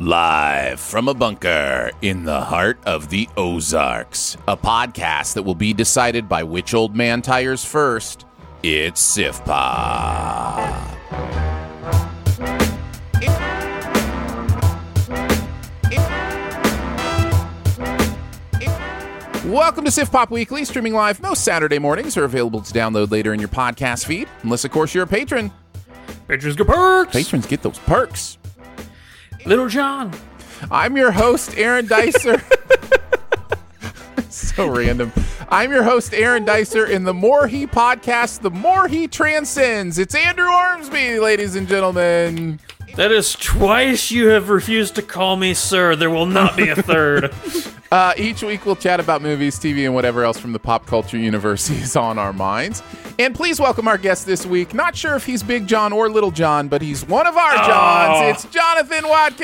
Live from a bunker in the heart of the Ozarks, a podcast that will be decided by which old man tires first. It's SIFPA. Welcome to Sif Pop Weekly, streaming live most Saturday mornings, are available to download later in your podcast feed. Unless, of course, you're a patron. Patrons get perks. Patrons get those perks. Little John. I'm your host, Aaron Dicer. so random. I'm your host, Aaron Dicer, in the more he podcast, the more he transcends. It's Andrew Ormsby, ladies and gentlemen. That is twice you have refused to call me sir. There will not be a third. Uh, each week we'll chat about movies, TV, and whatever else from the pop culture universe is on our minds. And please welcome our guest this week. Not sure if he's Big John or Little John, but he's one of our Johns. It's Jonathan Watkins.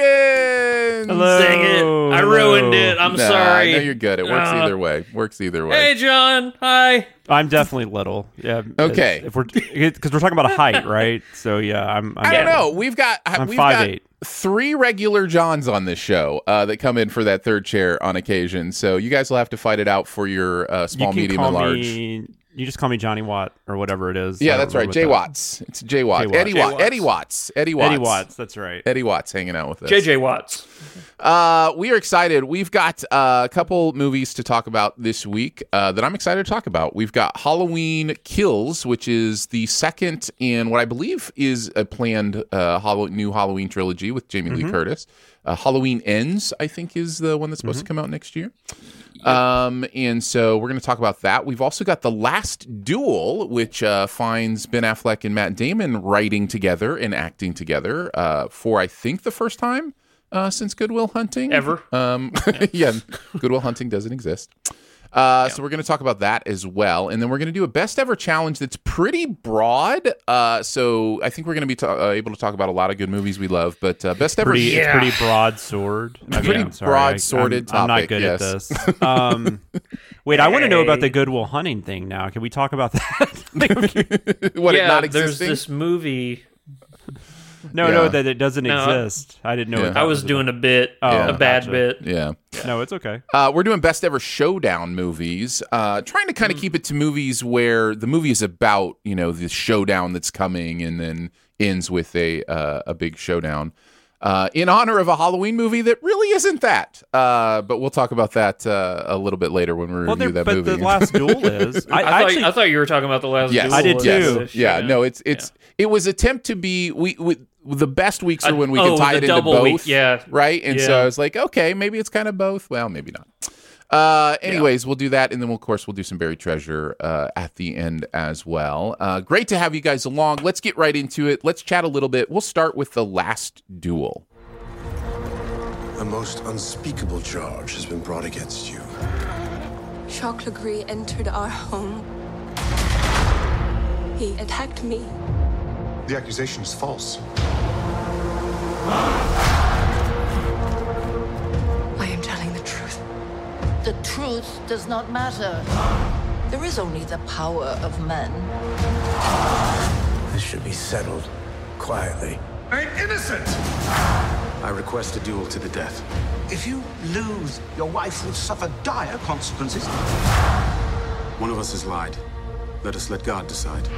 Hello. Dang it. I ruined it. I'm Nah, sorry. No, you're good. It works Uh, either way. Works either way. Hey, John. Hi. I'm definitely little. Yeah. Okay. If we're because we're talking about a height, right? So yeah, I'm. I'm I don't know. We've got I'm we've got 5'8". three regular Johns on this show uh, that come in for that third chair on occasion. So you guys will have to fight it out for your uh, You small, can medium, and large. me. You just call me Johnny Watt or whatever it is. Yeah, that's right. know Jay what Watts. It's Jay Watts. Watts. Eddie Watts. Watts. Eddie Watts. Eddie Watts. Eddie Watts. That's right. Eddie Watts hanging out with us. JJ Watts. Uh, we are excited. We've got uh, a couple movies to talk about this week uh, that I'm excited to talk about. We've got Halloween Kills, which is the second in what I believe is a planned uh, Hallow- new Halloween trilogy with Jamie Mm-hmm. Lee Curtis. Uh, Halloween Ends, I think, is the one that's supposed to come out next year. Um, and so we're going to talk about that. We've also got The Last Duel, which uh, finds Ben Affleck and Matt Damon writing together and acting together uh, for, I think, the first time uh, since Good Will Hunting. Ever. Um, yeah, Good Will Hunting doesn't exist. Uh, So we're going to talk about that as well, and then we're going to do a best ever challenge that's pretty broad. Uh, so I think we're going to be ta- uh, able to talk about a lot of good movies we love, but uh, best ever. Pretty, Yeah. it's pretty broad-sword. I mean, Pretty I'm sorry, broad-sworded I, I'm, I'm not good yes. at this. Um, wait, I want to know about the Good Will Hunting thing now. Can we talk about that? what it yeah, not there's this movie. No, Yeah. no, that it doesn't No, exist. I didn't know. Yeah. what that I was doing a bit, Oh, a bad gotcha. bit. yeah. No, it's okay. Uh, we're doing best ever showdown movies, uh, trying to kind of keep it to movies where the movie is about you know the showdown that's coming and then ends with a uh, a big showdown. Uh, in honor of a Halloween movie that really isn't that, uh, but we'll talk about that uh, a little bit later when we review Well, there, that but movie. the last duel is. I, I, thought, actually, I thought you were talking about the last. yes, duel I did too. the Yeah, showdown. no, it's it's it was attempt to be we, we the best weeks are when we oh, can tie it into both. week, yeah. Right. And so Yeah. I was like, okay, maybe it's kind of both. Well, maybe not. Uh, anyways, we'll do that, and then we'll, of course we'll do some buried treasure uh, at the end as well. Uh, great to have you guys along. Let's get right into it. Let's chat a little bit. We'll start with the last duel. A most unspeakable charge has been brought against you. Jacques Legris entered our home. He attacked me. The accusation is false. I am telling the truth. The truth does not matter. There is only the power of men. This should be settled quietly. I'm innocent! I request a duel to the death. If you lose, your wife will suffer dire consequences. One of us has lied. Let us let God decide.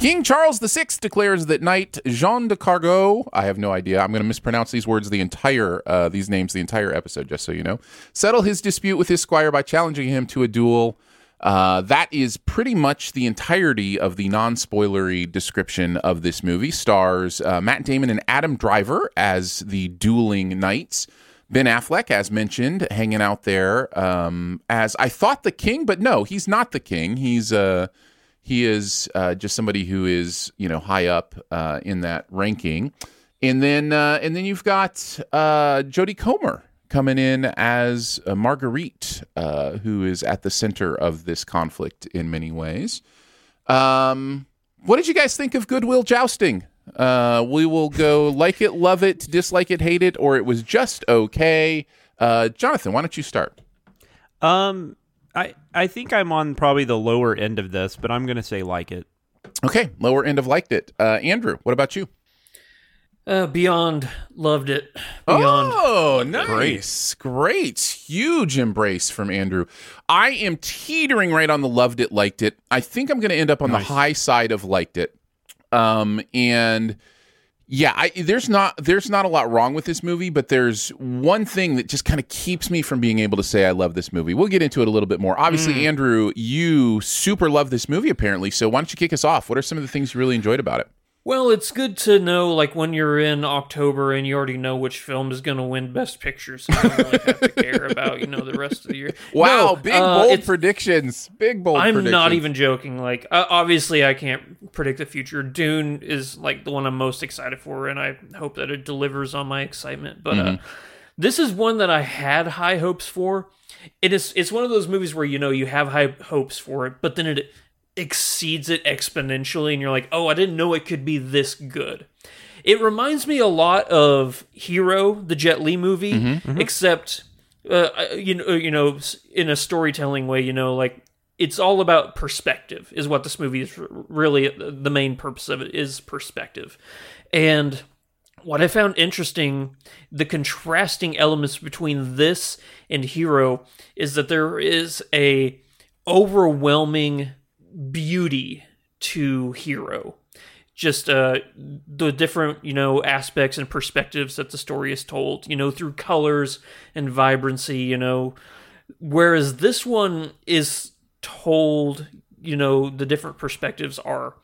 King Charles VI declares that Knight Jean de Cargo, I have no idea, I'm going to mispronounce these words the entire, uh, these names the entire episode, just so you know, settle his dispute with his squire by challenging him to a duel. Uh, that is pretty much the entirety of the non spoilery description of this movie. Stars uh, Matt Damon and Adam Driver as the dueling knights. Ben Affleck, as mentioned, hanging out there um, as I thought the king, but no, he's not the king. He's uh, he is uh, just somebody who is you know high up uh, in that ranking, and then uh, and then you've got uh, Jodie Comer coming in as uh, Marguerite, uh, who is at the center of this conflict in many ways. Um, what did you guys think of Goodwill Jousting? Uh, we will go like it, love it, dislike it, hate it, or it was just okay. Uh, Jonathan, why don't you start? Um, I I think I'm on probably the lower end of this, but I'm gonna say like it. Okay, lower end of liked it. Uh, Andrew, what about you? Uh, beyond loved it. Beyond. Oh, nice. Great. great, Huge embrace from Andrew. I am teetering right on the loved it, liked it. I think I'm going to end up on Nice. the high side of liked it. Um, and yeah, I, there's not there's not a lot wrong with this movie, but there's one thing that just kind of keeps me from being able to say I love this movie. We'll get into it a little bit more. Obviously, mm. Andrew, you super love this movie apparently. So why don't you kick us off? What are some of the things you really enjoyed about it? Well, it's good to know, like, when you're in October and you already know which film is going to win Best Picture, so you don't really have to care about, you know, the rest of the year. Wow, No, big uh, bold predictions. Big bold I'm predictions. not even joking. Like, uh, obviously, I can't predict the future. Dune is like the one I'm most excited for, and I hope that it delivers on my excitement. But uh, Mhm. this is one that I had high hopes for. It is. It's one of those movies where you know you have high hopes for it, but then it exceeds it exponentially, and you're like, oh, I didn't know it could be this good. It reminds me a lot of Hero, the Jet Li movie, Mm-hmm, except uh, you know, you know, in a storytelling way. You know, like it's all about perspective, is what this movie is really. The main purpose of it is perspective, and what I found interesting, the contrasting elements between this and Hero, is that there is a overwhelming beauty to Hero. Just uh, the different, you know, aspects and perspectives that the story is told, you know, through colors and vibrancy, you know. Whereas this one is told, you know, the different perspectives are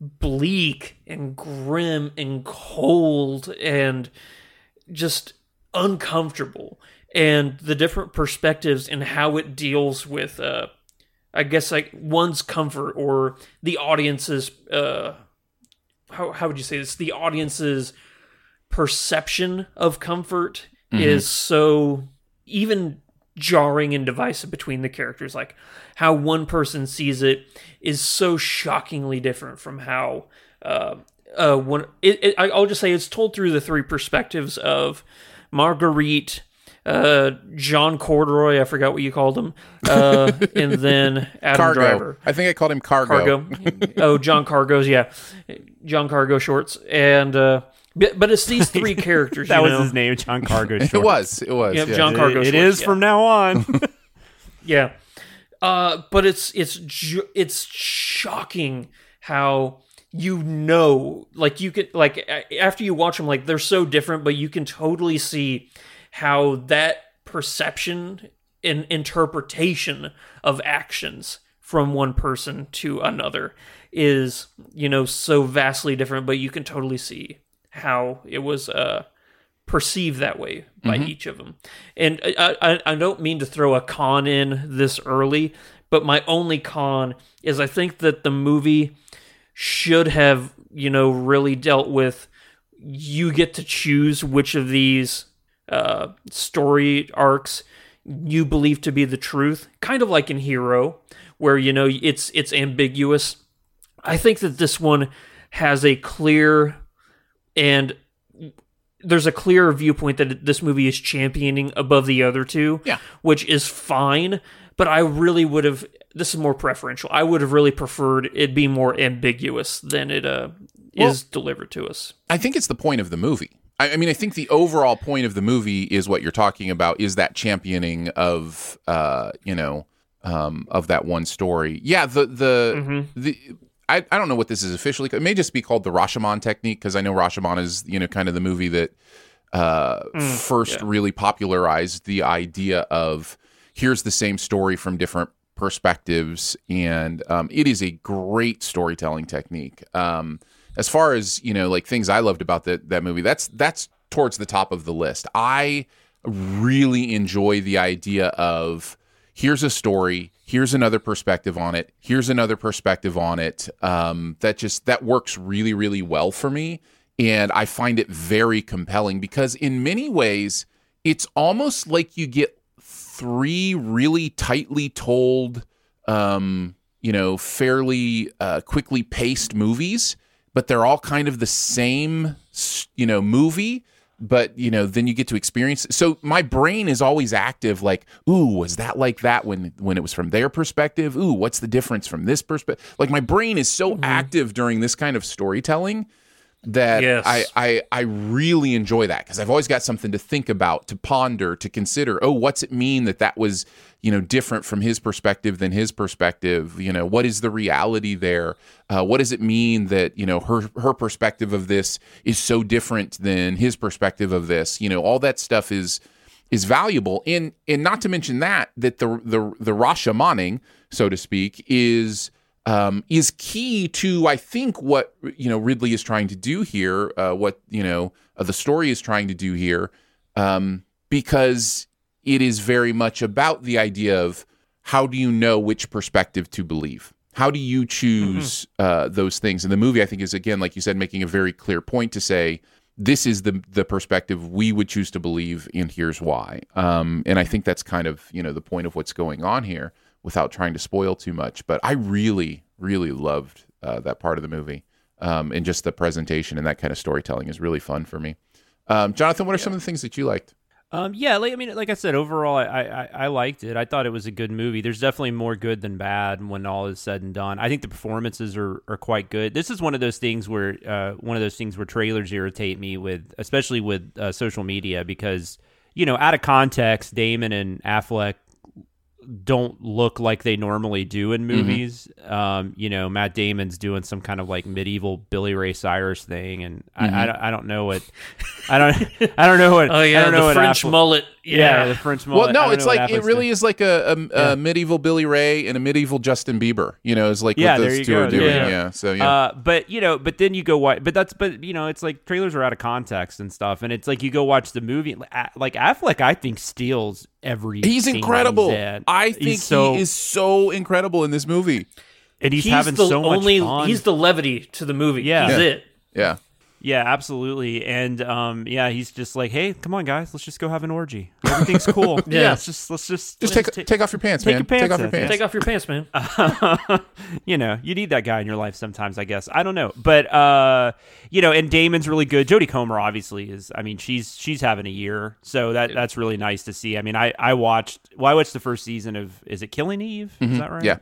bleak and grim and cold and just uncomfortable and the different perspectives and how it deals with uh i guess like one's comfort or the audience's uh how, how would you say this the audience's perception of comfort Mhm. is so even jarring and divisive between the characters like how one person sees it is so shockingly different from how uh, uh, one it, it, I'll just say it's told through the three perspectives of Marguerite, uh, John Corduroy, I forgot what you called him, uh, and then Adam Cargo. Driver. I think I called him Cargo. Cargo. oh, John Cargo's yeah, John Cargo shorts, and uh, but, but it's these three characters. That you was know? his name, John Cargo. Shorts. It was. It was. Yep, yeah. John Cargo. It- it Shorts, is yeah. from now on. Yeah. Uh, but it's it's ju- it's shocking how you know like you could like after you watch them like they're so different but you can totally see how that perception and interpretation of actions from one person to another is you know so vastly different but you can totally see how it was uh perceived that way by Mhm. each of them and I, I i don't mean to throw a con in this early but my only con is i think that the movie should have you know really dealt with you get to choose which of these uh, story arcs you believe to be the truth kind of like in hero where you know it's it's ambiguous. I think that this one has a clear and there's a clear viewpoint that this movie is championing above the other two yeah. which is fine but i really would have this is more preferential. I would have really preferred it be more ambiguous than it uh, is delivered to us. I think it's the point of the movie. I, I mean, I think the overall point of the movie is what you're talking about is that championing of, uh, you know, um, of that one story. Yeah, the the Mm-hmm. the. I, I don't know what this is officially. It may just be called the Rashomon technique because I know Rashomon is you know kind of the movie that uh, Mm, first yeah. really popularized the idea of here's the same story from different perspectives, and um, it is a great storytelling technique. Um, as far as you know, like things I loved about that that movie, that's that's towards the top of the list. I really enjoy the idea of here's a story here's another perspective on it here's another perspective on it um, that just that works really really well for me and i find it very compelling because in many ways it's almost like you get three really tightly told um, you know fairly uh, quickly paced movies but they're all kind of the same you know movie but you know then you get to experience so my brain is always active like ooh was that like that when when it was from their perspective? Ooh what's the difference from this perspective like my brain is so mm-hmm. active during this kind of storytelling that Yes. I, I I really enjoy that because I've always got something to think about, to ponder, to consider. Oh, what's it mean that that was you know different from his perspective than his perspective? You know, what is the reality there? Uh, what does it mean that you know her her perspective of this is so different than his perspective of this? You know, all that stuff is is valuable, and and not to mention that that the the the Rashomon, so to speak, is um, is key to I think what you know Ridley is trying to do here, uh, what you know uh, the story is trying to do here, um, because it is very much about the idea of how do you know which perspective to believe. How do you choose uh, those things? And the movie, I think, is again, like you said, making a very clear point to say this is the the perspective we would choose to believe, and here's why. Um, and I think that's kind of you know the point of what's going on here, without trying to spoil too much. But I really, really loved uh, that part of the movie, um, and just the presentation and that kind of storytelling is really fun for me. Um, Jonathan, what are some of the things that you liked? Um, yeah, like I mean, like I said, overall, I, I I liked it. I thought it was a good movie. There's definitely more good than bad when all is said and done. I think the performances are, are quite good. This is one of those things where uh, one of those things where trailers irritate me with, especially with uh, social media, because you know, out of context, Damon and Affleck don't look like they normally do in movies. Um, you know, Matt Damon's doing some kind of like medieval Billy Ray Cyrus thing, and I, I, don't- I don't know what I don't I don't know what Oh, yeah, I don't know the what French Affleck- mullet. Yeah. the French mullet. Well, no, it's like it really doing. is like a, a, Yeah. medieval Billy Ray and a medieval Justin Bieber. You know, is like yeah, what there those you two go. are doing. Yeah. Yeah. So yeah. Uh, but you know, but then you go watch. But that's but you know, it's like trailers are out of context and stuff, and it's like you go watch the movie. Like Affleck, I think steals every. he's incredible. He's in. I He's think so, he is so incredible in this movie. and he's, he's having the so much only fun. he's the levity to the movie Yeah. he's Yeah. it Yeah. Yeah, absolutely. And um, yeah, he's just like, hey, come on, guys, let's just go have an orgy. Everything's cool. Yeah. let's just let's just Just let's take take off your pants, take man. your pants take off your pants. take off your pants man you know, you need that guy in your life sometimes, I guess. I don't know. But uh, you know, and Damon's really good. Jodie Comer obviously is I mean, she's she's having a year. So that that's really nice to see. I mean, I I watched well, I watched the first season of is it Killing Eve? Is that right? Yeah.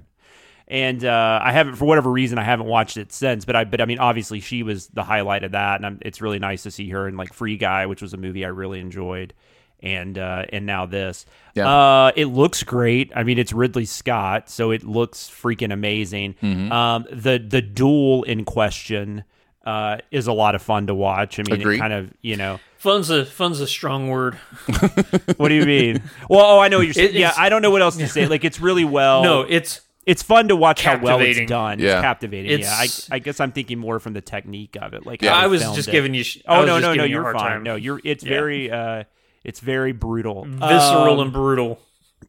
And uh, I haven't, for whatever reason, I haven't watched it since. But I, but I mean, obviously, she was the highlight of that, and I'm, it's really nice to see her in like Free Guy, which was a movie I really enjoyed, and uh, and now this. Yeah. Uh, it looks great. I mean, it's Ridley Scott, so it looks freaking amazing. Mm-hmm. Um, the the duel in question uh, is a lot of fun to watch. I mean, Agreed. it kind of you know. fun's a fun's a strong word What do you mean? well, oh, I know what you're saying. It- yeah, I don't know what else to say. Like, it's really well. no it's it's fun to watch how well it's done. Yeah. It's captivating. yeah, I, I guess I'm thinking more from the technique of it. Like Yeah. I was just it. giving you sh- Oh no, no, no! you a You're fine. time. No, you're. It's Yeah. very. uh It's very brutal. visceral Um, and brutal.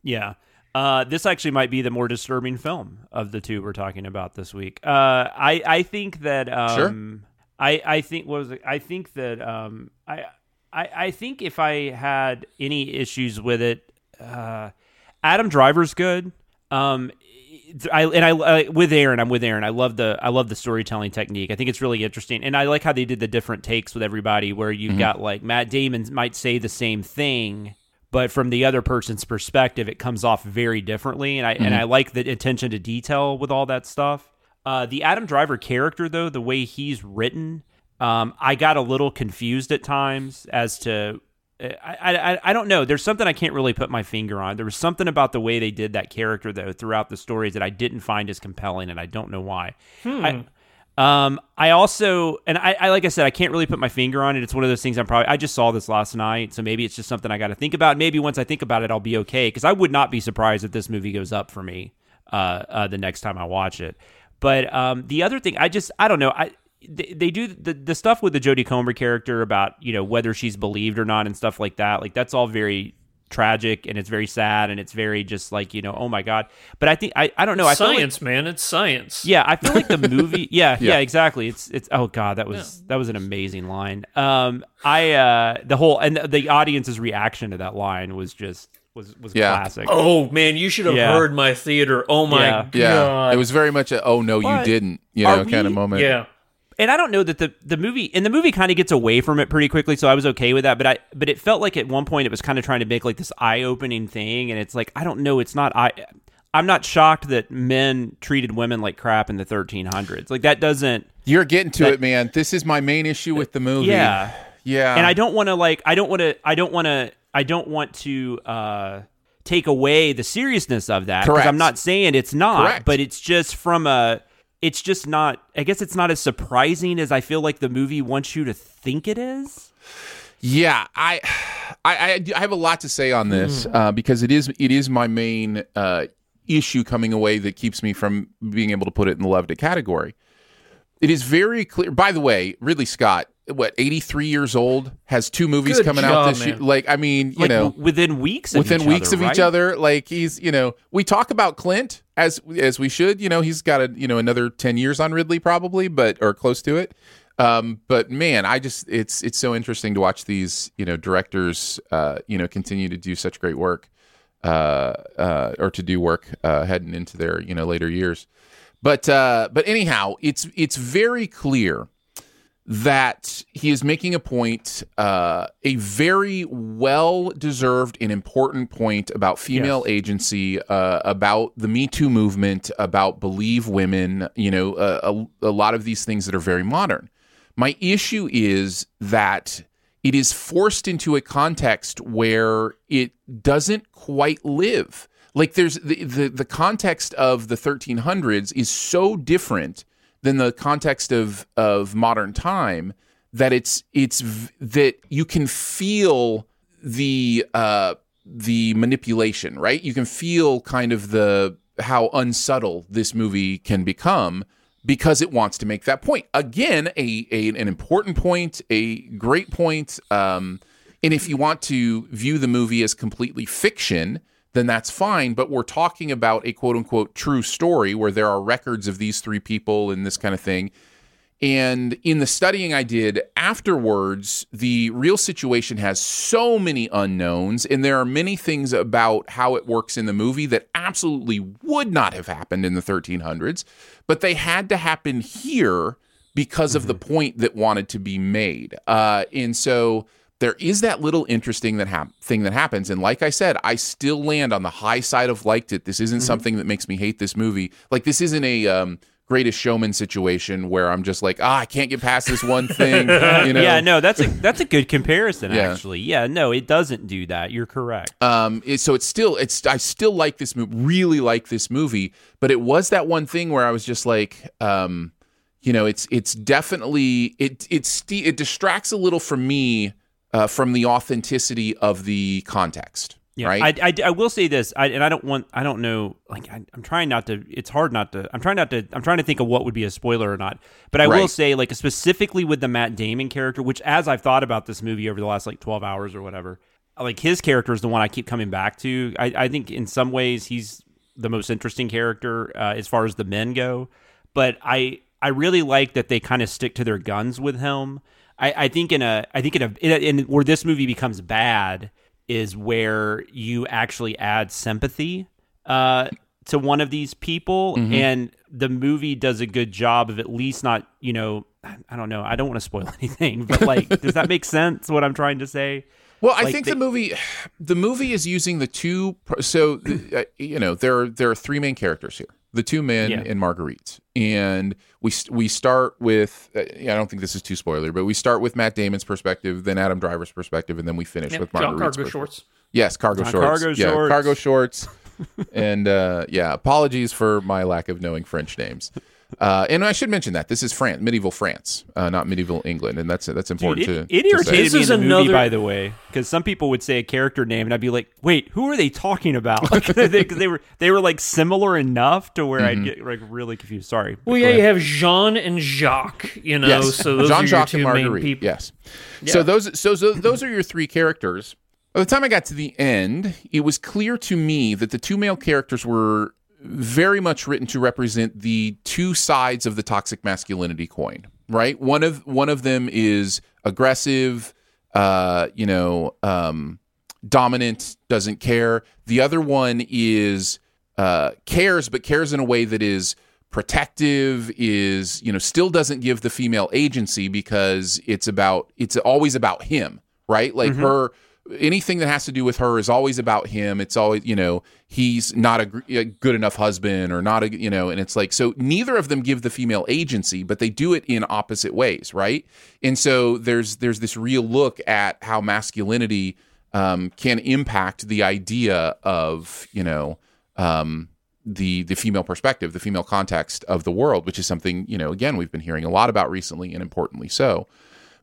Yeah. Uh, this actually might be the more disturbing film of the two we're talking about this week. Uh, I I think that um, I I think what was it? I think that um, I, I I think if I had any issues with it, uh, Adam Driver's good. Um, I and I, with Aaron, I'm with Aaron. I love the I love the storytelling technique. I think it's really interesting, and I like how they did the different takes with everybody. Where you've Mm-hmm. got like Matt Damon might say the same thing, but from the other person's perspective, it comes off very differently. And I and Mm-hmm. I like the attention to detail with all that stuff. Uh, the Adam Driver character, though, the way he's written, um, I got a little confused at times as to. I, I I don't know. There's something I can't really put my finger on. There was something about the way they did that character though throughout the stories that I didn't find as compelling, and I don't know why. I, um, I also and I, I like I said I can't really put my finger on it. It's one of those things I'm probably I just saw this last night, so maybe it's just something I got to think about. Maybe once I think about it, I'll be okay because I would not be surprised if this movie goes up for me uh, uh, the next time I watch it. But um, the other thing, I just I don't know. I they, they do the the stuff with the Jodie Comer character about you know whether she's believed or not and stuff like that. Like that's all very tragic and it's very sad and it's very just like you know oh my god. But I think I I don't know. I feel like- science, man. It's science. yeah, I feel like the movie. Yeah, yeah, Yeah. exactly. It's it's. Oh god, that was that was an amazing line. Um, I uh the whole and the, the audience's reaction to that line was just was was Yeah. classic. Oh man, you should have Yeah. heard my theater. Oh my Yeah. god. Yeah, it was very much a oh no, But you didn't, you are know, kind of moment. Yeah. And I don't know that the the movie and the movie kind of gets away from it pretty quickly, so I was okay with that. But I but it felt like at one point it was kind of trying to make like this eye opening thing, and it's like I don't know, it's not I. I'm not shocked that men treated women like crap in the 1300s. Like that doesn't. You're getting to That- it, man. This is my main issue with the movie. Yeah. yeah. and I don't want to like I don't want to I don't want to I don't want to uh take away the seriousness of that because Correct. I'm not saying it's not, Correct. but it's just from a it's just not I guess it's not as surprising as I feel like the movie wants you to think it is. Yeah, I, I, I, I have a lot to say on this Hmm. uh, because it is it is my main uh, issue coming away that keeps me from being able to put it in the loved it category. It is very clear. By the way, Ridley Scott, what eighty three years old, has two movies Good coming job, out this man. year. Like, I mean, you like know, w- within weeks of within each weeks other, of right? each other. Like he's, you know, we talk about Clint as as we should. You know, he's got a you know another ten years on Ridley probably, but or close to it. Um, but man, I just it's it's so interesting to watch these you know directors uh, you know continue to do such great work uh, uh, or to do work uh, heading into their you know later years. But uh, but anyhow, it's it's very clear that he is making a point, uh, a very well deserved and important point about female agency, uh, about the Me Too movement, about believe women, you know, uh, a, a lot of these things that are very modern. My issue is that it is forced into a context where it doesn't quite live. Like there's the, the, the context of the 1300s is so different than the context of of modern time that it's it's that you can feel the uh the manipulation right? You can feel kind of the how unsubtle this movie can become because it wants to make that point. Again a, a an important point a great point um and if you want to view the movie as completely fiction then that's fine. But we're talking about a quote unquote true story where there are records of these three people and this kind of thing. And in the studying I did afterwards, the real situation has so many unknowns, and there are many things about how it works in the movie that absolutely would not have happened in the 1300s, but they had to happen here because of the point that wanted to be made. Uh, and so there is that little interesting that thing that happens and like i said i still land on the high side of liked it this isn't something that makes me hate this movie like this isn't a um, greatest showman situation where i'm just like ah i can't get past this one thing you know Yeah, no, that's a that's a good comparison Yeah. actually. Yeah, no, it doesn't do that. You're correct. um it, so it's still it's i still like this movie really like this movie but it was that one thing where i was just like um you know it's it's definitely it it's it distracts a little from me uh, from the authenticity of the context Yeah, right? I, I, I will say this, I, and I don't want, I don't know, like I, I'm trying not to. It's hard not to. I'm trying not to. I'm trying to think of what would be a spoiler or not. But I will say, like specifically with the Matt Damon character, which as I've thought about this movie over the last like 12 hours or whatever, like his character is the one I keep coming back to. I, I think in some ways he's the most interesting character uh, as far as the men go. But I, I really like that they kind of stick to their guns with him. I, I think in a, I think in a, in, a, in where this movie becomes bad is where you actually add sympathy uh, to one of these people, Mhm. and the movie does a good job of at least not, you know, I don't know, I don't want to spoil anything, but like, does that make sense? What I'm trying to say? Well, I Like, think they- the movie, the movie is using the two. So uh, you know, there are, there are three main characters here: the two men Yeah. and Marguerite. And we we start with. Uh, I don't think this is too spoiler, but we start with Matt Damon's perspective, then Adam Driver's perspective, and then we finish Yeah, with John Marguerite's Cargo perspective. shorts. Yes, cargo John shorts. Cargo yeah, shorts. cargo shorts. and uh, yeah, apologies for my lack of knowing French names. Uh, and I should mention that this is France, medieval France, uh, not medieval England, and that's that's Dude, important it, to. it to say. irritated This me in is the movie, another- by the way, because some people would say a character name, and I'd be like, "Wait, who are they talking about?" Because they, 'cause they were they were like similar enough to where Mm-hmm. I'd get like really confused. Sorry. Well, yeah, ahead. you have Jean and Jacques. You know, yes. so those Jean are Jacques your and two main Marguerite. people. Yes. So those so, so those are your three characters. By the time I got to the end, it was clear to me that the two male characters were very much written to represent the two sides of the toxic masculinity coin. Right. One of one of them is aggressive, uh, you know, um, dominant, doesn't care. The other one is uh, cares, but cares in a way that is protective is you know still doesn't give the female agency because it's about it's always about him right like her anything that has to do with her is always about him it's always you know he's not a, a good enough husband or not a you know and it's like so neither of them give the female agency but they do it in opposite ways right and so there's there's this real look at how masculinity um, can impact the idea of you know um, the the female perspective, the female context of the world, which is something you know again we've been hearing a lot about recently, and importantly so.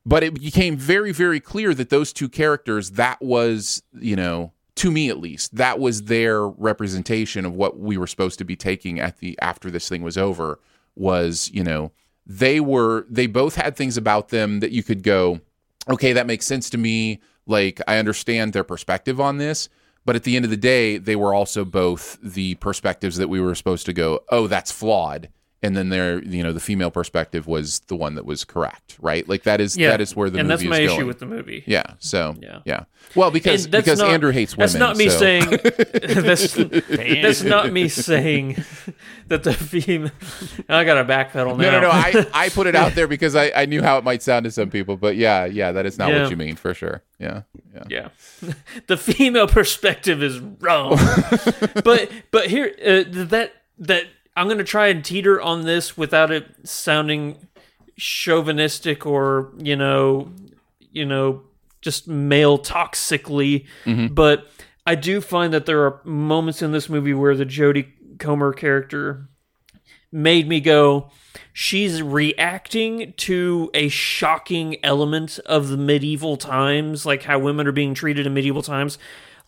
But it became very very clear that those two characters, that was you know to me at least, that was their representation of what we were supposed to be taking at the after this thing was over. Was you know they were they both had things about them that you could go, okay, that makes sense to me. Like I understand their perspective on this. But at the end of the day, they were also both the perspectives that we were supposed to go, oh, that's flawed. And then there, you know, the female perspective was the one that was correct, right? Like that is Yeah, that is where the and movie that's my is issue going. with the movie. Yeah. So Yeah. yeah. Well, because because not- Andrew hates women. That's not me so- saying. that's, that's not me saying that the female. I got to backpedal now. No, no, no. I, I put it out there because I, I knew how it might sound to some people, but yeah, yeah, that is not Yeah. what you mean for sure. Yeah, yeah. yeah the female perspective is wrong but but here uh, that that i'm gonna try and teeter on this without it sounding chauvinistic or you know you know just male toxically. Mm-hmm. But i do find that there are moments in this movie where the jodie comer character made me go she's reacting to a shocking element of the medieval times like how women are being treated in medieval times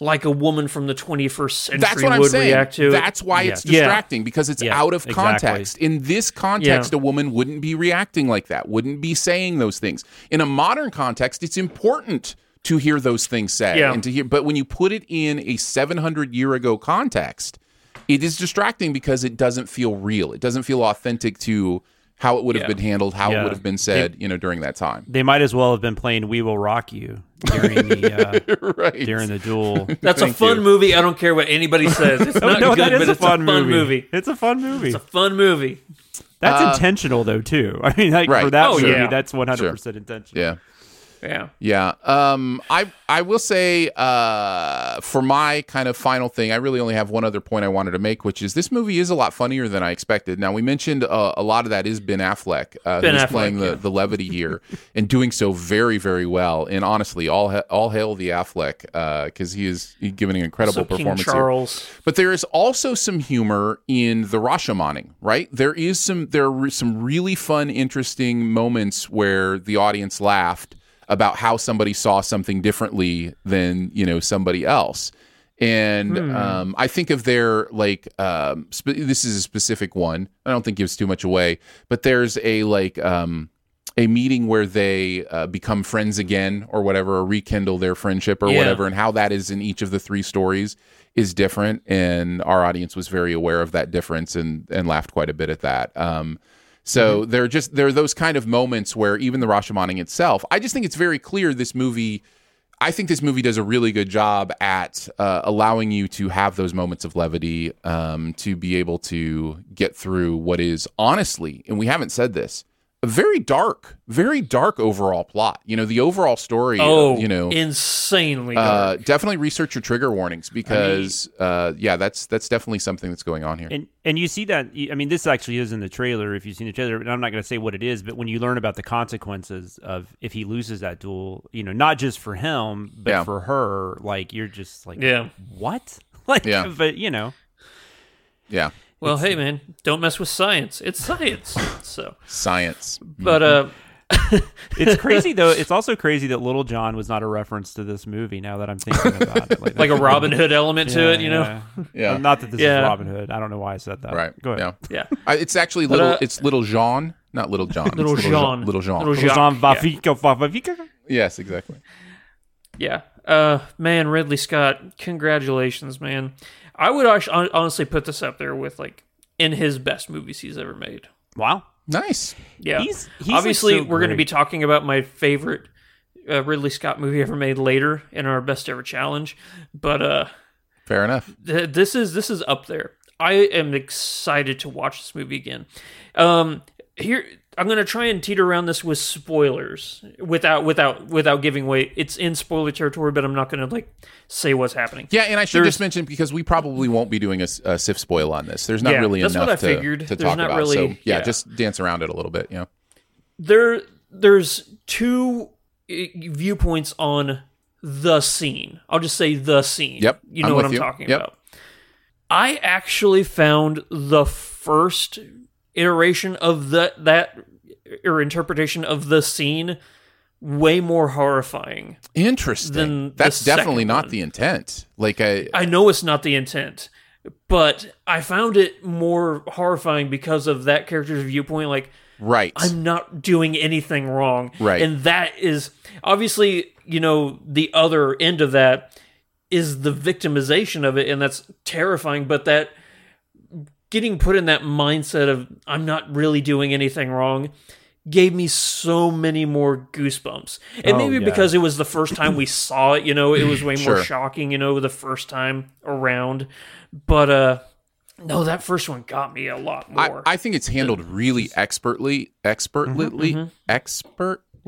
like a woman from the 21st century That's what I'm would saying. react to. That's why Yeah. it's Yeah. distracting because it's Yeah, out of exactly. context. In this context, Yeah. a woman wouldn't be reacting like that, wouldn't be saying those things. In a modern context, it's important to hear those things said Yeah. and to hear. But when you put it in a 700 year ago context, it is distracting because it doesn't feel real. It doesn't feel authentic to how it would have Yeah. been handled, how it would have been said, you know, during that time. They might as well have been playing "We Will Rock You" during the uh, right. during the duel. that's a fun you. movie i don't care what anybody says it's not no, good that is but a it's fun, a fun movie. It's a fun movie. it's a fun movie That's Uh, intentional though too. I mean, like for that Oh, movie, yeah. that's one hundred percent intentional. Yeah. Yeah Yeah. Um I I will say uh for my kind of final thing, I really only have one other point I wanted to make, which is this movie is a lot funnier than I expected. Now we mentioned uh, a lot of that is Ben Affleck, uh, Ben who's Affleck, playing the, yeah. the levity here and doing so very very well. And honestly, all ha- all hail the Affleck because he is giving an incredible so king performance here. charles But there is also some humor in the Rashomaning, right? There is some there are some really fun, interesting moments where the audience laughed about how somebody saw something differently than you know somebody else. And Hmm. um, I think of their like um, sp- this is a specific one. I don't think gives too much away, but there's a like um, a meeting where they uh, become friends again or whatever, or rekindle their friendship or Yeah. whatever, and how that is in each of the three stories is different. And our audience was very aware of that difference and and laughed quite a bit at that. Um, so Mm-hmm. there are just there are those kind of moments where even the Rashomon itself, I just think it's very clear this movie. I think this movie does a really good job at uh, allowing you to have those moments of levity, um, to be able to get through what is honestly, and we haven't said this, a very dark, very dark overall plot. You know, the overall story. uh, Oh, you know, insanely uh, dark. definitely research your trigger warnings because, uh, yeah, that's that's definitely something that's going on here. And and you see that I mean this actually is in the trailer if you've seen the trailer and I'm not going to say what it is but when you learn about the consequences of if he loses that duel you know not just for him but Yeah. for her like you're just like Yeah. what like Yeah. but you know yeah, Well, hey man, don't mess with science. It's science. So, science. but uh, it's crazy though it's also crazy that Little John was not a reference to this movie now that I'm thinking about it like a Robin Hood element to Yeah, it, you know? yeah. Yeah. Not that this Yeah. is Robin Hood I don't know why I said that Right. go ahead Yeah. Yeah. I, it's actually But, little. uh, it's little Jean, not little John. Little It's Jean. Little Jean. Little Little Jacques, John yeah. Vafika Vafika Yes, exactly. Yeah. Uh, man, Ridley Scott, congratulations, man. I would actu- hon- honestly put this up there with like in his best movies he's ever made. wow Nice. Yeah. He's- he's, like, Obviously, so we're going to be talking about my favorite uh, Ridley Scott movie ever made later in our best ever challenge, but uh, Fair enough. th- this is this is up there. I am excited to watch this movie again. Um, here I'm going to try and teeter around this with spoilers without without without giving away. It's in spoiler territory, but I'm not going to like say what's happening. Yeah, and I should There's- just mention because we probably won't be doing a SIF spoil on this. There's not Yeah, really that's enough what I to, figured. to There's talk not about. really- so yeah, yeah. just dance around it a little bit. You know. there there's two uh, viewpoints on the scene. I'll just say the scene. Yep, You know I'm what I'm you. talking Yep. about. I actually found the first iteration of the that or interpretation of the scene way more horrifying. Interesting. That's definitely not one. the intent. Like I, I know it's not the intent, but I found it more horrifying because of that character's viewpoint. Like, right. I'm not doing anything wrong. Right. And that is obviously, you know, the other end of that is the victimization of it, and that's terrifying, but that getting put in that mindset of I'm not really doing anything wrong gave me so many more goosebumps. And Oh, maybe yeah. because it was the first time we saw it, you know, it was way more shocking, you know, the first time around. But uh no, that first one got me a lot I, more. I think it's handled really expertly, expertly,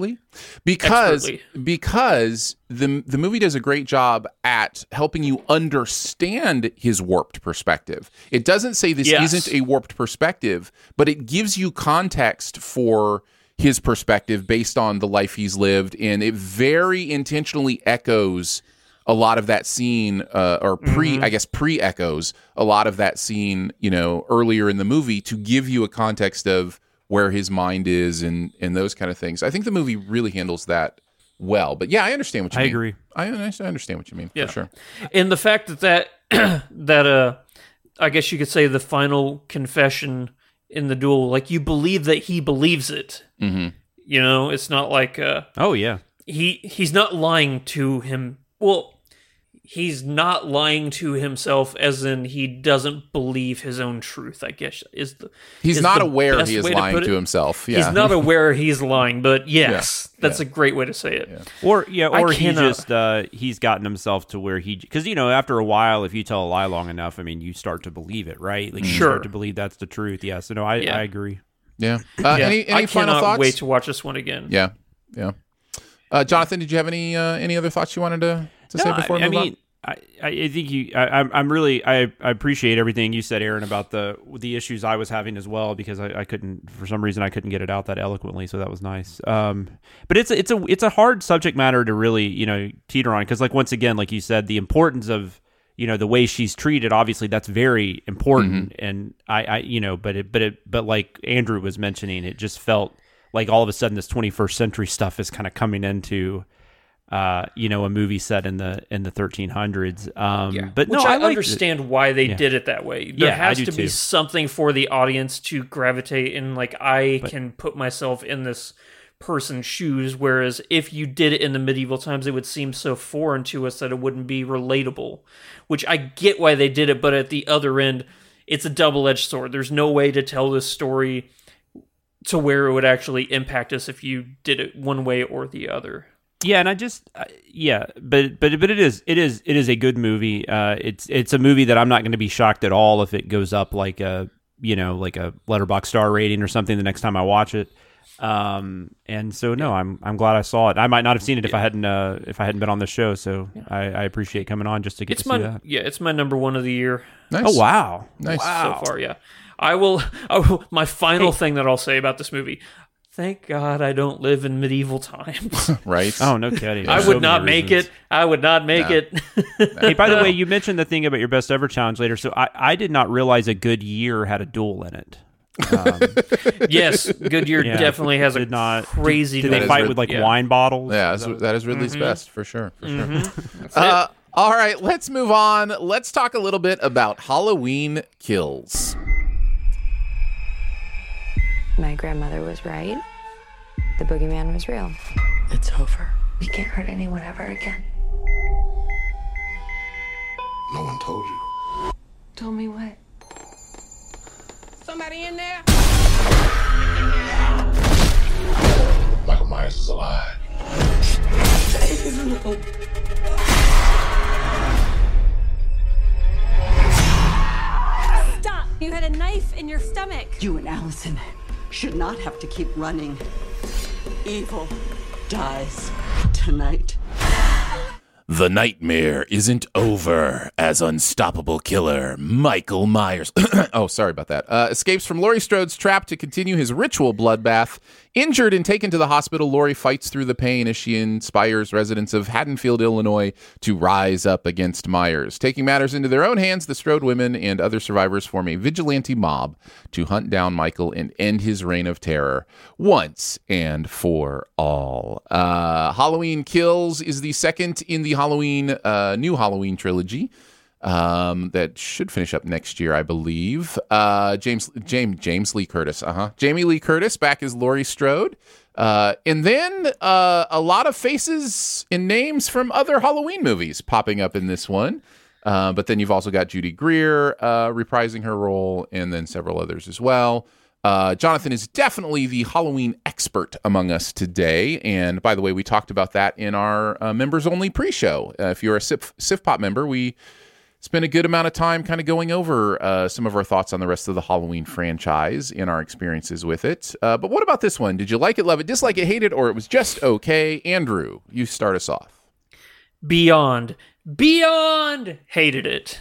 expertly, because Expertly. because the the movie does a great job at helping you understand his warped perspective. It doesn't say this Yes. isn't a warped perspective, but it gives you context for his perspective based on the life he's lived, and it very intentionally echoes a lot of that scene uh, or pre Mm-hmm. i guess pre echoes a lot of that scene you know earlier in the movie to give you a context of where his mind is and and those kind of things i think the movie really handles that well but yeah i understand what you mean. I mean agree. i, I understand what you mean Yeah. for sure and the fact that that that uh i guess you could say the final confession in the duel like you believe that he believes it mm-hmm. you know it's not like uh oh yeah he he's not lying to him well he's not lying to himself as in he doesn't believe his own truth i guess is the he's is not the aware he is lying put to, himself yeah he's not aware he's lying but yes Yeah, that's yeah. a great way to say it Or yeah, or he just uh, he's gotten himself to where he because you know after a while, if you tell a lie long enough, I mean, you start to believe it, right? Like you Sure. start to believe that's the truth. Yeah. So no, I, Yeah. I agree. yeah, uh, Yeah. any, any i final cannot thoughts wait to watch this one again yeah yeah uh, jonathan did you have any uh, any other thoughts you wanted to, to say No, before I, we I mean, I, I I think you. I, I'm I'm really. I, I appreciate everything you said, Aaron, about the the issues I was having as well because I, I couldn't for some reason I couldn't get it out that eloquently, so that was nice. Um, but it's a, it's a it's a hard subject matter to really you know teeter on because like once again, like you said, the importance of you know the way she's treated obviously that's very important and I, I you know but it but it but like andrew was mentioning it just felt like all of a sudden this 21st century stuff is kind of coming into uh, you know, a movie set in the in the 1300s. Um, Yeah. but Which no, I, liked it. understand why they Yeah. did it that way. There Yeah, I has to be something for the audience to gravitate in. Like I can put myself in this person's shoes. Whereas if you did it in the medieval times, it would seem so foreign to us that it wouldn't be relatable. Which I get why they did it, but at the other end, it's a double edged sword. There's no way to tell this story to where it would actually impact us if you did it one way or the other. Yeah, and I just uh, yeah, but but but it is it is it is a good movie. Uh, it's it's a movie that I'm not going to be shocked at all if it goes up like a you know like a letterbox star rating or something the next time I watch it. Um, and so no, I'm I'm glad I saw it. I might not have seen it if I hadn't uh, if I hadn't been on the show. So I, I appreciate coming on just to get It's to my see that. yeah, it's my number one of the year. Oh wow, Nice. Wow. So far, yeah. I will. I will my final thing that I'll say about this movie. Thank God I don't live in medieval times. right? Oh no kidding. I would so not make reasons. it. I would not make No. it. hey, by the way, you mentioned the thing about your best ever challenge later. So I, I did not realize a good year had a duel in it. Um, yes, Good Year Yeah, definitely has a did not crazy. Did they duel. fight with like Yeah. wine bottles? Yeah, Is that's, that is Ridley's Mhm. best for sure. For sure. Mhm. Uh, all right, let's move on. Let's talk a little bit about Halloween kills. My grandmother was right. The boogeyman was real. It's over. We can't hurt anyone ever again. No one told you. Told me what? Somebody in there? Michael Myers is alive. Stop! You had a knife in your stomach. You and Allison should not have to keep running. Evil dies tonight. The nightmare isn't over as unstoppable killer Michael Myers. oh, sorry about that. Uh, escapes from Laurie Strode's trap to continue his ritual bloodbath. Injured and taken to the hospital, Laurie fights through the pain as she inspires residents of Haddonfield, Illinois to rise up against Myers. Taking matters into their own hands, the Strode women and other survivors form a vigilante mob to hunt down Michael and end his reign of terror once and for all. Uh, Halloween Kills is the second in the Halloween, uh, new Halloween trilogy um, that should finish up next year, I believe. Uh, James James James Lee Curtis, uh huh. Jamie Lee Curtis back as Laurie Strode, uh, and then uh, a lot of faces and names from other Halloween movies popping up in this one. Uh, but then you've also got Judy Greer uh, reprising her role, and then several others as well. Uh, Jonathan is definitely the Halloween expert among us today. And by the way, we talked about that in our uh, members only pre show. Uh, if you're a Sif, Sifpop member, we spent a good amount of time kind of going over uh, some of our thoughts on the rest of the Halloween franchise and our experiences with it. Uh, but what about this one? Did you like it, love it, dislike it, hate it, or it was just okay? Andrew, you start us off. Beyond, beyond hated it.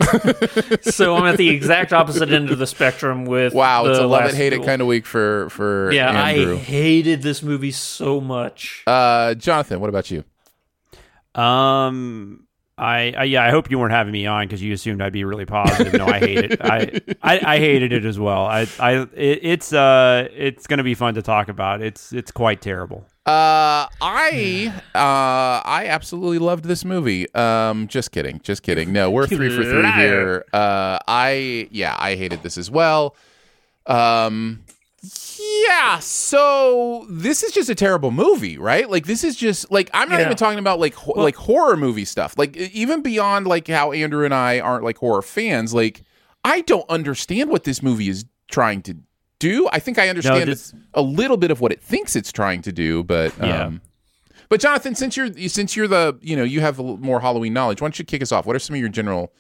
so I'm at the exact opposite end of the spectrum with. Wow, it's the a love it, last hate it kind of week for for Yeah, Andrew. I hated this movie so much. Uh, Jonathan, what about you? Um, I, I yeah, I hope you weren't having me on because you assumed I'd be really positive. No, I hate it. I, I I hated it as well. I I it, it's uh it's gonna be fun to talk about. It's it's quite terrible. Uh, I uh, I absolutely loved this movie. Um, just kidding, just kidding. No, we're three for three here. Uh, I yeah, I hated this as well. Um, yeah. So this is just a terrible movie, right? Like this is just like I'm not Yeah. even talking about like ho- like horror movie stuff. Like even beyond like how Andrew and I aren't like horror fans. Like I don't understand what this movie is trying to do. I think I understand this- a little bit of what it thinks it's trying to do, but Yeah. um, but Jonathan, since you're since you're the you know you have a more Halloween knowledge, why don't you kick us off? What are some of your general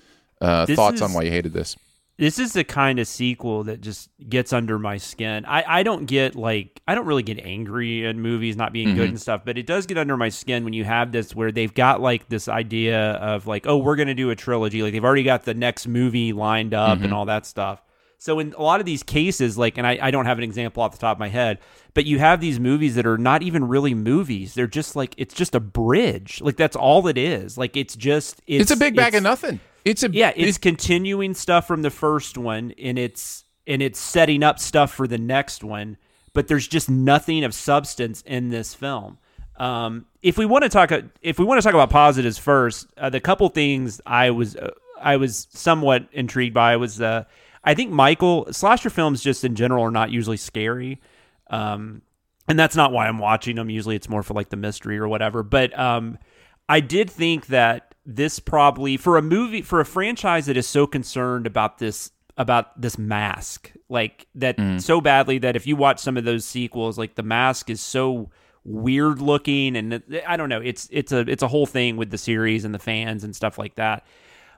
uh, thoughts on why you hated this? This is the kind of sequel that just gets under my skin. I, I don't get like I don't really get angry at movies not being good Mhm. and stuff, but it does get under my skin when you have this where they've got like this idea of like, oh, we're gonna do a trilogy. Like they've already got the next movie lined up Mhm. and all that stuff. So in a lot of these cases, like, and I, I don't have an example off the top of my head, but you have these movies that are not even really movies. They're just like it's just a bridge. Like that's all it is. Like it's just It's, a big bag it's- of nothing. It's a yeah, it's continuing stuff from the first one, and it's and it's setting up stuff for the next one. But there's just nothing of substance in this film. Um, if we want to talk, if we want to talk about positives first, uh, the couple things I was uh, I was somewhat intrigued by was uh, I think Michael slasher films just in general are not usually scary. Um, and that's not why I'm watching them. Usually it's more for like the mystery or whatever. But um, I did think that this probably for a movie for a franchise that is so concerned about this about this mask like that Mm. so badly that if you watch some of those sequels like the mask is so weird looking and I don't know it's it's a it's a whole thing with the series and the fans and stuff like that.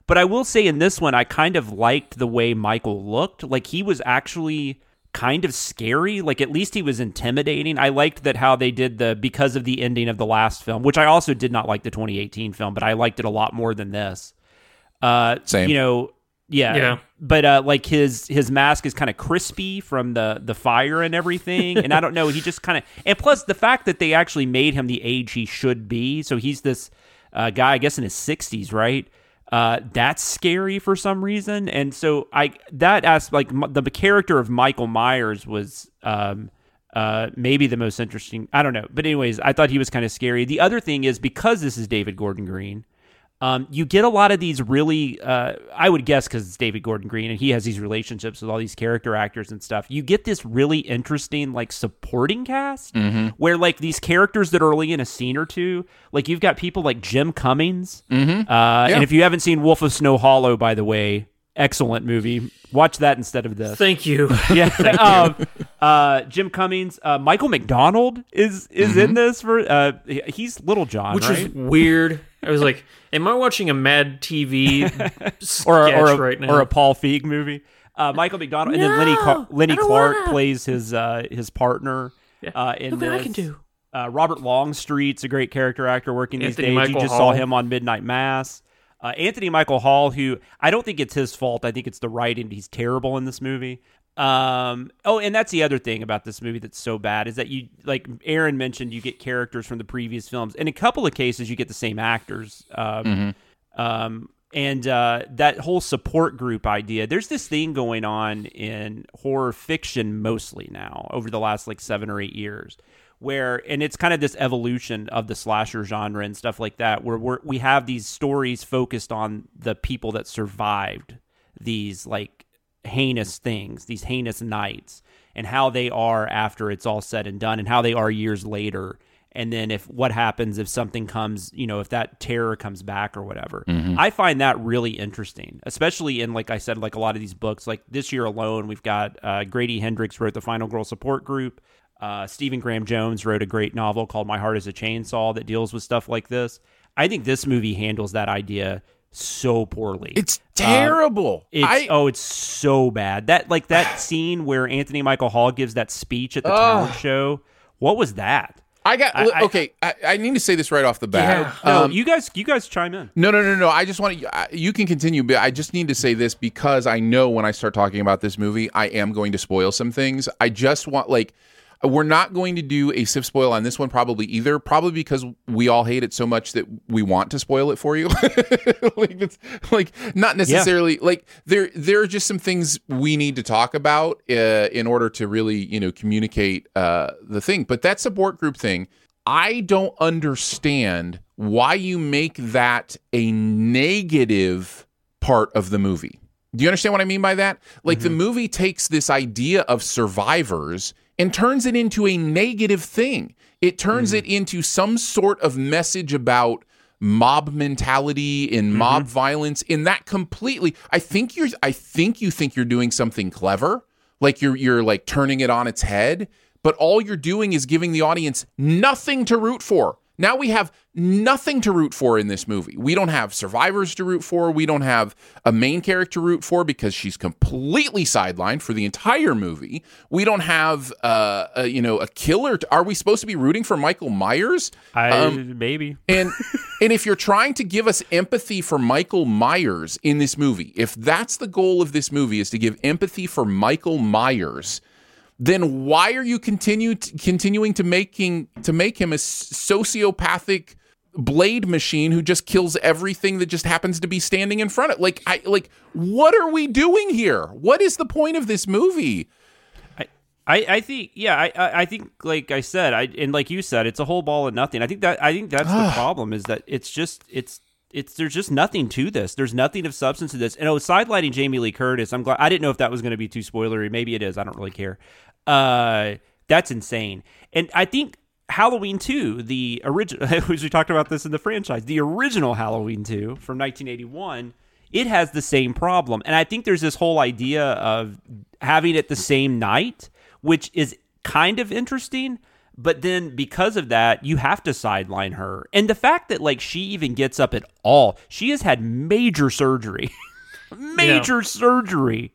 But I will say in this one I kind of liked the way Michael looked like he was actually kind of scary like at least he was intimidating. I liked that how they did the because of the ending of the last film, which I also did not like the 2018 film, but I liked it a lot more than this. Uh Same. you know yeah. Yeah. But uh like his his mask is kind of crispy from the the fire and everything and I don't know, he just kind of and plus the fact that they actually made him the age he should be. So he's this uh guy I guess in his 60s, right? Uh that's scary for some reason. And so I that as like m- the character of Michael Myers was um uh maybe the most interesting. I don't know. But anyways, I thought he was kind of scary. The other thing is because this is David Gordon Green, um, you get a lot of these really, uh, I would guess because it's David Gordon Green and he has these relationships with all these character actors and stuff. You get this really interesting, like, supporting cast Mhm. where, like, these characters that are only in a scene or two, like, you've got people like Jim Cummings. Mhm. Uh, Yeah. And if you haven't seen Wolf of Snow Hollow, by the way, excellent movie. Watch that instead of this. Thank you. Yeah. Thank you. um, uh, Jim Cummings, uh, Michael McDonald is is in this for. Uh, he's Little John, Which right? was weird. I was like, "Am I watching a Mad TV sketch or a, or a, right now?" or a Paul Feig movie. Uh, Michael McDonald and then Lenny Car- Lenny Clark wanna. plays his uh, his partner. Uh, in Look what I can do. Uh, Robert Longstreet's a great character actor working Anthony these days. Michael you just Hall. saw him on Midnight Mass. Uh, Anthony Michael Hall, who I don't think it's his fault. I think it's the writing. He's terrible in this movie. Um, oh, and that's the other thing about this movie that's so bad is that you, like Aaron mentioned, you get characters from the previous films. In a couple of cases, you get the same actors. Um, Mhm. um, and uh, that whole support group idea. There's this thing going on in horror fiction mostly now over the last like seven or eight years, where and it's kind of this evolution of the slasher genre and stuff like that, where we're, we have these stories focused on the people that survived these like heinous things, these heinous nights, and how they are after it's all said and done, and how they are years later. And then if what happens if something comes, you know, if that terror comes back or whatever. Mhm. I find that really interesting, especially in like I said, like a lot of these books. Like this year alone, we've got uh, Grady Hendrix wrote the Final Girl Support Group. Uh, Stephen Graham Jones wrote a great novel called My Heart Is a Chainsaw that deals with stuff like this. I think this movie handles that idea so poorly. It's terrible. It's I- oh, it's so bad. That like that scene where Anthony Michael Hall gives that speech at the talent Ugh. show. What was that? I got I- okay. I, I need to say this right off the bat. No, Um, you guys, you guys chime in. No, no, no, no. I just want to. You can continue, but I just need to say this because I know when I start talking about this movie, I am going to spoil some things. I just want like. We're not going to do a SIF spoil on this one, probably either. Probably because we all hate it so much that we want to spoil it for you. like, it's, like not necessarily like there. There are just some things we need to talk about uh, in order to really, you know, communicate uh, the thing. But that support group thing, I don't understand why you make that a negative part of the movie. Do you understand what I mean by that? Like the movie takes this idea of survivors and turns it into a negative thing. It turns mm-hmm. it into some sort of message about mob mentality and mm-hmm. mob violence in that completely I think you're I think you think you're doing something clever, like you're you're like turning it on its head, but all you're doing is giving the audience nothing to root for. Now we have nothing to root for in this movie. We don't have survivors to root for. We don't have a main character to root for because she's completely sidelined for the entire movie. We don't have, uh, a, you know, a killer. To, are we supposed to be rooting for Michael Myers? I Um, maybe. and and if you're trying to give us empathy for Michael Myers in this movie, if that's the goal of this movie is to give empathy for Michael Myers, then why are you continue continuing to making to make him a sociopathic blade machine who just kills everything that just happens to be standing in front of like I like what are we doing here? What is the point of this movie? I, I think yeah I, I I think like I said I and like you said it's a whole ball of nothing. I think that I think that's the problem is that it's just it's it's there's just nothing to this. There's nothing of substance to this. And oh, sidelighting Jamie Lee Curtis. I'm glad I didn't know if that was going to be too spoilery. Maybe it is. I don't really care. Uh, that's insane. And I think Halloween 2, the original, as we talked about this in the franchise, the original Halloween 2 from 1981, it has the same problem. And I think there's this whole idea of having it the same night, which is kind of interesting. But then because of that, you have to sideline her. And the fact that like she even gets up at all, she has had major surgery. major yeah. surgery.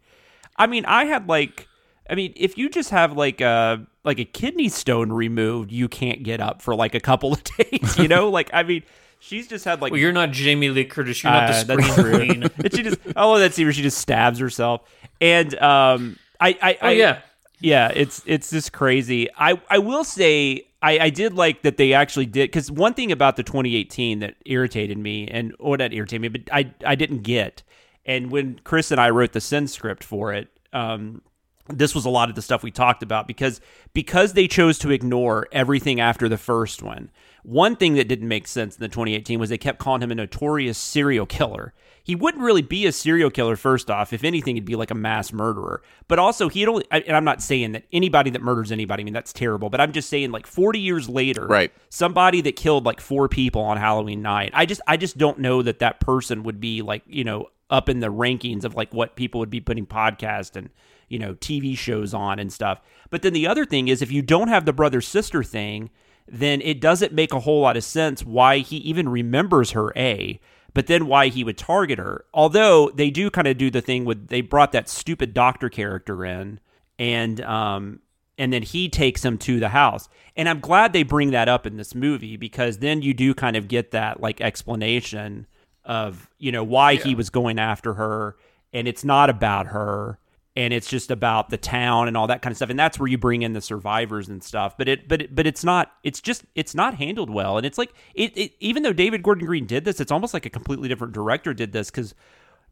I mean, I had like I mean, if you just have like a like a kidney stone removed, you can't get up for like a couple of days. You know, like I mean, she's just had like. Well, you're not Jamie Lee Curtis. You're uh, not the screen queen. and she just oh, that scene where she just stabs herself, and um, I, I, oh, I yeah, yeah, it's it's just crazy. I I will say I, I did like that they actually did because one thing about the 2018 that irritated me and or that irritated me, but I I didn't get. And when Chris and I wrote the sin script for it, um, this was a lot of the stuff we talked about because because they chose to ignore everything after the first one. One thing that didn't make sense in the 2018 was they kept calling him a notorious serial killer. He wouldn't really be a serial killer first off. If anything, he'd be like a mass murderer. But also, he'd only and I'm not saying that anybody that murders anybody, I mean that's terrible, but I'm just saying like 40 years later, right. somebody that killed like four people on Halloween night. I just I just don't know that that person would be like, you know, up in the rankings of like what people would be putting podcast and you know, TV shows on and stuff. But then the other thing is if you don't have the brother sister thing, then it doesn't make a whole lot of sense why he even remembers her A, but then why he would target her. Although they do kind of do the thing with they brought that stupid doctor character in and um and then he takes him to the house. And I'm glad they bring that up in this movie because then you do kind of get that like explanation of, you know, why yeah. he was going after her and it's not about her and it's just about the town and all that kind of stuff. And that's where you bring in the survivors and stuff. But it but it, but it's not it's just it's not handled well. And it's like it, it even though David Gordon Green did this it's almost like a completely different director did this cuz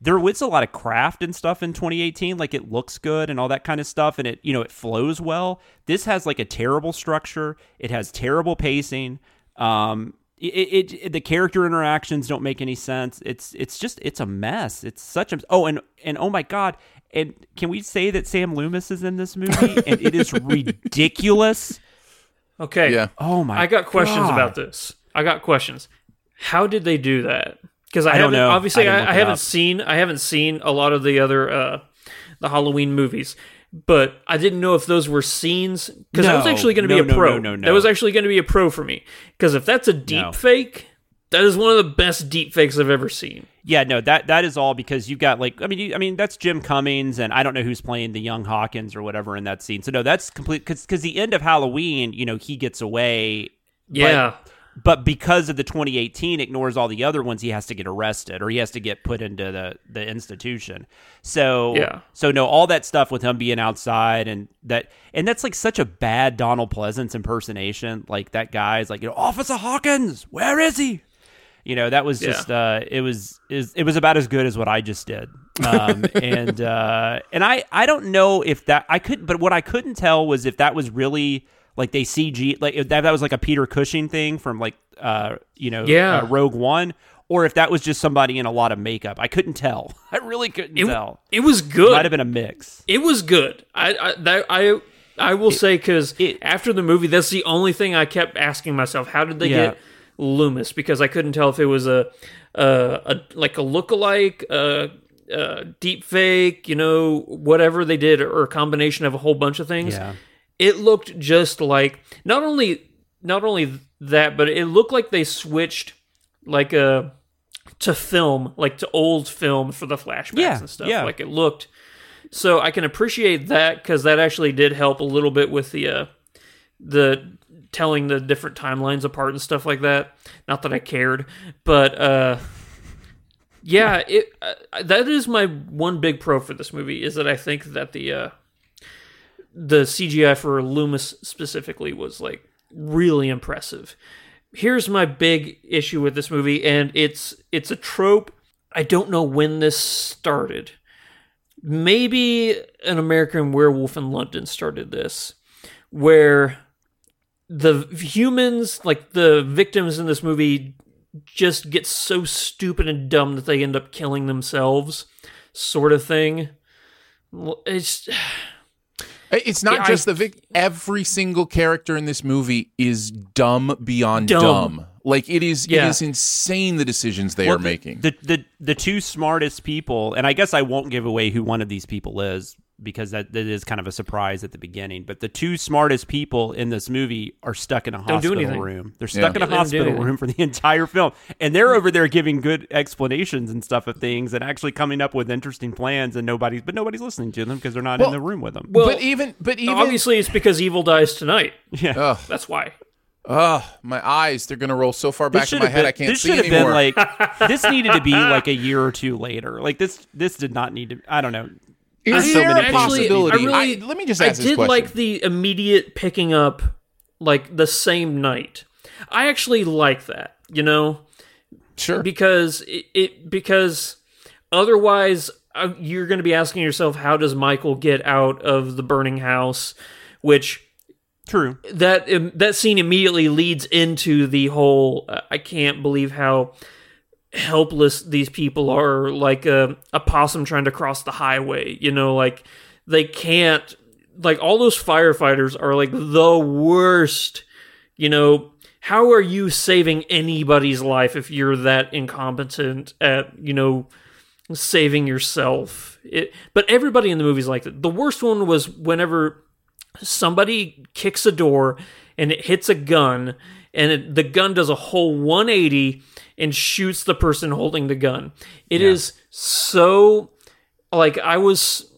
there was a lot of craft and stuff in 2018 like it looks good and all that kind of stuff and it you know it flows well. This has like a terrible structure. It has terrible pacing. Um it, it, the character interactions don't make any sense. It's it's just it's a mess. It's such a oh and and oh my god, and can we say that Sam Loomis is in this movie? and it is ridiculous. Okay. Yeah. Oh my. I got questions God. about this. I got questions. How did they do that? Because I, I, don't know. Obviously, I, I, I haven't up. seen. I haven't seen a lot of the other uh, the Halloween movies, but I didn't know if those were scenes because no, that was actually going to no, be a pro. No, no, no, That was actually going to be a pro for me because if that's a deep fake, that is one of the best deep fakes I've ever seen. Yeah, no, that that is all because you've got like I mean, you, I mean that's Jim Cummings and I don't know who's playing the young Hawkins or whatever in that scene. So no, that's complete because because the end of Halloween, you know, he gets away. Yeah. But, but because of the 2018 ignores all the other ones he has to get arrested or he has to get put into the the institution so yeah so no all that stuff with him being outside and that and that's like such a bad donald pleasence impersonation like that guy's like you know officer hawkins where is he you know that was just uh it was is it was about as good as what i just did. Um and uh and i i don't know if that i could but what i couldn't tell was if that was really like they cg like if that, that was like a peter cushing thing from like uh you know yeah. uh, rogue one or if that was just somebody in a lot of makeup. I couldn't tell. I really couldn't it, tell. it was good. It might have been a mix. It was good. I i that, i I will it, say because after the movie, that's the only thing I kept asking myself: How did they yeah. get Loomis because I couldn't tell if it was a, a, a like a lookalike, a, a deep fake, you know, whatever they did, or a combination of a whole bunch of things. Yeah. It looked just like not only not only that, but it looked like they switched like a uh, to film, like to old film for the flashbacks yeah, and stuff. Yeah. Like it looked. So I can appreciate that because that actually did help a little bit with the uh, the telling the different timelines apart and stuff like that. Not that I cared, but uh, yeah, it uh, that is my one big pro for this movie is that I think that the uh, the CGI for Loomis specifically was like really impressive. Here's my big issue with this movie, and it's it's a trope. I don't know when this started, maybe an American Werewolf in London started this, where the humans, like the victims in this movie, just get so stupid and dumb that they end up killing themselves, sort of thing. It's It's not Yeah, just I- the vic. Every single character in this movie is dumb beyond Dumb. dumb. Like it is. Yeah. It is insane the decisions they Well, are the- making. The, the the two smartest people, and I guess I won't give away who one of these people is because that, that is kind of a surprise at the beginning. But the two smartest people in this movie are stuck in a Don't hospital anything. room. They're Yeah. stuck in a they hospital room for the entire film, and they're over there giving good explanations and stuff of things, and actually coming up with interesting plans. And nobody's but nobody's listening to them because they're not Well, in the room with them. well, but even. But even. obviously it's because evil dies tonight. yeah. Ugh, That's why. Oh, my eyes. They're gonna roll so far back in my have head been, I can't this see should have anymore. been like this needed to be like a year or two later. Like this this did not need to. I don't know. Is There's there a actually, possibility? I really, I- let me just I ask this did question. like the immediate picking up, like the same night. I actually like that, you know, sure. because it, it because otherwise uh, you're going to be asking yourself, how does Michael get out of the burning house? Which True. that um, that scene immediately leads into the whole uh, I can't believe how helpless these people are like a, a possum trying to cross the highway you know like they can't like all those firefighters are like the worst you know. How are you saving anybody's life if you're that incompetent at you know saving yourself? It, but everybody in the movie's like that the worst one was whenever somebody kicks a door and it hits a gun and it, the gun does a whole 180 and shoots the person holding the gun It is so like i was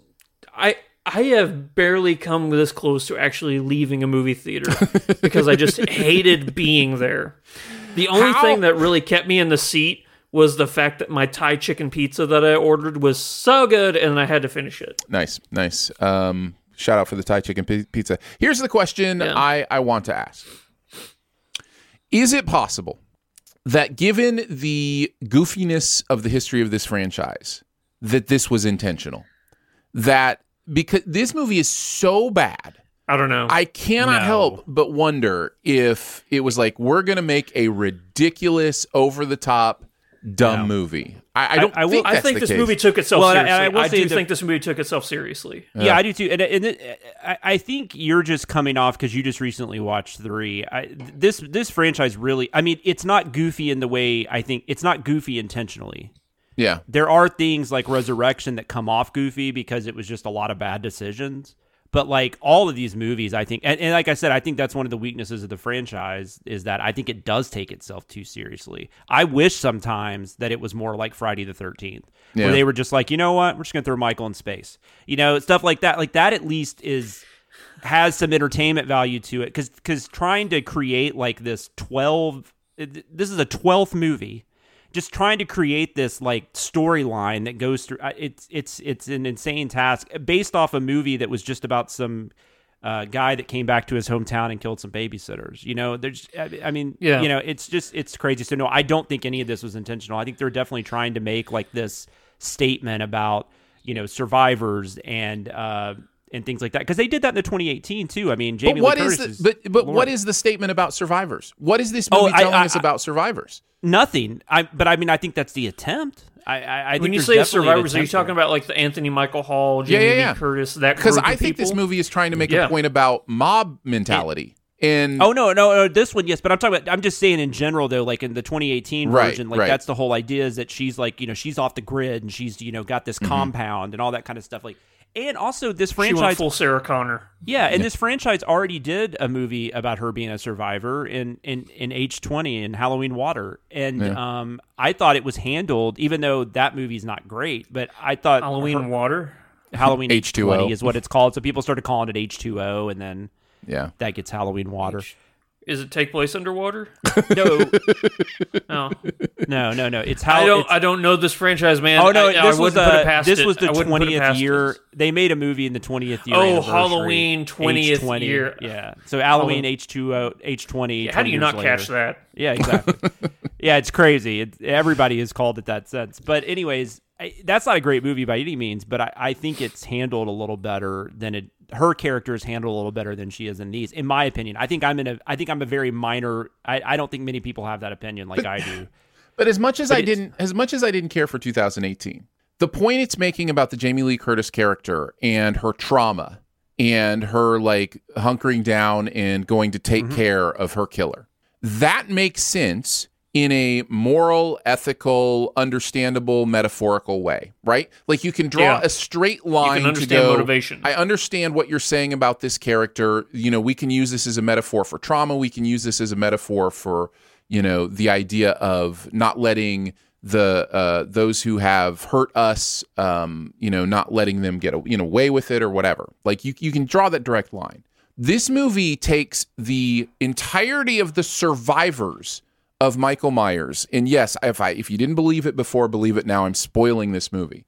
i i have barely come this close to actually leaving a movie theater because i just hated being there the only How- thing that really kept me in the seat was the fact that my thai chicken pizza that i ordered was so good and i had to finish it Nice, nice. Um, shout out for the Thai chicken pi- pizza. Here's the question Yeah. I, I want to ask Is it possible that given the goofiness of the history of this franchise, that this was intentional? That because this movie is so bad. i don't know I cannot No. help but wonder if it was like we're gonna make a ridiculous, over the top, dumb No. movie. I, I don't I will- think I that's think the this case. movie took itself Well, and I- seriously. I will I, say do the- think this movie took itself seriously. Yeah, I do too. And, and it, I, I think you're just coming off because you just recently watched three. I, this this franchise really. I mean, it's not goofy in the way I think it's not goofy intentionally. Yeah. There are things like Resurrection that come off goofy because it was just a lot of bad decisions. But like all of these movies, I think, and, and like I said, I think that's one of the weaknesses of the franchise is that I think it does take itself too seriously. I wish sometimes that it was more like Friday the Thirteenth, Yeah. where they were just like, you know what, we're just gonna throw Michael in space, you know, stuff like that. Like that, at least is has some entertainment value to it because because trying to create like this 12 this is a 12th movie just trying to create this like storyline that goes through uh, it's it's it's an insane task based off a movie that was just about some uh, guy that came back to his hometown and killed some babysitters you know? There's I I mean Yeah. you know it's just it's crazy. So no I don't think any of this was intentional. I think they're definitely trying to make like this statement about you know survivors and uh and things like that because they did that in the 2018 too. I mean, Jamie but what Lee is Curtis the, but but Lord. is the statement about survivors? What is this Oh, movie I- telling I- us I- about survivors? nothing? I but I mean, I think that's the attempt. I I, I when you say survivors, are you talking there. about like the Anthony Michael Hall, Yeah, Jamie yeah, Lee yeah. Curtis, that Because I of think this movie is trying to make Yeah. a point about mob mentality. And Oh no, no, no, this one yes, but I'm talking about. I'm just saying in general though, like in the 2018 Right, version, like right. that's the whole idea is that she's like you know she's off the grid and she's you know got this Mm-hmm. compound and all that kind of stuff. Like and also this She went franchise full Sarah Connor. Yeah, and this franchise already did a movie about her being a survivor in in in H twenty in Halloween Water, and Yeah. um, I thought it was handled, even though that movie's not great. But I thought Halloween her- Water. Halloween H H2O. twenty is what it's called. So people started calling it H two O, and then yeah, that gets Halloween Water. Is it take place underwater? no, no, no, no, no. It's how I don't. I don't know this franchise, man. Oh no! I, I this was uh, it past this it. was the I wouldn't put it twentieth year. it. They made a movie in the twentieth year. Oh, Halloween 20th H20, year. Yeah. So Halloween H two O H twenty. How do you not catch that? Yeah, exactly. yeah, it's crazy. It, everybody has called it that since. But anyways, I, that's not a great movie by any means, but I, I think it's handled a little better than it. Her character is handled a little better than she is in these, in my opinion. I think I'm in a. I think I'm a very minor. I, I don't think many people have that opinion like I do. But as much as But I didn't, as much as I didn't care for 2018, the point it's making about the Jamie Lee Curtis character and her trauma and her like hunkering down and going to take mm-hmm. care of her killer, that makes sense in a moral, ethical, understandable, metaphorical way, right? Like you can draw Yeah. a straight line to understand go. motivation. I understand what you're saying about this character. You know, we can use this as a metaphor for trauma. We can use this as a metaphor for, you know, the idea of not letting the uh, those who have hurt us, um, you know, not letting them get you know away with it or whatever. Like you, you can draw that direct line. This movie takes the entirety of the survivors of Michael Myers, and yes, if I if you didn't believe it before, believe it now. I'm spoiling this movie.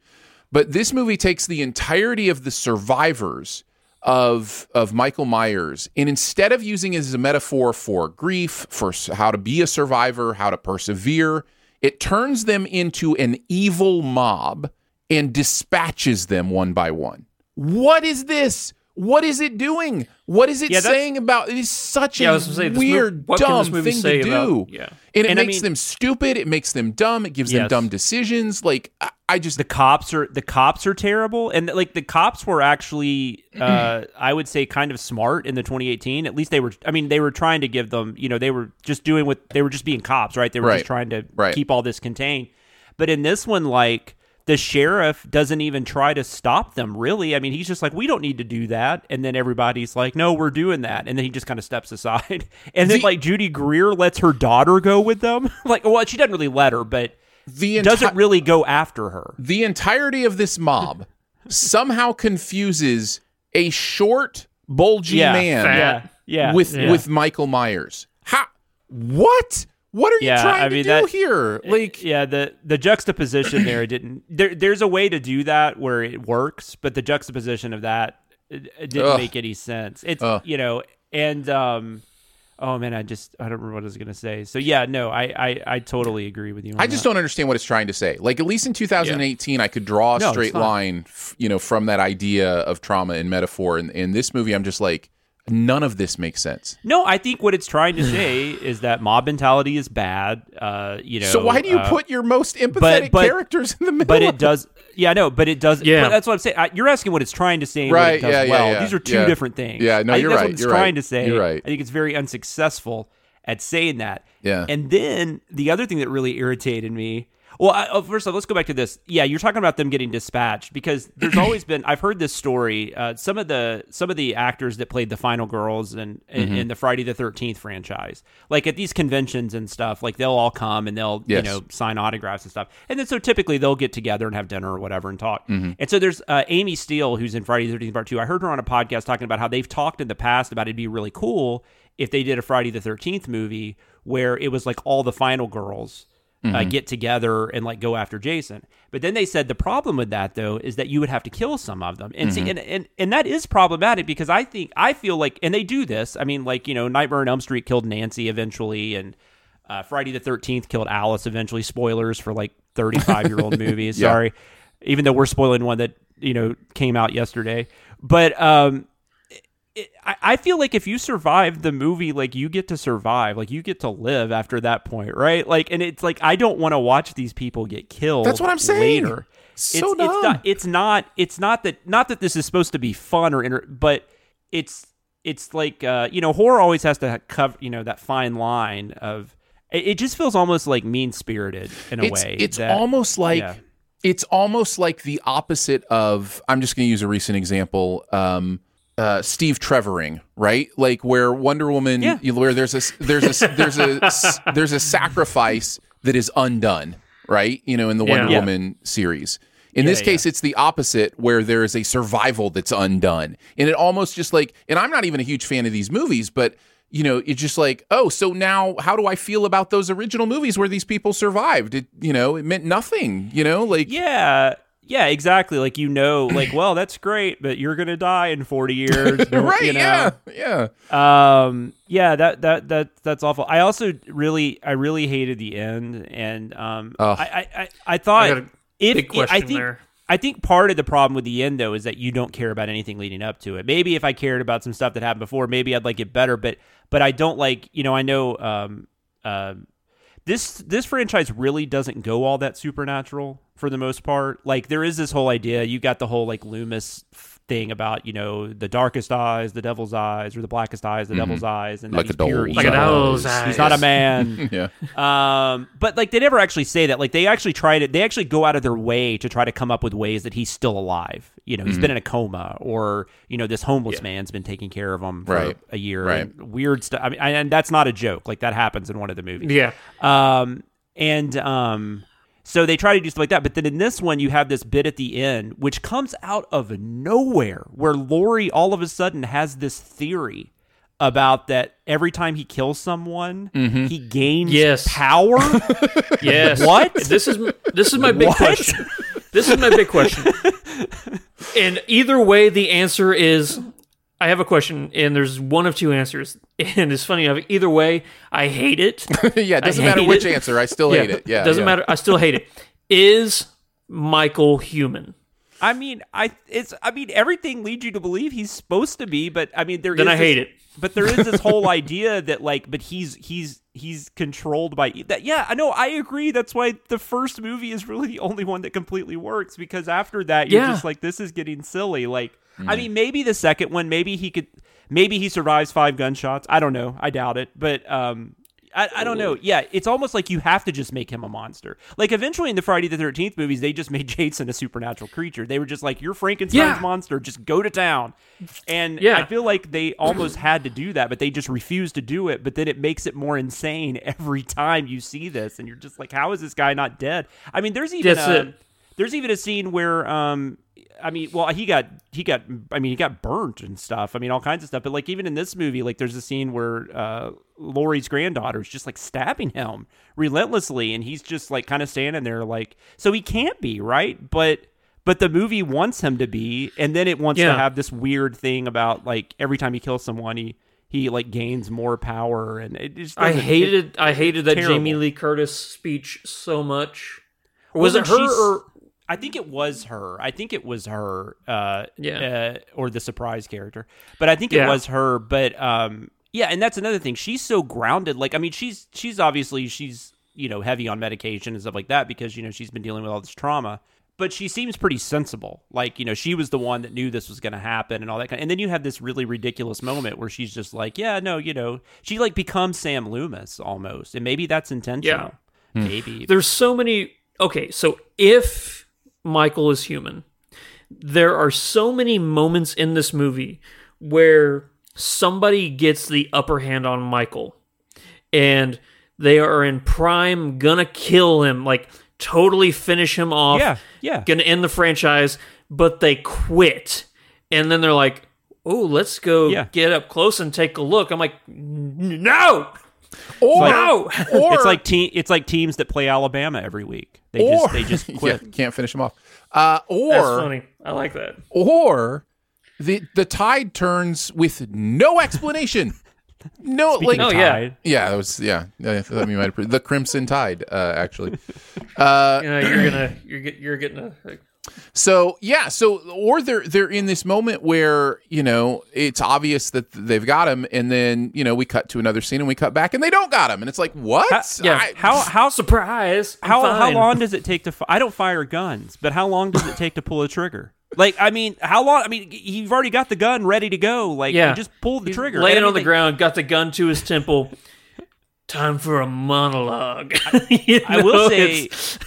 But this movie takes the entirety of the survivors of of Michael Myers, and instead of using it as a metaphor for grief, for how to be a survivor, how to persevere, it turns them into an evil mob and dispatches them one by one. What is this? What is it doing? What is it Yeah, saying about? It is such Yeah, I a say, mo- weird, what dumb thing to about- do. yeah. and it And I makes mean- them stupid. It makes them dumb. It gives them dumb decisions. Like I, I just the cops are the cops are terrible and like the cops were actually uh i would say kind of smart in the 2018 at least they were i mean they were trying to give them you know they were just doing what they were just being cops right they were Right. just trying to Right. keep all this contained but in this one like the sheriff doesn't even try to stop them really i mean he's just like we don't need to do that and then everybody's like no we're doing that and then he just kind of steps aside and then like judy greer lets her daughter go with them like well she doesn't really let her but the doesn't really go after her the entirety of this mob somehow confuses a short, bulgy Yeah, man. Yeah, yeah, with yeah. with Michael Myers. How? What? What are you yeah, trying I mean to do that, here? Eh, like, yeah, the the juxtaposition there didn't. There, there's a way to do that where it works, but the juxtaposition of that it, it didn't Ugh. make any sense. It's Ugh. you know, and um, oh man, I just I don't remember what I was gonna say. So yeah, no, I I, I totally agree with you. On I just that. don't understand what it's trying to say. Like, at least in 2018, I could draw a No, straight line, you know, from that idea of trauma and metaphor. And in this movie, I'm just like, none of this makes sense. No, I think what it's trying to say is that mob mentality is bad. Uh, you know. so why do you uh, put your most empathetic but- but- characters in the middle? But it does. Yeah, no, but it does. Yeah. that's what I'm saying. I, you're asking what it's trying to say Right, it does yeah, yeah, yeah, These are two yeah. different things. Yeah, no, I think you're right, what it's you're trying right, to say. you're right. I think it's very unsuccessful at saying that. Yeah. And then the other thing that really irritated me. Well, I, oh, first of all, let's go back to this. Yeah, you're talking about them getting dispatched because there's always been. I've heard this story. Uh, some of the some of the actors that played the final girls and in, Mhm. in the Friday the Thirteenth franchise, like at these conventions and stuff, like they'll all come and they'll Yes. you know sign autographs and stuff. And then so typically they'll get together and have dinner or whatever and talk. Mhm. And so there's uh, Amy Steel, who's in Friday the 13th Part 2. I heard her on a podcast talking about how they've talked in the past about it'd be really cool if they did a Friday the 13th movie where it was like all the final girls. Uh, Mhm. get together and like go after Jason, but then they said the problem with that though is that you would have to kill some of them, and see, Mhm. and, and and that is problematic because I think I feel like, and they do this. I mean, like you know, Nightmare on Elm Street killed Nancy eventually, and uh, Friday the Thirteenth killed Alice eventually. Spoilers for like thirty-five year old movies. Yeah. Sorry, even though we're spoiling one that you know came out yesterday. But um, it, I, I feel like if you survive the movie, like you get to survive, like you get to live after that point, right? Like, and it's like I don't want to watch these people get killed. That's what I'm saying. Later. So it's, dumb. It's not. It's not. It's not that. Not that this is supposed to be fun or inter- but it's it's like uh, you know horror always has to cover you know that fine line of it, it just feels almost like mean spirited in a it's, way. It's that- almost like yeah. it's almost like the opposite of. I'm just going to use a recent example. Um, uh, Steve Trevoring, right? Like where Wonder Woman, Yeah. you- where there's a there's a there's a there's a sacrifice that is undone, right? You know, in the Yeah. Wonder Yeah. Woman series. In Yeah, this case, it's the opposite, where there is a survival that's undone, and it almost just like. And I'm not even a huge fan of these movies, but you know, it's just like, oh, so now how do I feel about those original movies where these people survived? It, you know, it meant nothing. You know, like Yeah. Yeah, exactly. Like you know, like well, that's great, but you're gonna die in forty years, right? You know? Yeah, yeah. Um, yeah, that that that that's awful. I also really, I really hated the end, and um, Ugh. I, I I I thought I gotta- if Big question I think there. I think part of the problem with the end though is that you don't care about anything leading up to it. Maybe if I cared about some stuff that happened before, maybe I'd like it better. But but I don't like you know I know um uh, this this franchise really doesn't go all that supernatural for the most part. Like there is this whole idea. You got the whole like Loomis thing about you know the darkest eyes, the devil's eyes, or the blackest eyes, the Mhm. devil's eyes, and Like he's a pure Like a evil. doll's He's not a man. yeah. Um, but like they never actually say that. Like they actually try to. They actually go out of their way to try to come up with ways that he's still alive. You know, he's Mhm. been in a coma, or you know, this homeless man's been taking care of him for Right. a year. Right. and weird stuff. I mean, and that's not a joke. Like that happens in one of the movies. Yeah. Um, and um, so they try to do stuff like that. But then in this one, you have this bit at the end, which comes out of nowhere, where Laurie all of a sudden has this theory about that every time he kills someone, Mhm. he gains Yes. power. Yes. What? This is this is my big What? question. This is my big question. and either way, the answer is I have a question, and there's one of two answers. And it's funny enough. Either way, I hate it. yeah, it doesn't matter which it. answer. I still hate it. Yeah, doesn't yeah. matter. I still hate it. Is Michael human? I mean, I it's I mean everything leads you to believe he's supposed to be, but I mean there Then is I this- hate it. But there is this whole idea that like, but he's he's he's controlled by that. Yeah, I know. I agree. That's why the first movie is really the only one that completely works because after that you're Yeah. just like, this is getting silly. Like, I Mm. mean, maybe the second one, maybe he could, maybe he survives five gunshots. I don't know. I doubt it, but um. I, I don't know. Yeah, it's almost like you have to just make him a monster. Like eventually in the Friday the Thirteenth movies, they just made Jason a supernatural creature. They were just like, "You're Frankenstein's Yeah. monster. Just go to town." And Yeah. I feel like they almost had to do that, but they just refused to do it. But then it makes it more insane every time you see this, and you're just like, "How is this guy not dead?" I mean, there's even a, there's even a scene where um I mean, well, he got he got I mean, he got burnt and stuff. I mean, all kinds of stuff. But like even in this movie, like there's a scene where uh Laurie's granddaughter is just like stabbing him relentlessly and he's just like kind of standing there like so he can't be, right? But but the movie wants him to be and then it wants Yeah. to have this weird thing about like every time he kills someone he he like gains more power and it just I hated I hated that terrible. Jamie Lee Curtis speech so much. Was Wasn't it her or I think it was her. I think it was her. Uh, Yeah. Uh, or the surprise character, but I think it Yeah. was her. But um, yeah, and that's another thing. She's so grounded. Like, I mean, she's she's obviously she's you know heavy on medication and stuff like that because you know she's been dealing with all this trauma. But she seems pretty sensible. Like, you know, she was the one that knew this was going to happen and all that kind. And then you have this really ridiculous moment where she's just like, "Yeah, no, you know," she like becomes Sam Loomis almost, and maybe that's intentional. Maybe There's so many. Okay, so if Michael is human, there are so many moments in this movie where somebody gets the upper hand on Michael and they are in prime gonna kill him, like totally finish him off. Yeah, yeah. Gonna end the franchise, but they quit. And then they're like, oh, let's go Yeah. get up close and take a look. I'm like, no! Or, no! or it's like te- it's like teams that play Alabama every week. They or just they just quit. yeah, can't finish them off. Uh, or That's funny. I like that. or the the tide turns with no explanation. No, Speaking like Oh, yeah. yeah, that was yeah. I thought you might have the Crimson Tide uh, actually. Uh, You know, you're gonna you're get, you're getting a, a So yeah, so or they're they're in this moment where you know it's obvious that they've got him, and then you know we cut to another scene and we cut back and they don't got him, and it's like what? How- yeah. I- how how surprise. I'm how how long does it take to? Fi- I don't fire guns, but how long does it take to pull a trigger? Like I mean, how long? I mean, you've already got the gun ready to go. Like, Yeah. you just pull the He's trigger. laying on the ground, got the gun to his temple. Time for a monologue. You I will say, it's-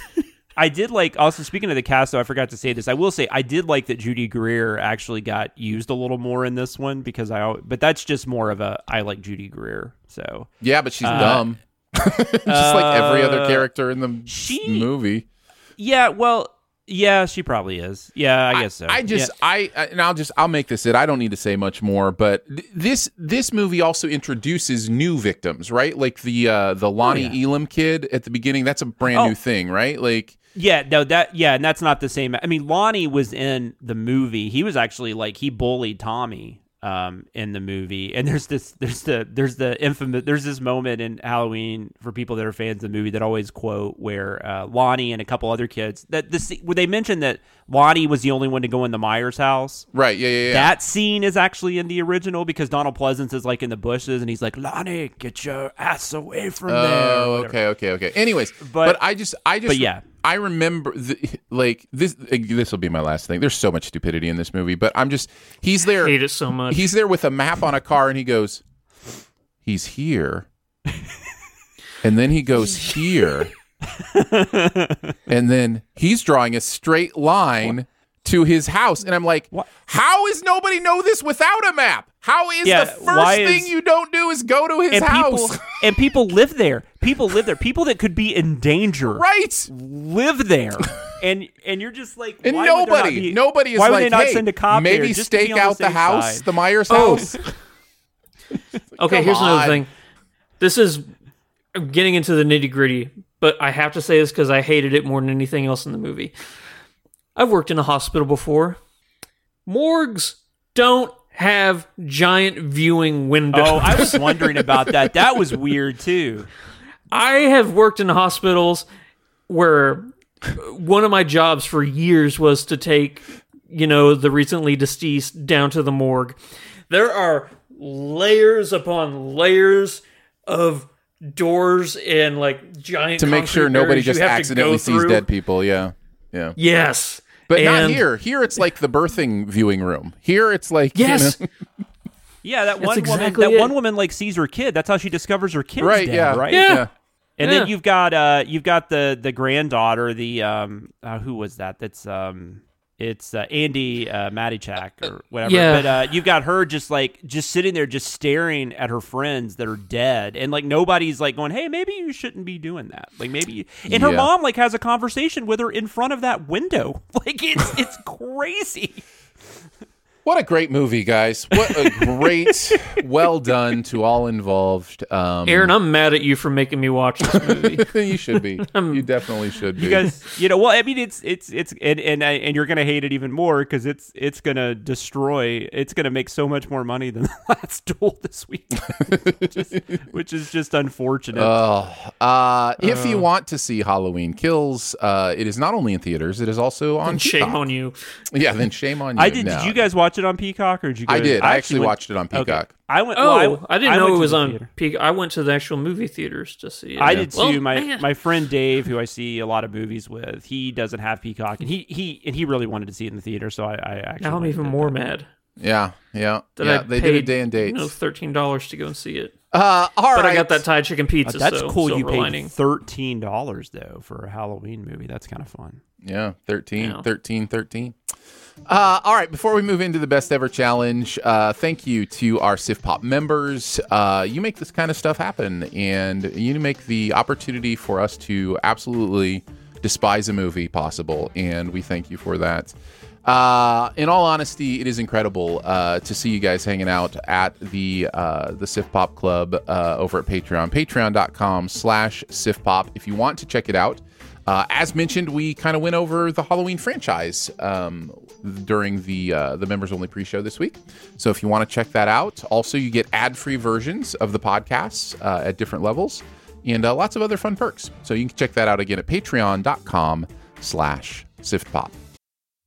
I did like. Also, speaking of the cast, though, I forgot to say this. I will say I did like that Judy Greer actually got used a little more in this one because I. But that's just more of a I like Judy Greer. So yeah, but she's Uh, dumb, just like every other uh, character in the she- movie. yeah, well, yeah, she probably is. Yeah, I guess so. I just Yeah. I I- and I'll just I'll make this it. I don't need to say much more, but th- this this movie also introduces new victims, right? Like the uh the Lonnie yeah. Elam kid at the beginning. That's a brand Oh. new thing, right? Like Yeah, no, that yeah, and that's not the same. I mean, Lonnie was in the movie. He was actually like he bullied Tommy um, in the movie. And there's this, there's the, there's the infamous, there's this moment in Halloween for people that are fans of the movie that always quote where uh, Lonnie and a couple other kids that this, where they mentioned that Lonnie was the only one to go in the Myers house. Right. Yeah. Yeah. yeah. That scene is actually in the original because Donald Pleasence is like in the bushes and he's like, Lonnie, get your ass away from oh, there. Oh, okay, okay, okay. Anyways, but, But- I just, I just, but yeah. I remember the, like this. This will be my last thing. There's so much stupidity in this movie, but I'm just, he's there. hate it so much. He's there with a map on a car, and he goes, he's here, and then he goes here, and then he's drawing a straight line. To his house, and I'm like, how is nobody know this without a map? How is Yeah, the first thing is- you don't do is go to his and house? people and people live there. People live there. People that could be in danger, right? Live there, and and you're just like, And why would there not nobody, be- nobody is why like, would they not hey, send a cop maybe there just stake out the, safe house, side? the Myers Oh. house. Okay, Come here's another thing. This is I'm getting into the nitty gritty, but I have to say this because I hated it more than anything else in the movie. I've worked in a hospital before. Morgues don't have giant viewing windows. Oh, I was wondering about that. That was weird too. I have worked in hospitals where uh, one of my jobs for years was to take, you know, the recently deceased down to the morgue. There are layers upon layers of doors and like giant to make sure nobody just accidentally sees dead people. Yeah, yeah. Yes, But not here. Here it's like the birthing viewing room. Here it's like you Yes. know- Yeah, that one exactly woman. That it. one woman like sees her kid. That's how she discovers her kid. Right, dead, yeah, right? yeah. Yeah. And Yeah. then you've got uh you've got the the granddaughter, the um uh, who was that? That's um it's uh, Andi uh, Matichak or whatever. Yeah. But uh, you've got her just like just sitting there, just staring at her friends that are dead, and like nobody's like going, "Hey, maybe you shouldn't be doing that." Like maybe, you... and her Yeah. mom like has a conversation with her in front of that window. Like it's it's crazy. What a great movie, guys! What a great, well done to all involved. Um, Aaron, I'm mad at you for making me watch this movie. you should be. You definitely should be. You guys, you know, well, I mean, it's it's it's and and, I- and you're gonna hate it even more because it's it's gonna destroy. It's gonna make so much more money than the last duel this week, which, is, which is just unfortunate. Oh, uh, if you want to see Halloween Kills, uh, it is not only in theaters; it is also on. Shame on you. Yeah, then shame on you. I did. now. Did you guys watch it on Peacock or did you? Go I to- did. I actually went- watched it on okay. Peacock. I went. Oh, well, I, didn't know it was the on Peacock. I went to the actual movie theaters to see it. I did Well, too. My man. my friend Dave, who I see a lot of movies with, he doesn't have Peacock, and he he and he really wanted to see it in the theater. So I, I actually Now I'm even more that. mad Yeah, yeah, that yeah. I they paid did a day and date. you know, thirteen dollars to go and see it. Uh, all but I right. got that Thai chicken Oh, pizza. that's so cool. You silver paid lining. thirteen dollars though for a Halloween movie. That's kind of fun. Yeah, 13, Yeah. 13, 13. Uh, all right, before we move into the best ever challenge, uh, thank you to our SiftPop members. Uh, you make this kind of stuff happen, and you make the opportunity for us to absolutely despise a movie possible, and we thank you for that. Uh, in all honesty, it is incredible uh, to see you guys hanging out at the uh, the SiftPop Club over at Patreon. Patreon.com slash SiftPop. If you want to check it out, uh, as mentioned, we kind of went over the Halloween franchise um, during the uh, the members only pre show this week. So if you want to check that out, also you get ad free versions of the podcasts uh, at different levels and uh, lots of other fun perks. So you can check that out again at patreon.com slash siftpop.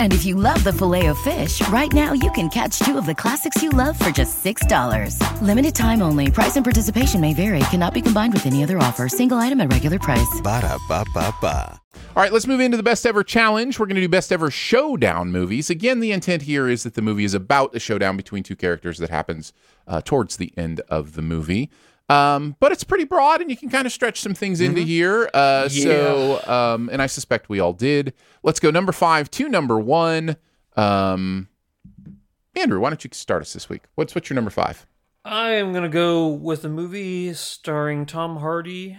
And if you love the filet of fish, right now you can catch two of the classics you love for just $6. Limited time only. Price and participation may vary. Cannot be combined with any other offer. Single item at regular price. Ba da ba ba ba. All right, let's move into the best ever challenge. We're going to do best ever showdown movies. Again, the intent here is that the movie is about a showdown between two characters that happens uh, towards the end of the movie. Um, but it's pretty broad, and you can kind of stretch some things into here. Uh, So, um, and I suspect we all did. Let's go number five to number one. Um, Andrew, why don't you start us this week? What's what's your number five? I am gonna go with a movie starring Tom Hardy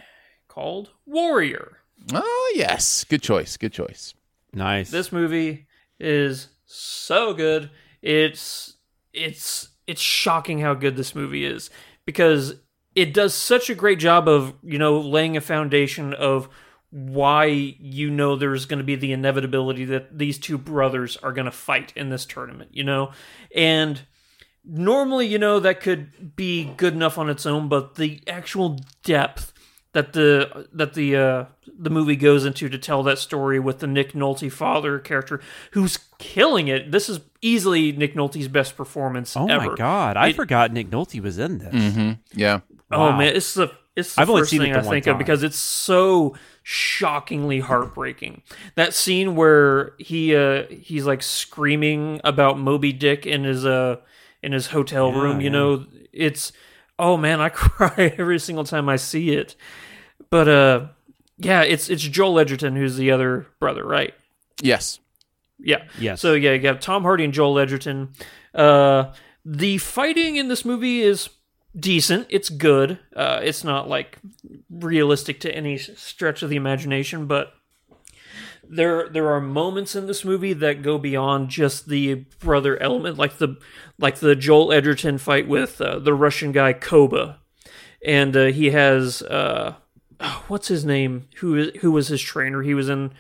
called Warrior. Oh yes, good choice. Good choice. Nice. This movie is so good. It's it's it's shocking how good this movie is because it does such a great job of, you know, laying a foundation of why you know there's going to be the inevitability that these two brothers are going to fight in this tournament, you know? And normally, you know, that could be good enough on its own, but the actual depth that the that the uh, the movie goes into to tell that story with the Nick Nolte father character who's killing it. This is easily Nick Nolte's best performance Oh ever. my god, I It- forgot Nick Nolte was in this. Mm-hmm. Yeah. Oh man, it's the it's the I've only first thing I think time. of because it's so shockingly heartbreaking. That scene where he uh he's like screaming about Moby Dick in his uh in his hotel Yeah, room, you yeah. know, it's oh man, I cry every single time I see it. But uh yeah, it's it's Joel Edgerton who's the other brother, right? Yes. Yeah. Yes. So yeah, you got Tom Hardy and Joel Edgerton. Uh, the fighting in this movie is decent. It's good. Uh, it's not like realistic to any stretch of the imagination, but there there are moments in this movie that go beyond just the brother element, like the like the Joel Edgerton fight with uh, the Russian guy Koba, and uh, he has uh, oh, what's his name? Who is who was his trainer? He was in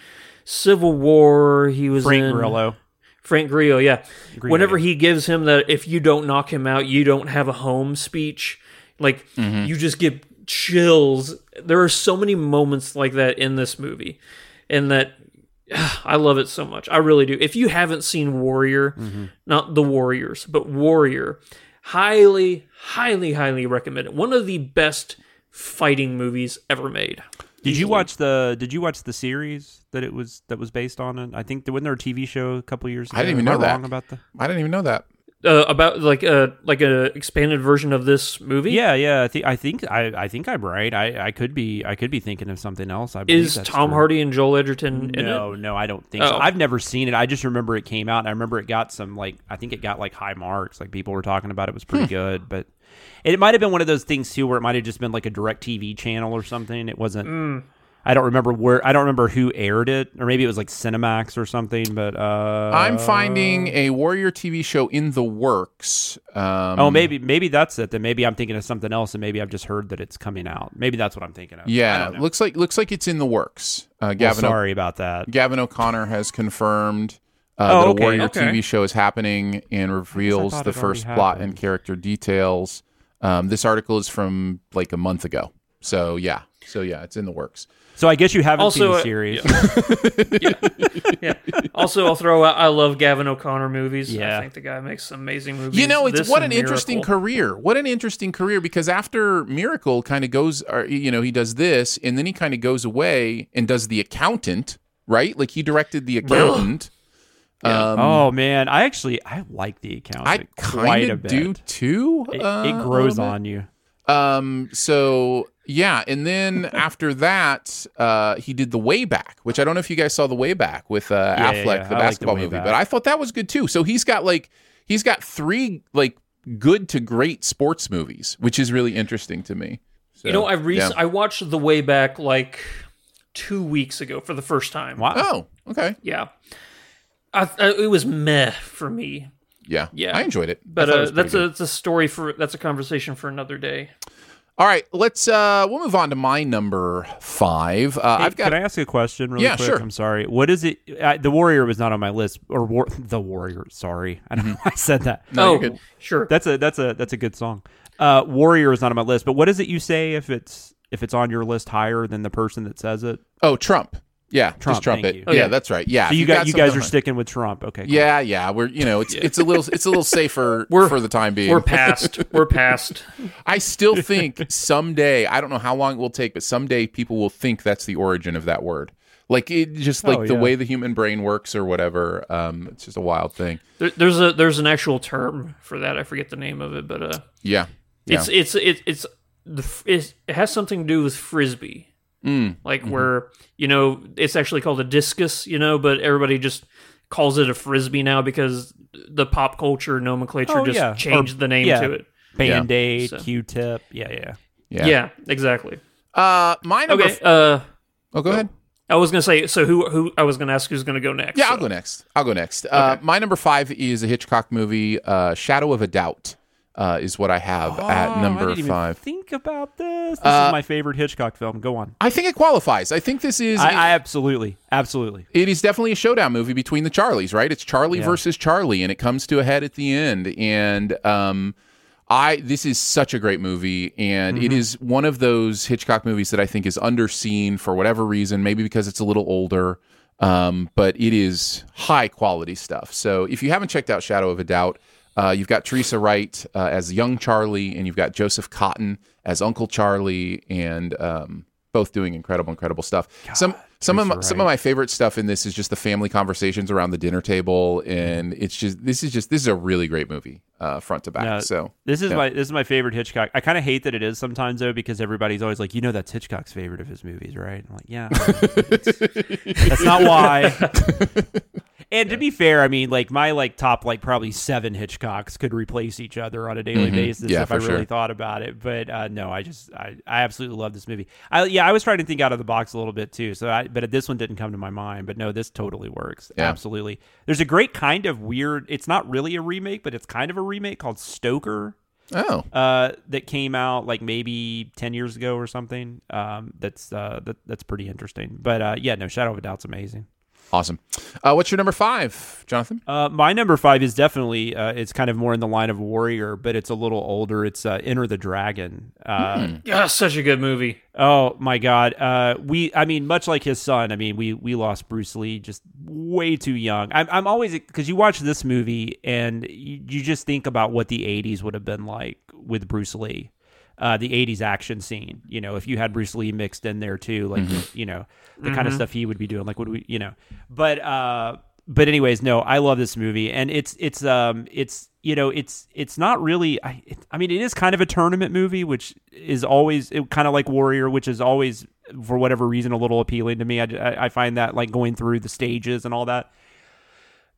Civil War. He was Frank in Grillo. Frank Grillo, yeah. Grillo, Whenever he gives him that if you don't knock him out, you don't have a home speech, like mm-hmm. you just get chills. There are so many moments like that in this movie. And that I love it so much. I really do. If you haven't seen Warrior, mm-hmm. not The Warriors, but Warrior, highly, highly, highly recommend it. One of the best fighting movies ever made. Did you watch the Did you watch the series that it was that was based on it? I think there wasn't there a TV show a couple years ago. I didn't even know wrong that. about the. I didn't even know that. Uh, about like a like a expanded version of this movie? Yeah, yeah. I think I think I, I think I'm right. I, I could be I could be thinking of something else. I Is Tom true. Hardy and Joel Edgerton in No, it? no, I don't think so. Oh. I've never seen it. I just remember it came out, and I remember it got some like I think it got like high marks. Like people were talking about it was pretty hmm. good, but it might have been one of those things too, where it might have just been like a direct TV channel or something. It wasn't. Hmm. I don't remember where. I don't remember who aired it, or maybe it was like Cinemax or something. But uh, I'm finding a Warrior TV show in the works. Um, Oh, maybe maybe that's it. Then maybe I'm thinking of something else, and maybe I've just heard that it's coming out. Maybe that's what I'm thinking of. Yeah, looks like looks like it's in the works. Uh, Well, Gavin, O- sorry about that. Gavin O'Connor has confirmed uh, Oh, that okay, a Warrior okay. TV show is happening and reveals the first plot happened. and character details. Um, this article is from like a month ago, so yeah, so yeah, it's in the works. So I guess you haven't seen Also, the uh, series. yeah. Also, I'll throw out. I love Gavin O'Connor movies. Yeah. I think the guy makes some amazing movies. You know, it's This what and an interesting career. What an interesting career because after Miracle kind of goes, or, you know, he does this and then he kind of goes away and does The Accountant, right? Like he directed The Accountant. Um, oh man, I actually I like the accountant. I quite kind a of bit. do too. It, uh, it a grows on you. Um. So yeah, and then after that, uh, he did the Way Back, which I don't know if you guys saw the Way Back with uh, Yeah, Affleck, yeah, yeah. the I like The basketball movie. Back. But I thought that was good too. So he's got like he's got three like good to great sports movies, which is really interesting to me. So, You know, I rec-. I watched The Way Back like two weeks ago for the first time. Wow. Oh, okay. Yeah. I, I, it was meh for me. Yeah. Yeah. I enjoyed it. But thought it uh, was pretty that's a, good. that's a story for that's a conversation for another day. All right, let's uh we'll move on to my number five. Uh, Hey, I've got Can I ask a question really Yeah, quick? sure. I'm sorry. What is it? I, the Warrior was not on my list, or war, the Warrior. Sorry, I don't know why I said that. Mm-hmm. No, you're good. sure. That's a that's a that's a good song. Uh, Warrior is not on my list, but what is it you say if it's if it's on your list higher than the person that says it? Oh, Trump. Yeah, Trump, just Trump it. you. Yeah, Okay. that's right. Yeah, So you you've got you guys are sticking with Trump. Okay. cool. Yeah, yeah, we're you know it's it's a little it's a little safer for the time being. We're past. We're past. I still think someday I don't know how long it will take, but someday people will think that's the origin of that word. Like it just like Oh, the way the human brain works or whatever. Um, it's just a wild thing. There, there's a there's an actual term for that. I forget the name of it, but uh, Yeah, yeah. it's it's it, it's the it's, it has something to do with frisbee, Mm. like Mm-hmm. where you know it's actually called a discus, you know, but everybody just calls it a frisbee now because the pop culture nomenclature Oh, just yeah. changed Or- the name yeah. to it. Band Aid, So- Q-tip. Yeah, yeah. yeah, Yeah, exactly. Uh, my number. Okay. Uh, oh, go ahead. I was gonna say so. Who who I was gonna ask who's gonna go next. Yeah, so. I'll go next. I'll go next. Uh, my number five is a Hitchcock movie, uh, Shadow of a Doubt. Uh, is what I have at Oh, I number five. think about this. This Uh, is my favorite Hitchcock film. Go on. I think it qualifies. I think this is. I, I absolutely, absolutely. it is definitely a showdown movie between the Charlies, right? It's Charlie Yeah. versus Charlie, and it comes to a head at the end. And um, I this is such a great movie, and it Mhm. is one of those Hitchcock movies that I think is underseen for whatever reason, maybe because it's a little older. Um, but it is high quality stuff. So if you haven't checked out Shadow of a Doubt, uh, you've got Teresa Wright uh, as young Charlie, and you've got Joseph Cotten as Uncle Charlie, and um, both doing incredible, incredible stuff. some some of my, some of my favorite stuff in this is just the family conversations around the dinner table, and it's just this is just this is a really great movie, uh, front to back. No, so this is yeah. my this is my favorite Hitchcock. I kind of hate that it is sometimes though because everybody's always like, you know, that's Hitchcock's favorite of his movies, right? I'm like, yeah, that's not why. and to be fair, I mean, like my like top like probably seven Hitchcocks could replace each other on a daily Mhm. basis Yeah, if I really sure. thought about it. But uh, no, I just I, I absolutely love this movie. I yeah, I was trying to think out of the box a little bit too. So I but this one didn't come to my mind. But no, this totally works. Yeah. Absolutely. There's a great kind of weird. It's not really a remake, but it's kind of a remake called Stoker oh uh, that came out like maybe ten years ago or something. Um, that's uh, that, that's pretty interesting. But uh, yeah, no, Shadow of a Doubt's amazing. Awesome. Uh, what's your number five, Jonathan? Uh, my number five is definitely uh, it's kind of more in the line of Warrior, but it's a little older. It's uh, Enter the Dragon. Uh, Yeah, such a good movie. Oh my God! Uh, we, I mean, much like his son, I mean, we we lost Bruce Lee just way too young. I'm, I'm always because you watch this movie and you, you just think about what the '80s would have been like with Bruce Lee, uh, the '80s action scene. You know, if you had Bruce Lee mixed in there too, like you know, the kind of stuff he would be doing. Like, would we, you know? But uh, but anyways, no, I love this movie, and it's it's um it's you know it's it's not really. I it, I mean, it is kind of a tournament movie, which is always it, kind of like Warrior, which is always for whatever reason a little appealing to me. I, I, I find that like going through the stages and all that.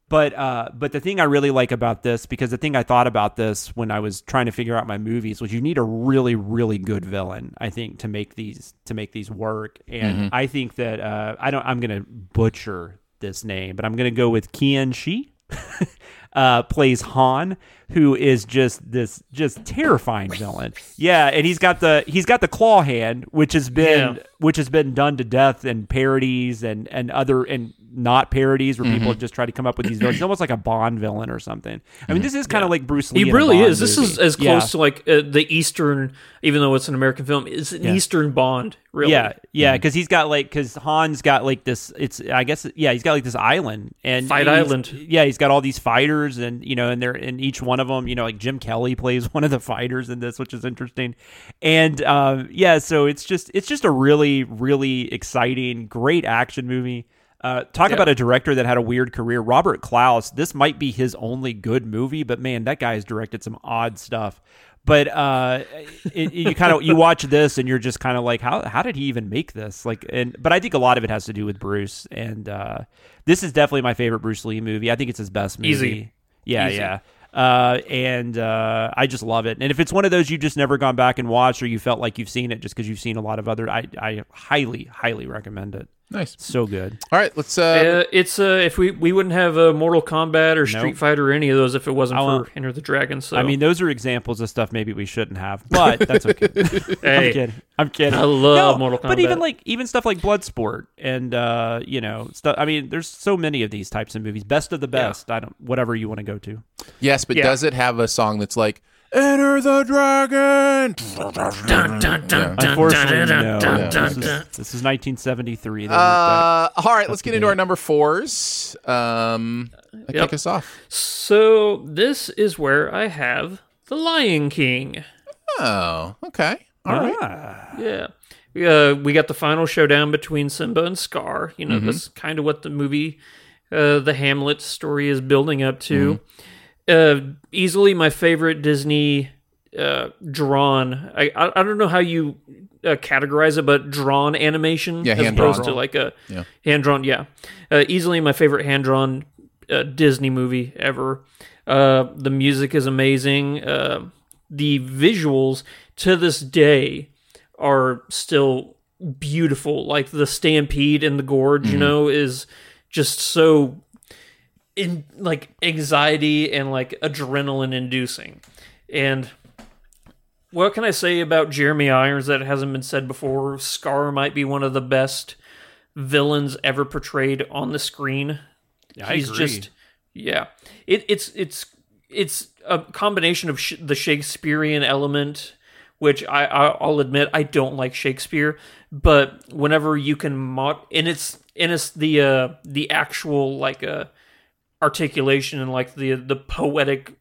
But uh, but the thing I really like about this, because the thing I thought about this when I was trying to figure out my movies, was you need a really really good villain, I think, to make these to make these work. And Mhm. I think that uh, I don't. I'm gonna butcher this name, but I'm gonna go with Kian Shi. uh, plays Han, who is just this just terrifying villain. Yeah, and he's got the he's got the claw hand, which has been Yeah. which has been done to death in parodies and and other and not parodies where people Mhm. just try to come up with these villains. He's almost like a Bond villain or something. I mean, this is kind of like Bruce Lee. He really is. This movie. is as close Yeah. to like uh, the Eastern, even though it's an American film. It's an Yeah. Eastern Bond. Really. Yeah, yeah, because he's got like because Han's got like this. It's I guess yeah, he's got like this island and Fight Island. Yeah, he's got all these fighters and you know and they're in each one of them. You know, like Jim Kelly plays one of the fighters in this, which is interesting. And um, yeah, so it's just it's just a really really exciting, great action movie. Uh, talk Yeah. about a director that had a weird career. Robert Clouse. This might be his only good movie, but man, that guy has directed some odd stuff. But uh, it, you kind of you watch this and you're just kind of like, how how did he even make this? Like, and but I think a lot of it has to do with Bruce. And uh, this is definitely my favorite Bruce Lee movie. I think it's his best movie. Easy. Yeah, Easy. yeah. Uh, and uh, I just love it. And if it's one of those you've just never gone back and watched, or you felt like you've seen it just because you've seen a lot of other, I I highly highly recommend it. Nice. So good. All right, let's. Uh, Uh, it's uh, if we we wouldn't have uh, Mortal Kombat or Street Nope. Fighter or any of those if it wasn't I for won't- Enter the Dragon. So I mean, those are examples of stuff maybe we shouldn't have, but that's okay. Hey, I'm kidding. I'm kidding. I love No, Mortal But even like even stuff like Bloodsport and uh, you know stuff. I mean, there's so many of these types of movies. Best of the best. I don't. Whatever you want to go to. yes, but Yeah. does it have a song that's like "Enter the Dragon"? Dun, dun, dun, dun, Unfortunately, dun, no. dun, dun, This is, this is 1973. They Uh, that. all right, let's get into our number fours. Um, Yep. kick us off. So this is where I have the Lion King. Oh, okay. All right. Ah. Yeah. We, uh, we got the final showdown between Simba and Scar. You know, Mhm. that's kind of what the movie, uh, the Hamlet story is building up to. Mm-hmm. Uh, easily my favorite Disney uh, drawn. I, I don't know how you uh, categorize it, but drawn animation Yeah, as opposed to like a Yeah. hand drawn. Yeah, uh, easily my favorite hand drawn uh, Disney movie ever. Uh, the music is amazing. Uh, the visuals to this day are still beautiful. Like the stampede in the gorge, you Mhm. know, is just so in like anxiety and like adrenaline inducing. And what can I say about Jeremy Irons that hasn't been said before? Scar might be one of the best villains ever portrayed on the screen. Yeah, He's just yeah. It, it's it's it's a combination of sh- the Shakespearean element, which I, I I'll admit I don't like Shakespeare, but whenever you can mod and it's and it's the uh the actual like uh articulation and like the the poetic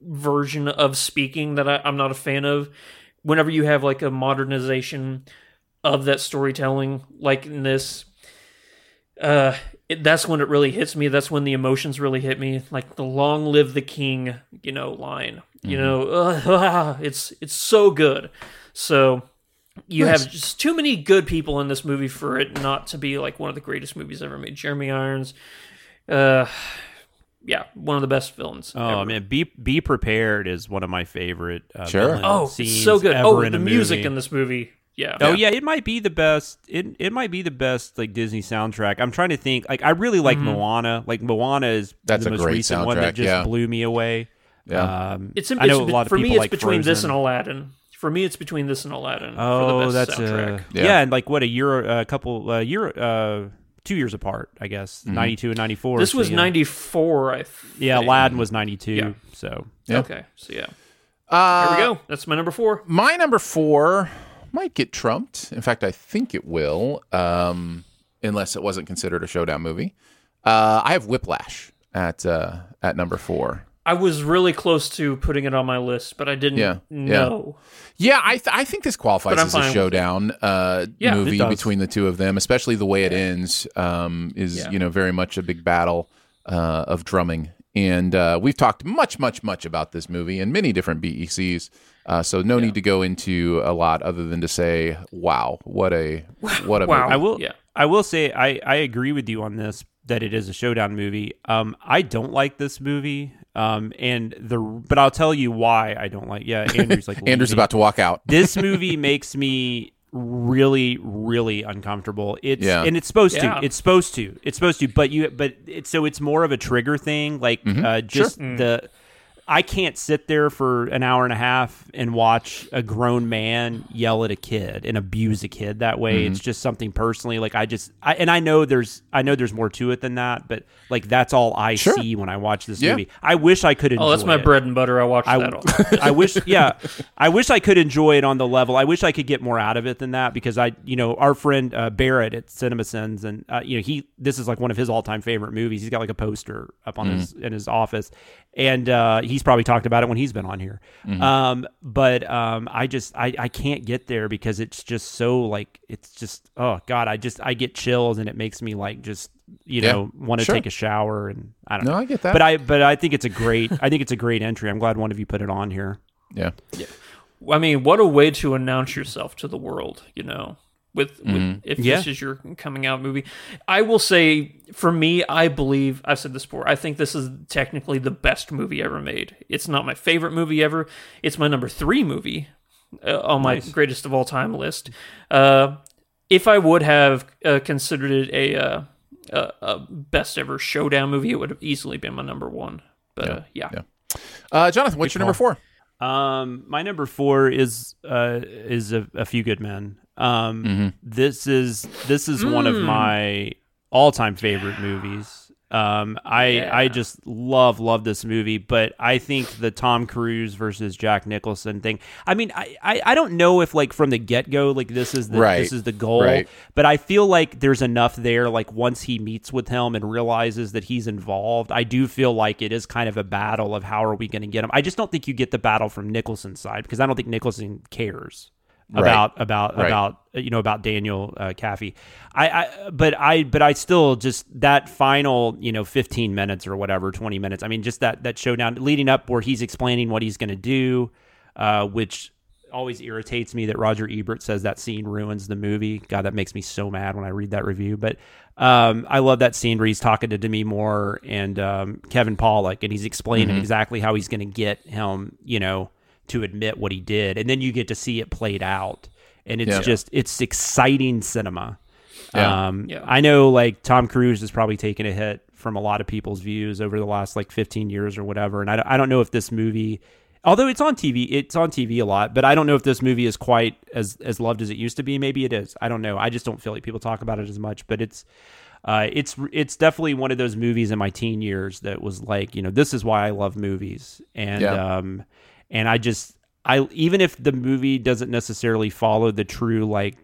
version of speaking that I, I'm not a fan of. Whenever you have like a modernization of that storytelling, like in this, uh, it, that's when it really hits me. That's when the emotions really hit me. Like the "Long live the king," you know, line. You Mhm. know, uh, it's it's so good. So you Nice. have just too many good people in this movie for it not to be like one of the greatest movies ever made. Jeremy Irons, uh, yeah, one of the best villains. Oh ever. man, be be prepared is one of my favorite. Uh, Sure. Oh, scenes so good. ever Oh, in the music movie. in this movie. Yeah. Oh yeah, it might be the best. It it might be the best like Disney soundtrack. I'm trying to think. Like I really like Mhm. Moana. Like Moana is That's the a most great recent one soundtrack, that just yeah. blew me away. Yeah. Um, It's, in, I know it's a lot of for me. It's like between this and Aladdin. For me, it's between this and Aladdin. for Oh, the best that's soundtrack. uh, Yeah. yeah. and like what a year, a couple uh, year, uh, two years apart, I guess, Mhm. ninety two and ninety four. This was ninety four. I think. Yeah, Aladdin was ninety two. Yeah. So Yeah. Okay, so yeah, Uh, here we go. That's my number four. My number four might get trumped. In fact, I think it will, um, unless it wasn't considered a showdown movie. Uh, I have Whiplash at uh, at number four. I was really close to putting it on my list, but I didn't Yeah, yeah. know. Yeah, I th- I think this qualifies as a showdown uh, Yeah, movie between the two of them, especially the way it ends um, is Yeah. you know very much a big battle uh, of drumming, and uh, we've talked much much much about this movie in many different BECs. Uh, so no need to go into a lot other than to say, wow, what a what a Wow. movie. I will. Yeah. I will say I I agree with you on this that it is a showdown movie. Um, I don't like this movie. Um, and the but I'll tell you why I don't like. Yeah, Andrew's like Andrew's about to walk out. this movie makes me really really uncomfortable it's Yeah. and it's supposed Yeah. to it's supposed to it's supposed to but you but it's so it's more of a trigger thing like Mm-hmm. uh just the I can't sit there for an hour and a half and watch a grown man yell at a kid and abuse a kid that way. Mm-hmm. It's just something personally. Like I just, I, and I know there's, I know there's more to it than that, but like that's all I Sure. see when I watch this Yeah. movie. I wish I could enjoy. Oh, that's my it. bread and butter. I watch I, that all. I wish, yeah, I wish I could enjoy it on the level. I wish I could get more out of it than that because I, you know, our friend uh, Barrett at CinemaSins, and uh, you know, he, this is like one of his all-time favorite movies. He's got like a poster up on his in his office, and uh, he's probably talked about it when he's been on here. Um, but um, I just, I, I can't get there because it's just so like, it's just, oh god, I just, I get chills and it makes me like just. You Yeah, know, want to sure. take a shower, and I don't No, know. I get that. But I, but I think it's a great. I think it's a great entry. I'm glad one of you put it on here. Yeah. I mean, what a way to announce yourself to the world, you know, with, with Mm-hmm. if Yeah. this is your coming out movie. I will say, for me, I believe I've said this before. I think this is technically the best movie ever made. It's not my favorite movie ever. It's my number three movie uh, on my Nice. greatest of all time list. Uh, if I would have uh, considered it a, uh, a a best ever showdown movie, it would have easily been my number one. But uh, yeah, Uh, Jonathan, what's your number four? Um, my number four is uh is a, a few good men. Um, Mm-hmm. this is this is one of Mm. my all time favorite movies. Um, I I just love love this movie, but I think the Tom Cruise versus Jack Nicholson thing. I mean, I I, I don't know if like from the get go like this is the Right. this is the goal, Right. but I feel like there's enough there. Like once he meets with him and realizes that he's involved, I do feel like it is kind of a battle of how are we going to get him. I just don't think you get the battle from Nicholson's side because I don't think Nicholson cares Right. about about Right. about you know about Daniel uh, Kaffee. I, I but I but I still just that final you know 15 minutes or whatever 20 minutes. I mean just that that showdown leading up where he's explaining what he's going to do, uh, which always irritates me that Roger Ebert says that scene ruins the movie. God, that makes me so mad when I read that review. But um, I love that scene where he's talking to Demi Moore and um, Kevin Pollak, and he's explaining Mhm. exactly how he's going to get him, you know, to admit what he did, and then you get to see it played out, and it's Yeah. just it's exciting cinema. Yeah. Um, Yeah. I know like Tom Cruise has probably taken a hit from a lot of people's views over the last like 15 years or whatever, and I, don't- I don't know if this movie, although it's on TV, it's on TV a lot, but I don't know if this movie is quite as as loved as it used to be. Maybe it is. I don't know. I just don't feel like people talk about it as much, but it's. Uh, it's it's definitely one of those movies in my teen years that was like you know this is why I love movies and Yeah. um and I just I even if the movie doesn't necessarily follow the true like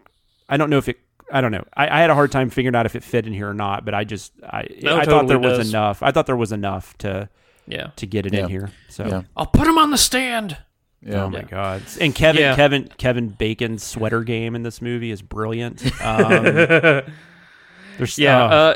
I don't know if it I don't know I, I had a hard time figuring out if it fit in here or not but I just I No, I it thought there totally was enough I thought there was enough to Yeah. to get it Yeah. in here so Yeah. I'll put him on the stand. Yeah. Oh my god! And Kevin Yeah. Kevin Kevin Bacon's sweater game in this movie is brilliant. Um, there's Yeah, oh, uh,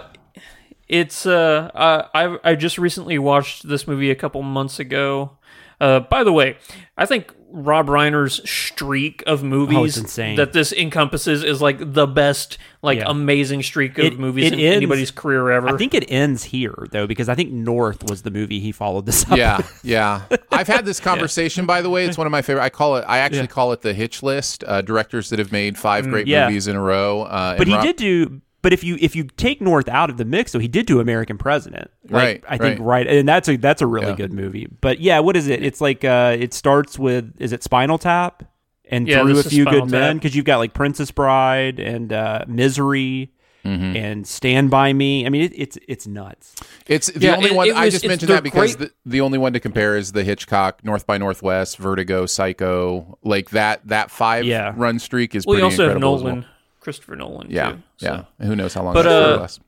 it's uh, uh, I I just recently watched this movie a couple months ago. Uh, by the way, I think Rob Reiner's streak of movies Oh, that this encompasses is like the best, like Yeah. amazing streak of It- movies it in ends- anybody's career ever. I think it ends here though because I think North was the movie he followed this up. yeah, yeah. I've had this conversation, by the way. It's one of my favorite. I call it. I actually Yeah. call it the Hitch List. Uh, directors that have made five Mm, great yeah. movies in a row. Uh, but he Rob- did do. But if you if you take North out of the mix, so he did do American President, Like, Right, I think right. right, and that's a that's a really Yeah. good movie. But yeah, what is it? It's like uh, it starts with is it Spinal Tap and Yeah, through a few Spinal good men because you've got like Princess Bride and uh, Misery. Mm-hmm. And Stand by Me. I mean, it, it's it's nuts. It's the Yeah, only it- one. it I just mentioned that because great- the, the only one to compare is the Hitchcock North by Northwest, Vertigo, Psycho. Like that that five Yeah. run streak is well, you pretty also have incredible as well. Christopher Nolan. Yeah, too, yeah. And who knows how long But, that uh, lasts?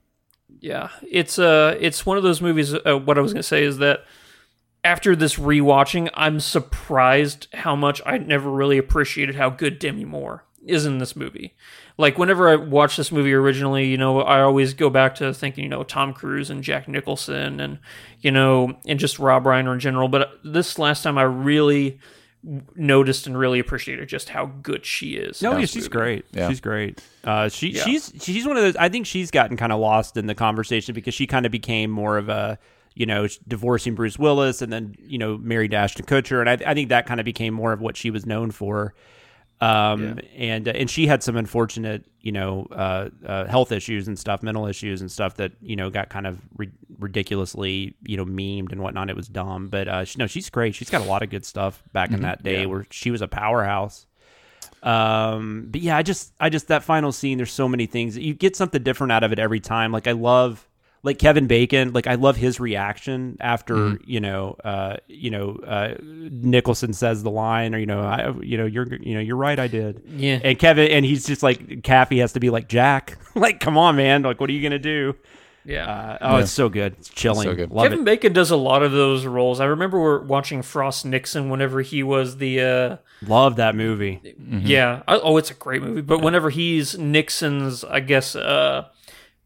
Yeah, it's uh it's one of those movies. Uh, what I was gonna say is that after this rewatching, I'm surprised how much I never really appreciated how good Demi Moore is in this movie. Like whenever I watched this movie originally, you know, I always go back to thinking, you know, Tom Cruise and Jack Nicholson, and you know, and just Rob Reiner in general. But this last time, I really noticed and really appreciated just how good she is. No, yeah, she's movie. great. Yeah. She's great. Uh, she Yeah. she's she's one of those. I think she's gotten kind of lost in the conversation because she kind of became more of a you know divorcing Bruce Willis and then you know married Ashton Kutcher, and I, I think that kind of became more of what she was known for. Um, and and she had some unfortunate you know uh, uh, health issues and stuff, mental issues and stuff that you know got kind of ri- ridiculously you know memed and whatnot. It was dumb, but uh, she, no, she's great. She's got a lot of good stuff back in that day where she was a powerhouse. Um, but yeah, I just, I just that final scene. There's so many things you get something different out of it every time. Like I love, like Kevin Bacon. Like I love his reaction after you know, uh, you know, uh, Nicholson says the line, or you know, I, you know, you're, you know, you're right, I did. Yeah. And Kevin, and he's just like, Kaffee has to be like Jack. like, come on, man. Like, what are you gonna do? Yeah. Uh, oh, it's so good. It's chilling. so good. Love Kevin it. Bacon does a lot of those roles. I remember we are watching Frost Nixon whenever he was the uh Love that movie. yeah. I, oh, it's a great movie. But whenever he's Nixon's, I guess, uh,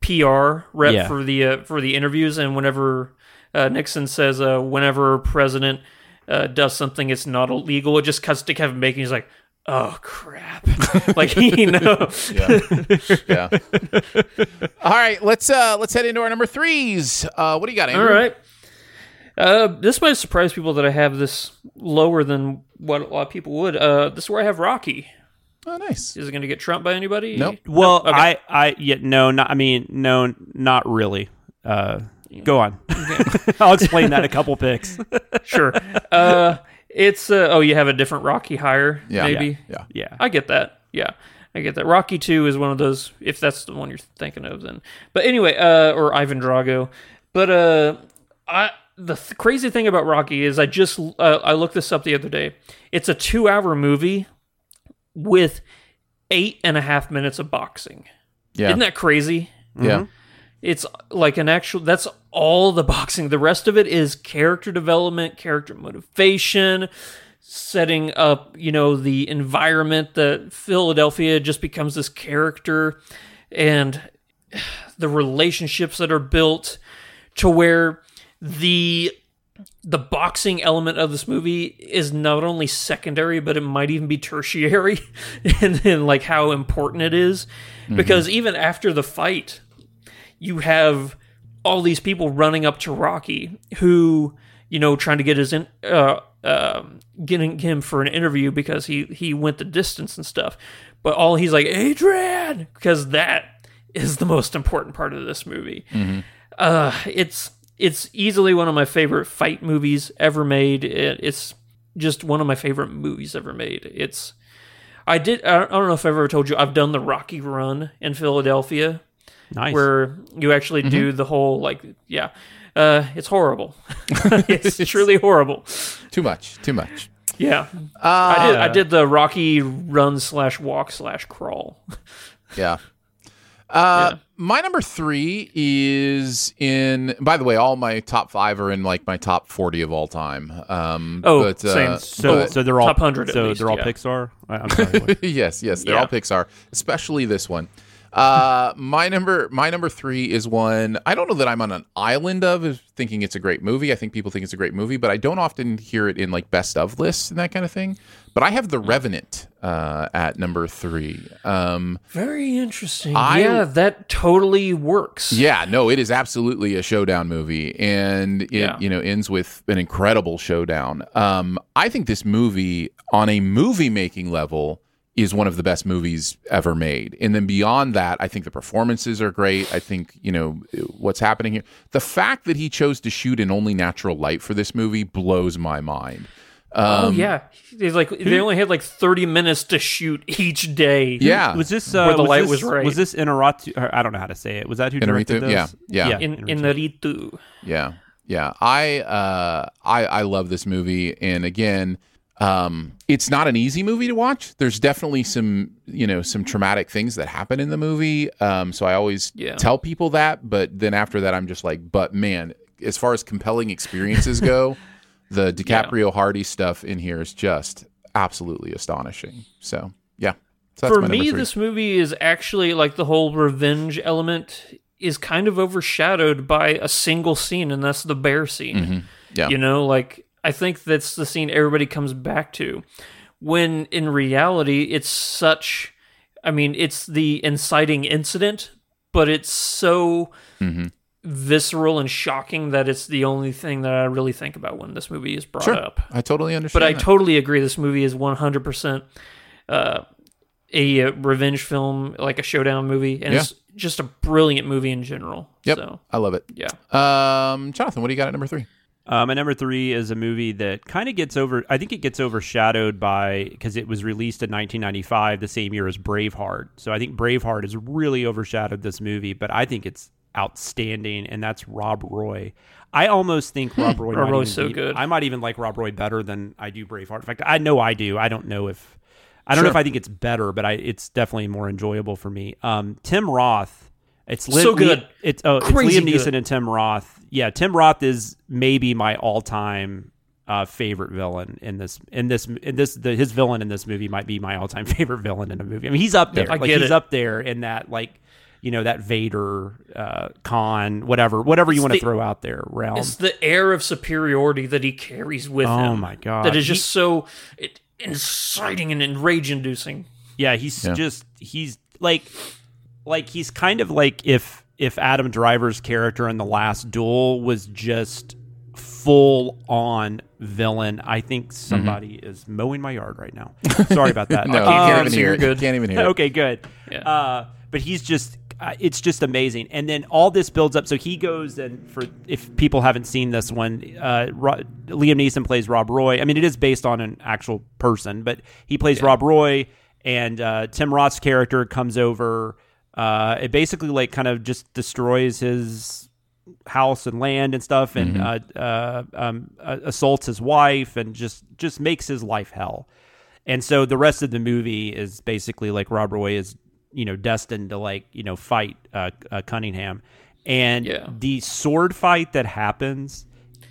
PR rep Yeah. for the uh, for the interviews, and whenever uh, Nixon says, uh, whenever president uh, does something, it's not illegal. It just cuts to Kevin Bacon. He's like, oh crap, like he knows. Yeah. yeah. All right, let's uh let's head into our number threes. Uh, what do you got, All Andrew? right. Uh, this might surprise people that I have this lower than what a lot of people would. Uh, this is where I have Rocky. Oh, nice. Is it going to get trumped by anybody? Nope. Well, Okay. I, I, yeah, no, not. I mean, no, not really. Uh, go on. I'll explain that in a couple picks. sure. Uh, it's uh, oh, you have a different Rocky higher, Yeah. maybe. Yeah. Yeah. I get that. Yeah, I get that. Rocky Two is one of those. If that's the one you're thinking of, then. But anyway, uh, or Ivan Drago. But uh, I the th- crazy thing about Rocky is I just uh, I looked this up the other day. It's a two-hour movie with eight and a half minutes of boxing. Yeah. Isn't that crazy? Yeah. Mm-hmm. It's like an actual. That's all the boxing. The rest of it is character development, character motivation, setting up. You know the environment that Philadelphia just becomes this character, and the relationships that are built to where the the boxing element of this movie is not only secondary, but it might even be tertiary, and in like how important it is. Because even after the fight, you have all these people running up to Rocky who, you know, trying to get his in, uh, um, getting him for an interview because he he went the distance and stuff. But all he's like, Adrian, because that is the most important part of this movie. Uh, it's it's easily one of my favorite fight movies ever made. It, it's just one of my favorite movies ever made. It's I did I don't know if I've ever told you I've done the Rocky Run in Philadelphia Nice. where you actually do the whole like yeah uh it's horrible it's truly horrible Too much. Too much. yeah Uh, i did i did the rocky run slash walk slash crawl Yeah. Uh, My number three is in. By the way, all my top five are in like my top forty of all time. Um, Oh, but, uh, same. So, but- so they're all Top 100 So least, they're all yeah. Pixar. I, I'm sorry. yes, yes, they're Yeah. all Pixar, especially this one. Uh, my number, my number three is one I don't know that I'm on an island of thinking it's a great movie. I think people think it's a great movie, but I don't often hear it in like best of lists and that kind of thing. But I have The Revenant uh, at number three. Um, very interesting I- yeah that totally works yeah, no, it is absolutely a showdown movie, and it Yeah. you know ends with an incredible showdown. Um, I think this movie, on a movie making level, is one of the best movies ever made. And then beyond that, I think the performances are great. I think you know what's happening here. The fact that he chose to shoot in only natural light for this movie blows my mind. Oh Um, yeah it's like they only had like 30 minutes to shoot each day Yeah. was this uh, Where the was light this, was right. Was this Inarritu? or I don't know how to say it. Was that who directed Inarritu? those? Yeah, yeah. in in Inarritu. the Yeah, yeah. I uh, I I love this movie, and again, um, it's not an easy movie to watch. There's definitely some you know some traumatic things that happen in the movie. Um, so I always Yeah. tell people that, but then after that, I'm just like, but man, as far as compelling experiences go, the DiCaprio Hardy stuff in here is just absolutely astonishing. So yeah, so that's for me this movie is actually like the whole revenge element is kind of overshadowed by a single scene and that's the bear scene Mm-hmm. Yeah. you know like i think that's the scene everybody comes back to when in reality it's such i mean it's the inciting incident but it's so Mm-hmm. Visceral and shocking that it's the only thing that i really think about when this movie is brought Sure. up I totally understand. but I that. totally agree. This movie is 100% uh, a uh, revenge film, like a showdown movie, and Yeah. it's just a brilliant movie in general. Yep, So, I love it. yeah. Um, Jonathan, what do you got at number three? Uh, my number three is a movie that kind of gets over. I think it gets overshadowed by because it was released in 1995, the same year as Braveheart. So I think Braveheart has really overshadowed this movie, but I think it's outstanding, and that's Rob Roy. I almost think Rob Roy. Hmm. Rob might Roy's so be- good. I might even like Rob Roy better than I do Braveheart. In fact, I know I do. I don't know if I don't know if I think it's better, but I it's definitely more enjoyable for me. Um, Tim Roth. It's Liam, So good. It's oh, it's Liam Neeson good. and Tim Roth. Yeah, Tim Roth is maybe my all-time uh, favorite villain in this. In this, in this, the, his villain in this movie might be my all-time favorite villain in a movie. I mean, he's up there. I like get he's it. up there in that, like you know, that Vader, uh, Khan, whatever, whatever you It's want to throw out there. Realm. It's the air of superiority that he carries with him. Oh my God. That is He- just so it, inciting and enrage-inducing. Yeah, he's Yeah. just he's like like he's kind of like if if Adam Driver's character in the last duel was just full on villain. I Mm-hmm. think somebody is mowing my yard right now. Sorry about that. No, you can't even hear it. Can't even hear it. Okay, good. Uh, but he's just. Uh, it's just amazing, and then all this builds up. So he goes and for if people haven't seen this one, uh, Ro- Liam Neeson plays Rob Roy. I mean, it is based on an actual person, but he plays Rob Roy, and uh, Tim Roth's character comes over. Uh, it basically like kind of just destroys his house and land and stuff, and Mm-hmm. uh, uh, um, uh, assaults his wife, and just just makes his life hell. And so the rest of the movie is basically like Rob Roy is you know destined to like you know fight uh, uh, Cunningham, and yeah. the sword fight that happens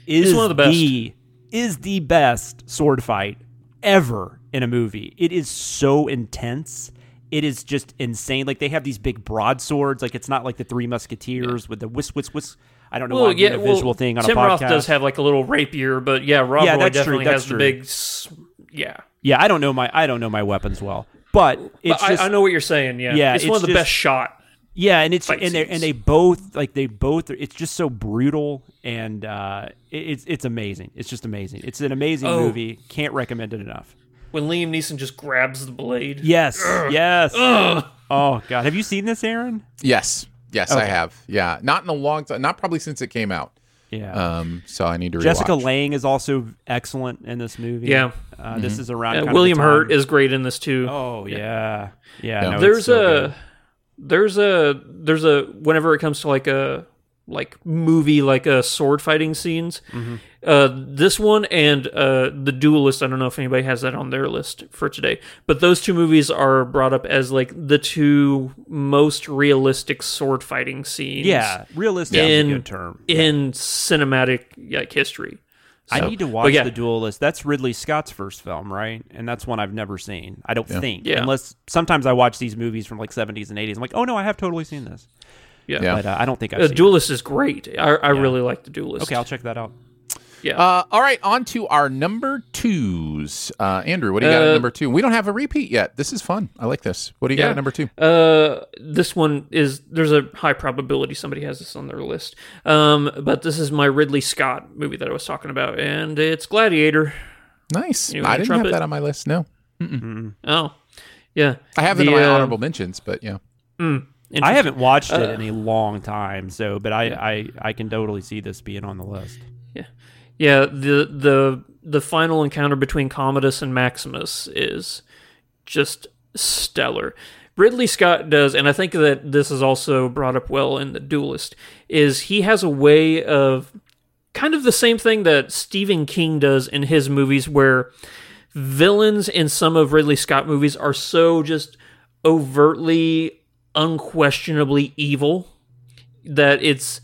is It's one of the best. The, is the best sword fight ever in a movie. It is so intense. It is just insane. Like they have these big broadswords. Like it's not like the Three Musketeers with the whisk whisk whisk. I don't know why I'm doing a visual thing on Tim a podcast. Roth does have like a little rapier, but yeah, Rob Yeah, Roy definitely has true. the big. Yeah, yeah, I don't know my I don't know my weapons well, but it's But I- just I know what you're saying, yeah. yeah, It's one of the just- best shot Yeah, and it's fight and they scenes. and they both like they both. It's just so brutal and uh, it's it's amazing. It's just amazing. It's an amazing Oh. movie. Can't recommend it enough. when Liam Neeson just grabs the blade. Yes, Ugh. yes. Ugh. Oh God, have you seen this, Aaron? Yes, yes, I have. Yeah, not in a long time. Not probably since it came out. Yeah. Um. So I need to. Read. Jessica rewatch. Lange is also excellent in this movie. Yeah. Uh, this Mhm. is around. Yeah, William Hurt is great in this too. Oh yeah, yeah. Yeah. no, there's so a good. there's a there's a whenever it comes to like a like movie like uh sword fighting scenes Mm-hmm. uh this one and uh the duelist i don't know if anybody has that on their list for today but those two movies are brought up as like the two most realistic sword fighting scenes Yeah, realistic is a in good term. in cinematic like history I need to watch yeah, The Duelist. That's Ridley Scott's first film, right? And that's one I've never seen. I don't Yeah. think. Yeah. Unless sometimes I watch these movies from like 70s and 80s. I'm like, oh no, I have totally seen this. yeah, Yeah. But uh, I don't think I've the seen duelist is great i, I really like the it. duelist Okay, I'll check that out. Yeah Uh, all right, on to our number twos. Uh, Andrew, what do you got at Uh, number two? We don't have a repeat yet. This is fun. I like this. What do you got at number two? Uh, this one is there's a high probability somebody has this on their list. Um, but this is my Ridley Scott movie that I was talking about, and it's Gladiator. Nice. You I didn't trumpet? have that on my list. No, Oh, yeah. I have it The, in my uh, honorable mentions, but yeah. mm, I haven't watched it Uh, in a long time, so but I, I I can totally see this being on the list. Yeah. The the the final encounter between Commodus and Maximus is just stellar. Ridley Scott does, and I think that this is also brought up well in The Duelist, is he has a way of kind of the same thing that Stephen King does in his movies, where villains in some of Ridley Scott movies are so just overtly, unquestionably evil that it's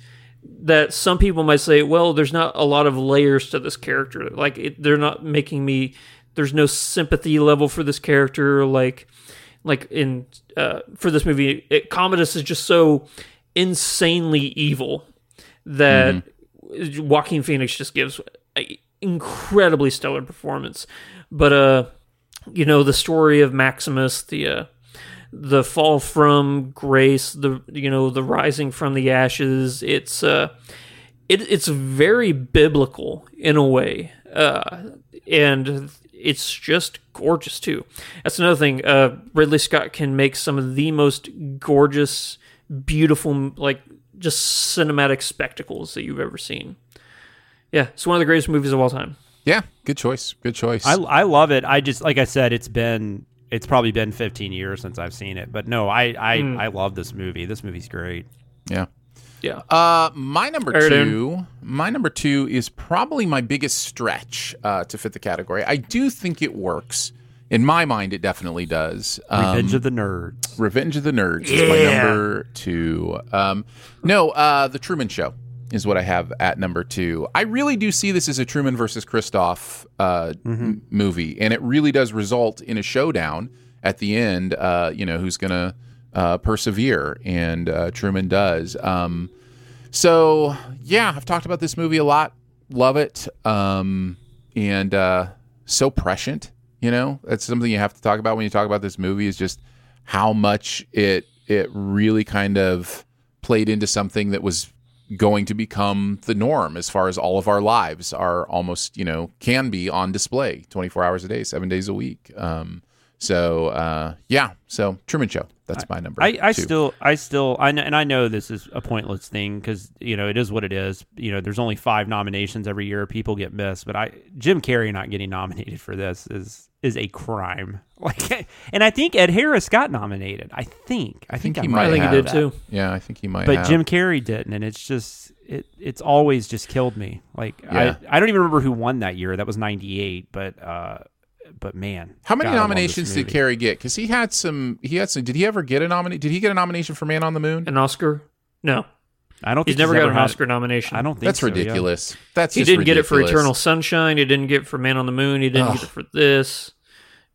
that some people might say, well, there's not a lot of layers to this character. Like it, they're not making me. There's no sympathy level for this character. Like, like in uh, for this movie, it, Commodus is just so insanely evil that Joaquin Phoenix just gives an incredibly stellar performance. But uh, you know, the story of Maximus, the uh, the fall from grace, the you know, the rising from the ashes. It's uh, it, it's very biblical in a way, uh, and it's just gorgeous too. That's another thing. Uh, Ridley Scott can make some of the most gorgeous, beautiful, like just cinematic spectacles that you've ever seen. Yeah, it's one of the greatest movies of all time. Yeah, good choice. Good choice. I I love it. I just like I said, it's been it's probably been 15 years since I've seen it, but no, I I, Mm. I love this movie. This movie's great. yeah. Yeah. Uh, my number Aaron. two, my number two is probably my biggest stretch uh, to fit the category. I do think it works. In my mind, it definitely does. Revenge Um, of the Nerds. Revenge of the Nerds is my number two. Um, no, uh, The Truman Show is what I have at number two. I really do see this as a Truman versus Christof uh, m- movie, and it really does result in a showdown at the end. Uh, you know, who's going to uh, persevere, and uh, Truman does. Um, so, yeah, I've talked about this movie a lot. Love it. Um, and uh, so prescient, you know? That's something you have to talk about when you talk about this movie is just how much it it really kind of played into something that was going to become the norm as far as all of our lives are almost you know can be on display 24 hours a day seven days a week um, so uh, yeah so truman show that's my number I, I still, I still, I know, and I know this is a pointless thing because you know it is what it is. You know, there's only five nominations every year. People get missed, but I, Jim Carrey not getting nominated for this is is a crime. Like, and I think Ed Harris got nominated. I think, I, think, he I might think he have. did too. yeah i think he might But have. Jim Carrey didn't, and it's just it. It's always just killed me. Like Yeah. I, I don't even remember who won that year. That was '98, but uh, but man, how many God, I love this nominations did Carrey get? Because he had some. He had some. Did he ever get a nomination? Did he get a nomination for Man on the Moon? An Oscar? No. I don't. Think he's think never got ever an had- Oscar nomination. I don't think That's so, yeah. ridiculous. That's he just didn't get it for. Eternal Sunshine. He didn't get it for Man on the Moon. He didn't Ugh. get it for this.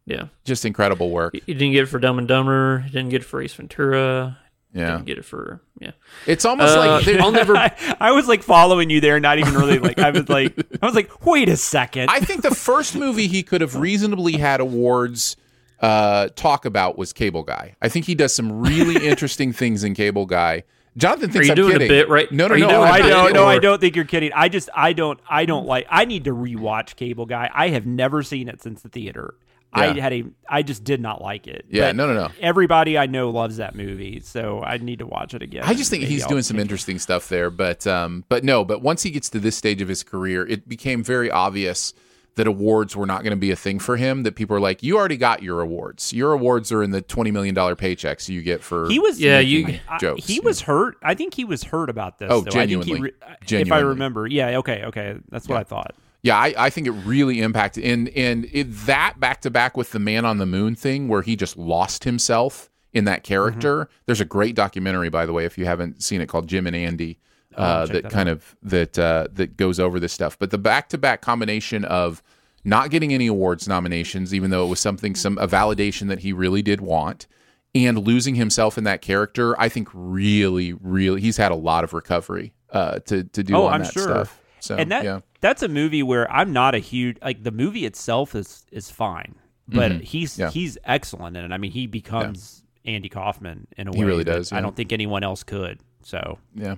Yeah. Just incredible work. He didn't get it for Dumb and Dumber. He didn't get it for Ace Ventura. Yeah. Didn't get it for yeah. It's almost Uh, like they- I'll never. I, I was like following you there, not even really like I was like I was like, wait a second. I think the first movie he could have reasonably had awards uh, talk about was Cable Guy. I think he does some really interesting things in Cable Guy. Jonathan thinks you I'm doing a bit right- No, no, no. no, I don't. No, I don't think you're kidding. I just, I don't, I don't like. I need to rewatch Cable Guy. I have never seen it since the theater. I had a, I just did not like it. Yeah, But no, no, no. Everybody I know loves that movie, so I need to watch it again. I just think he's I'll doing some take- interesting stuff there, but um, but no, but once he gets to this stage of his career, it became very obvious that awards were not going to be a thing for him. That people are like, you already got your awards. Your awards are in the twenty million dollar paychecks you get for He was, Yeah, making you- I- jokes. he was hurt. I think he was hurt about this. Oh, though. I think he genuinely. if I remember, yeah. Okay, okay, that's what I thought. Yeah, I, I think it really impacted and and it, that back to back with the Man on the Moon thing, where he just lost himself in that character. Mm-hmm. There's a great documentary, by the way, if you haven't seen it, called Jim and Andy, Oh, uh, that, that kind of that uh, that goes over this stuff. But the back to back combination of not getting any awards nominations, even though it was something some a validation that he really did want, and losing himself in that character, I think really, really, he's had a lot of recovery uh, to to do oh, on I'm that sure. stuff. So and that yeah. that's a movie where I'm not a huge like the movie itself is is fine, but Mhm. he's Yeah. he's excellent in it. I mean, he becomes Andy Kaufman in a way. He really that does, I don't think anyone else could. So Yeah.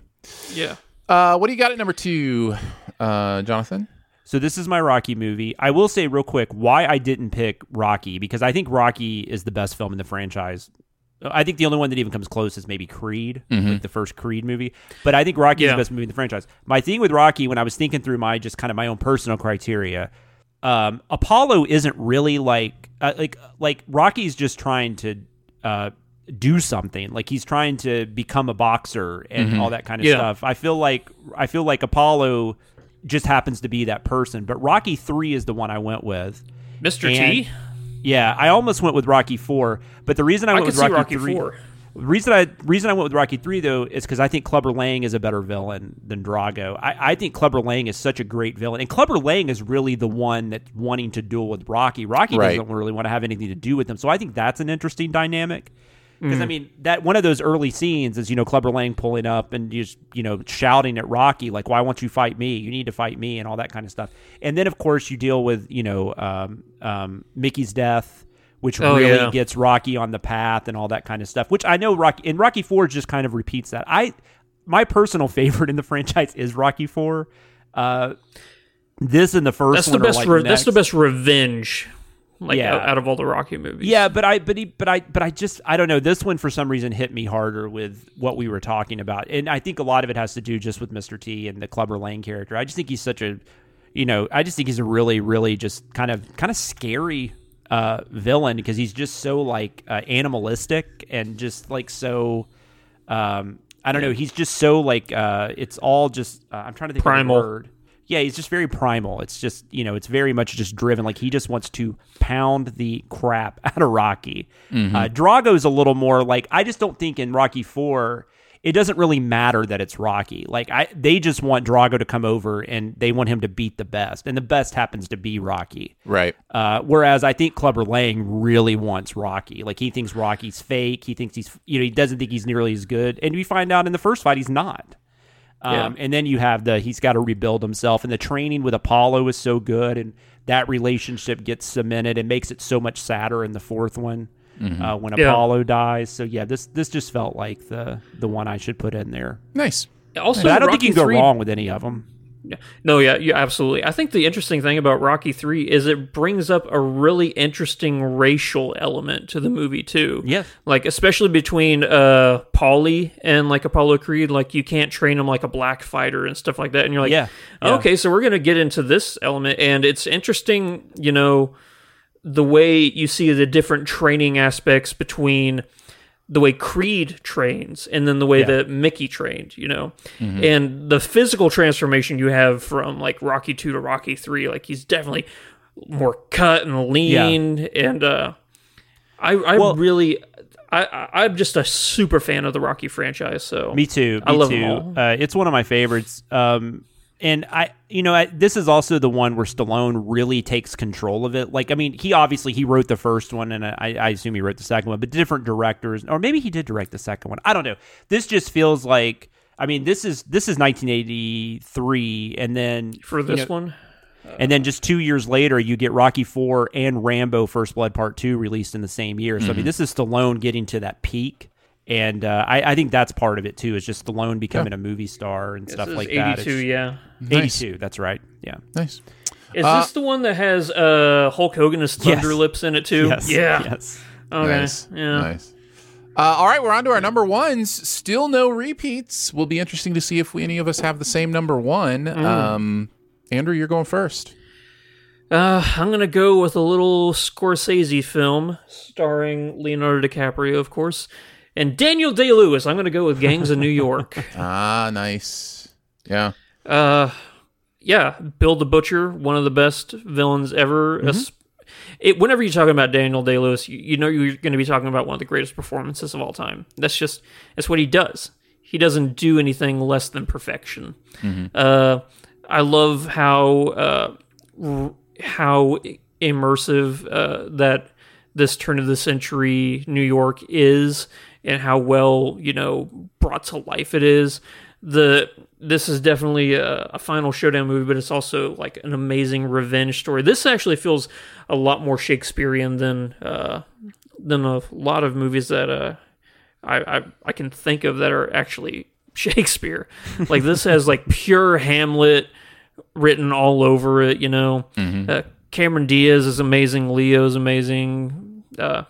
Yeah. Uh, what do you got at number two, uh, Jonathan? So this is my Rocky movie. I will say real quick why I didn't pick Rocky because I think Rocky is the best film in the franchise. I think the only one that even comes close is maybe Creed, Mhm. like the first Creed movie. But I think Rocky is Yeah. the best movie in the franchise. My thing with Rocky, when I was thinking through my just kind of my own personal criteria, um, Apollo isn't really like uh, like like Rocky's just trying to uh, do something. Like he's trying to become a boxer and Mhm. all that kind of Yeah. stuff. I feel like I feel like Apollo just happens to be that person. But Rocky three is the one I went with. Mr. And- T. Yeah, I almost went with Rocky four, but the reason I went with Rocky, Rocky three, four. reason I reason I went with Rocky three though is because I think Clubber Lang is a better villain than Drago. I, I think Clubber Lang is such a great villain, and Clubber Lang is really the one that's wanting to duel with Rocky. Rocky Right. doesn't really want to have anything to do with him, so I think that's an interesting dynamic. Because I Mm. mean, that one of those early scenes is you know Clubber Lang pulling up and just you know shouting at Rocky like, "Why won't you fight me? You need to fight me," and all that kind of stuff. And then of course you deal with you know um, um, Mickey's death, which Oh, really yeah. gets Rocky on the path and all that kind of stuff. Which I know Rocky and Rocky Four just kind of repeats that. I my personal favorite in the franchise is Rocky Four. Uh, this and the first That's the best. like Re- that's the best revenge. Like Yeah. out, out of all the Rocky movies. Yeah, but I but he, but I but I just I don't know. This one for some reason hit me harder with what we were talking about, and I think a lot of it has to do just with Mr. T and the Clubber Lang character. I just think he's such a, you know, I just think he's a really really just kind of kind of scary uh, villain because he's just so like uh, animalistic and just like so. Um, I don't know. He's just so like uh, it's all just. Uh, I'm trying to think Primal. of the word. Yeah, he's just very primal. It's just you know, it's very much just driven. Like he just wants to pound the crap out of Rocky. Mhm. Uh, Drago's a little more like I just don't think in Rocky Four it doesn't really matter that it's Rocky. Like I, they just want Drago to come over and they want him to beat the best, and the best happens to be Rocky. Right. Uh, whereas I think Clubber Lang really wants Rocky. Like he thinks Rocky's fake. He thinks he's you know he doesn't think he's nearly as good, and we find out in the first fight he's not. Um, And then you have the he's got to rebuild himself, and the training with Apollo is so good, and that relationship gets cemented and makes it so much sadder in the fourth one Mhm. uh, when Yeah. Apollo dies. So yeah, this this just felt like the the one I should put in there. Nice. Also, But I don't Rocky think you can go 3 wrong with any of them. Yeah. No, yeah, yeah, absolutely. I think the interesting thing about Rocky 3 is it brings up a really interesting racial element to the movie too. Yeah. Like especially between uh Paulie and like Apollo Creed, like you can't train him like a black fighter and stuff like that. And you're like, Yeah, yeah. okay, so we're gonna get into this element and it's interesting, you know, the way you see the different training aspects between the way Creed trains and then the way Yeah. that Mickey trained, you know. Mhm. And the physical transformation you have from like Rocky 2 to Rocky 3, like he's definitely more cut and lean and uh I I Well- really I, I I'm just a super fan of the Rocky franchise, so Me too. I me love too. Uh, it's one of my favorites. Um, and I, you know, I, this is also the one where Stallone really takes control of it. Like, I mean, he obviously he wrote the first one, and I, I assume he wrote the second one, but different directors, or maybe he did direct the second one. I don't know. This just feels like. I mean, this is this is 1983, and then For you this know- one? and then just two years later, you get Rocky Four and Rambo: First Blood Part Two released in the same year. So I Mhm. mean, this is Stallone getting to that peak, and uh, I, I think that's part of it too. Is just Stallone becoming a movie star and This stuff is like that. 82, It's- yeah. Nice. eighty-two. That's right. Yeah, Nice. Is Uh, this the one that has uh Hulk Hogan as Thunder Yes. Lips in it too? Yes, Yeah. yes. Okay. Nice. Yeah. Nice. Uh, all right, we're on to our number ones. Still no repeats. Will be interesting to see if we, any of us have the same number one. Mm. Um, Andrew, you're going first. Uh, I'm gonna go with a little Scorsese film starring Leonardo DiCaprio, of course, and Daniel Day Lewis. I'm gonna go with Gangs of New York. Ah, nice. Yeah. Uh, yeah, Bill the Butcher, one of the best villains ever. Es- It, whenever you're talking about Daniel Day Lewis, you, you know you're going to be talking about one of the greatest performances of all time. That's just that's what he does. He doesn't do anything less than perfection. Mhm. Uh, I love how uh, r- how immersive uh, that this turn of the century New York is, and how well you know brought to life it is. The this is definitely a, a final showdown movie, but it's also like an amazing revenge story. This actually feels a lot more Shakespearean than uh, than a lot of movies that uh, I, I I can think of that are actually Shakespeare. like this has like pure Hamlet written all over it. You know, Mhm. uh, Cameron Diaz is amazing. Leo's amazing. Uh,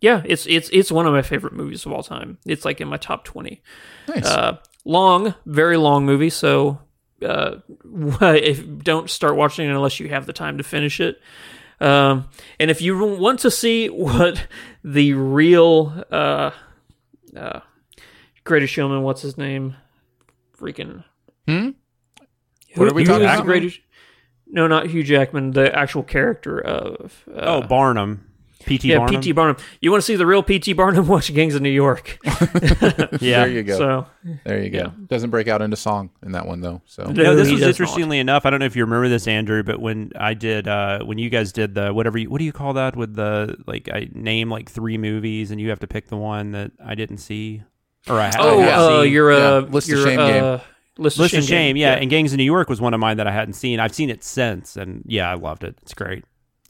yeah, it's it's it's one of my favorite movies of all time. It's like in my top twenty. Nice. Uh, long, very long movie. So uh, if don't start watching it unless you have the time to finish it. Um, and if you want to see what the real uh, uh, Greatest Showman, what's his name? Freaking. Hmm? Who- What are we talking about? Greatest? No, not Hugh Jackman. The actual character of. Uh, oh, Barnum, P.T. yeah, Barnum. P.T. Barnum. You want to see the real P.T. Barnum? Watch Gangs of New York. Yeah. There you go. So, there you go. yeah. Doesn't break out into song in that one though. So No, No, this he was does interestingly enough. I don't know if you remember this, Andrew, but when I did, uh, when you guys did the whatever, you, what do you call that? With the like, I name like three movies, and you have to pick the one that I didn't see, or I Oh, I hadn't uh, you're Yeah, uh, List of you're, Shame uh, game. List of List Shame, of Shame, game. yeah. And Gangs of New York was one of mine that I hadn't seen. I've seen it since, and yeah, I loved it. It's great.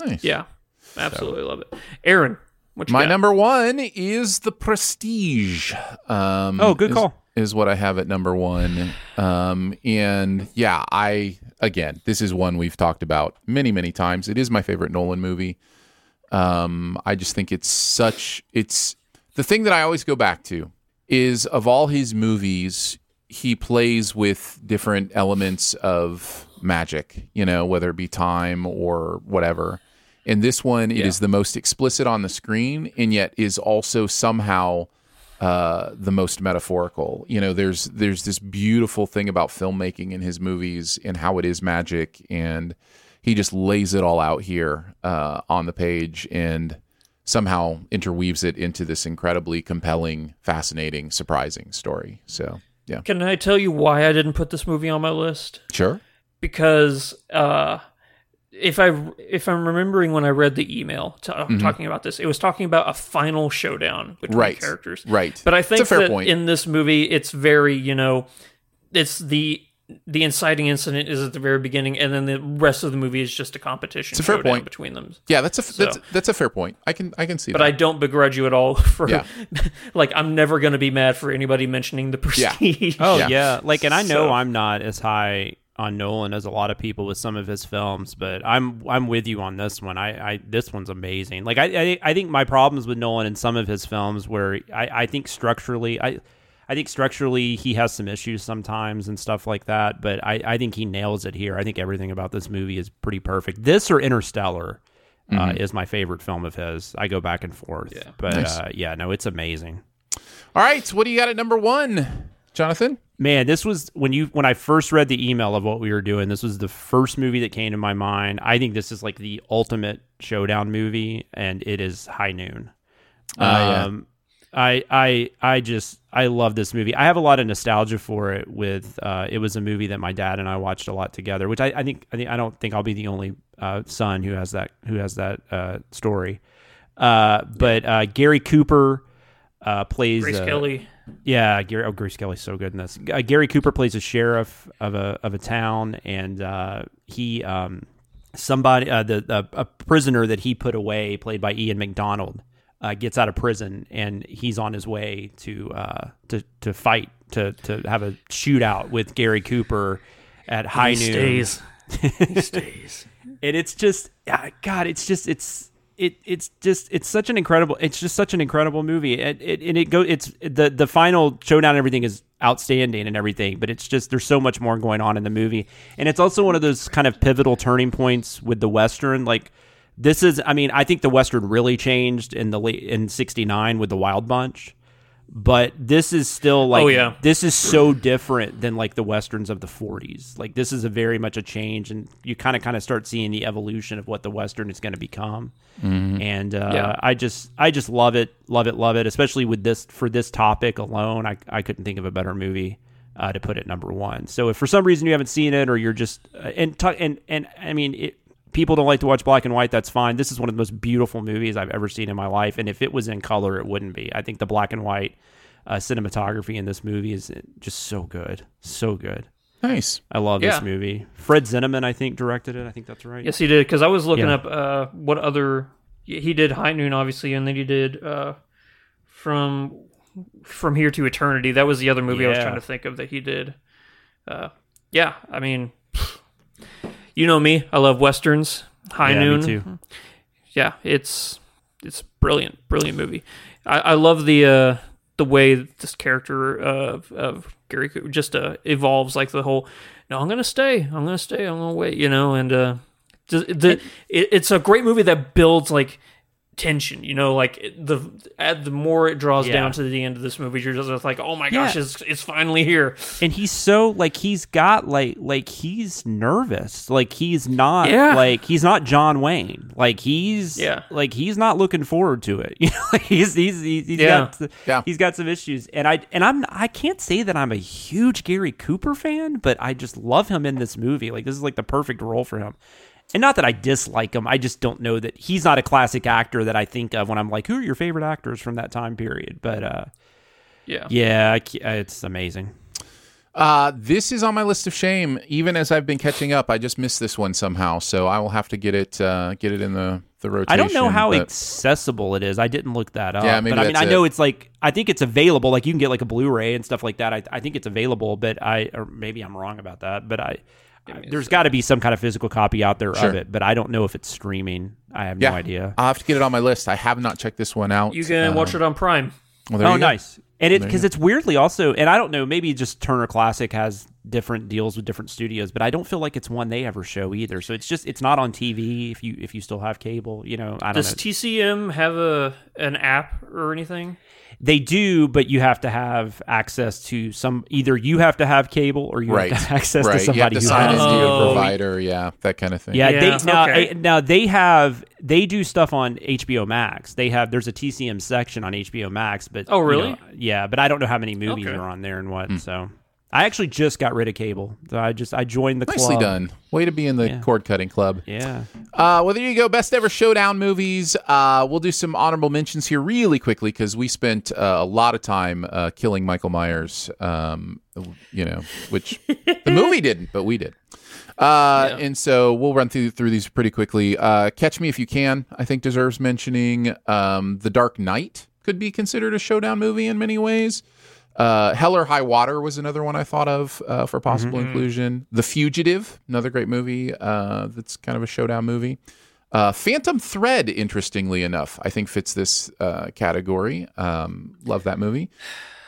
nice. yeah, absolutely love it. Aaron, My got? number one is The Prestige. Um, Oh, good is- call. Is what I have at number one. Um, and yeah, I again, this is one we've talked about many, many times. It is my favorite Nolan movie. Um, I just think it's such. It's the thing that I always go back to is of all his movies, he plays with different elements of magic. You know, whether it be time or whatever. In this one, it is Yeah. the most explicit on the screen, and yet is also somehow uh, the most metaphorical. You know, there's there's this beautiful thing about filmmaking in his movies and how it is magic, and he just lays it all out here uh, on the page and somehow interweaves it into this incredibly compelling, fascinating, surprising story. So, yeah, Can I tell you why I didn't put this movie on my list? sure. Because uh, if I if I'm remembering when I read the email t- Mhm. talking about this, it was talking about a final showdown between Right. characters. Right. But I It's a think fair that point. in this movie, it's very you know, it's the the inciting incident is at the very beginning, and then the rest of the movie is just a competition It's a fair point. between them. Yeah, that's a So- that's, that's a fair point. I can I can see But that. I don't begrudge you at all for Yeah. like I'm never going to be mad for anybody mentioning the prestige. Oh yeah. like, and I know So- I'm not as high on Nolan as a lot of people with some of his films, but I'm I'm with you on this one. I, I this one's amazing. Like I, I I think my problems with Nolan in some of his films where I, I think structurally I. I think structurally he has some issues sometimes and stuff like that, but I, I think he nails it here. I think everything about this movie is pretty perfect. This or Interstellar uh, Mhm. is my favorite film of his. I go back and forth, yeah. but Nice. uh, yeah, no, it's amazing. All right, what do you got at number one, Jonathan? Man, this was when you when I first read the email of what we were doing. This was the first movie that came to my mind. I think this is like the ultimate showdown movie, and it is High Noon. Yeah. um, I I I just I love this movie. I have a lot of nostalgia for it. With uh, it was a movie that my dad and I watched a lot together. Which I, I think I think I don't think I'll be the only uh, son who has that who has that uh, story. Uh, but uh, Gary Cooper uh, plays Grace uh, Kelly. Yeah, Gary. Oh, Grace Kelly's so good in this. Uh, Gary Cooper plays a sheriff of a of a town, and uh, he um, somebody uh, the, a prisoner that he put away, played by Ian MacDonald, uh, gets out of prison, and he's on his way to uh, to to fight to to have a shootout with Gary Cooper at high he noon. stays. he stays. and it's just ah, god it's just it's it it's just it's such an incredible it's just such an incredible movie. It, it, and it go it's the the final showdown and everything is outstanding and everything but it's just there's so much more going on in the movie. And it's also one of those kind of pivotal turning points with the western like this is i mean i think the western really changed in the late in 69 with the wild bunch but this is still like Oh, yeah. this is so different than like the westerns of the 40s like this is a very much a change and you kind of kind of start seeing the evolution of what the western is going to become Mhm. and uh, Yeah. i just i just love it love it love it especially with this for this topic alone i, I couldn't think of a better movie uh, to put it number one so if for some reason you haven't seen it or you're just uh, and t- and and i mean it, people don't like to watch black and white that's fine this is one of the most beautiful movies i've ever seen in my life and if it was in color it wouldn't be i think the black and white uh, cinematography in this movie is just so good so good Nice. i love Yeah. this movie fred zinnemann i think directed it i think that's right Yes, he did. Because I was looking Yeah. up uh, what other he did High Noon, obviously, and then he did uh, from from here to eternity. That was the other movie I was trying to think of that he did. Uh, yeah, I mean, you know me. I love westerns. High Yeah, Noon. Yeah, it's it's brilliant, brilliant movie. I, I love the uh, the way this character of of Gary Cooper just uh, evolves. Like the whole, no, I'm gonna stay. I'm gonna stay. I'm gonna wait. You know, and uh, the it, it's a great movie that builds like tension. You know, like the at the more it draws Yeah. down to the end of this movie, you're just like, oh my gosh, Yeah. it's it's finally here. and he's so like he's got like like he's nervous like he's not Yeah. like he's not john wayne like he's Yeah. like he's not looking forward to it you know like he's he's he's, he's Yeah. got Yeah. he's got some issues and i and i'm i can't say that i'm a huge gary cooper fan but i just love him in this movie like this is like the perfect role for him and not that I dislike him, I just don't know that he's not a classic actor that I think of when I'm like, who are your favorite actors from that time period? But uh, Yeah. yeah, it's amazing. Uh, this is on my list of shame. Even as I've been catching up, I just missed this one somehow. So I will have to get it uh, get it in the the rotation. I don't know how but- accessible it is. I didn't look that up. Yeah, maybe but I mean, that's I know it's like I think it's available. Like you can get like a Blu-ray and stuff like that. I, I think it's available, but I or maybe I'm wrong about that. But I, I there's got to be some kind of physical copy out there Sure. of it. But I don't know if it's streaming. I have yeah, no idea. I'll have to get it on my list. I have not checked this one out. You can watch Um, it on Prime. well, there oh, you nice. And it because it's weirdly also, and I don't know, maybe just Turner Classic has different deals with different studios, but I don't feel like it's one they ever show either. So it's just it's not on TV if you if you still have cable. You know, I don't Does know. TCM have a an app or anything? They do, but you have to have access to some. Either you have to have cable, or you right, have to have access right. to somebody you have to who sign has into a provider. Yeah, that kind of thing. Yeah, Yeah, they now okay. eh, now they have they do stuff on HBO Max. They have there's a TCM section on HBO Max, but Oh, you really? know, yeah, but I don't know how many movies Okay. are on there and what. So I actually just got rid of cable. So I just I joined the Nicely club. done. Way to be in the Yeah. cord cutting club. Yeah. Uh, well, there you go. Best ever showdown movies. Uh, we'll do some honorable mentions here really quickly because we spent uh, a lot of time uh, killing Michael Myers. Um, you know, which the movie didn't, but we did. Uh, And so we'll run through through these pretty quickly. Uh, Catch Me If You Can, I think, deserves mentioning. Um, the Dark Knight could be considered a showdown movie in many ways. Uh, Hell or High Water was another one I thought of uh, for possible Mhm. inclusion. The Fugitive, another great movie uh, that's kind of a showdown movie. Uh, Phantom Thread, interestingly enough, I think fits this uh, category. Um, love that movie.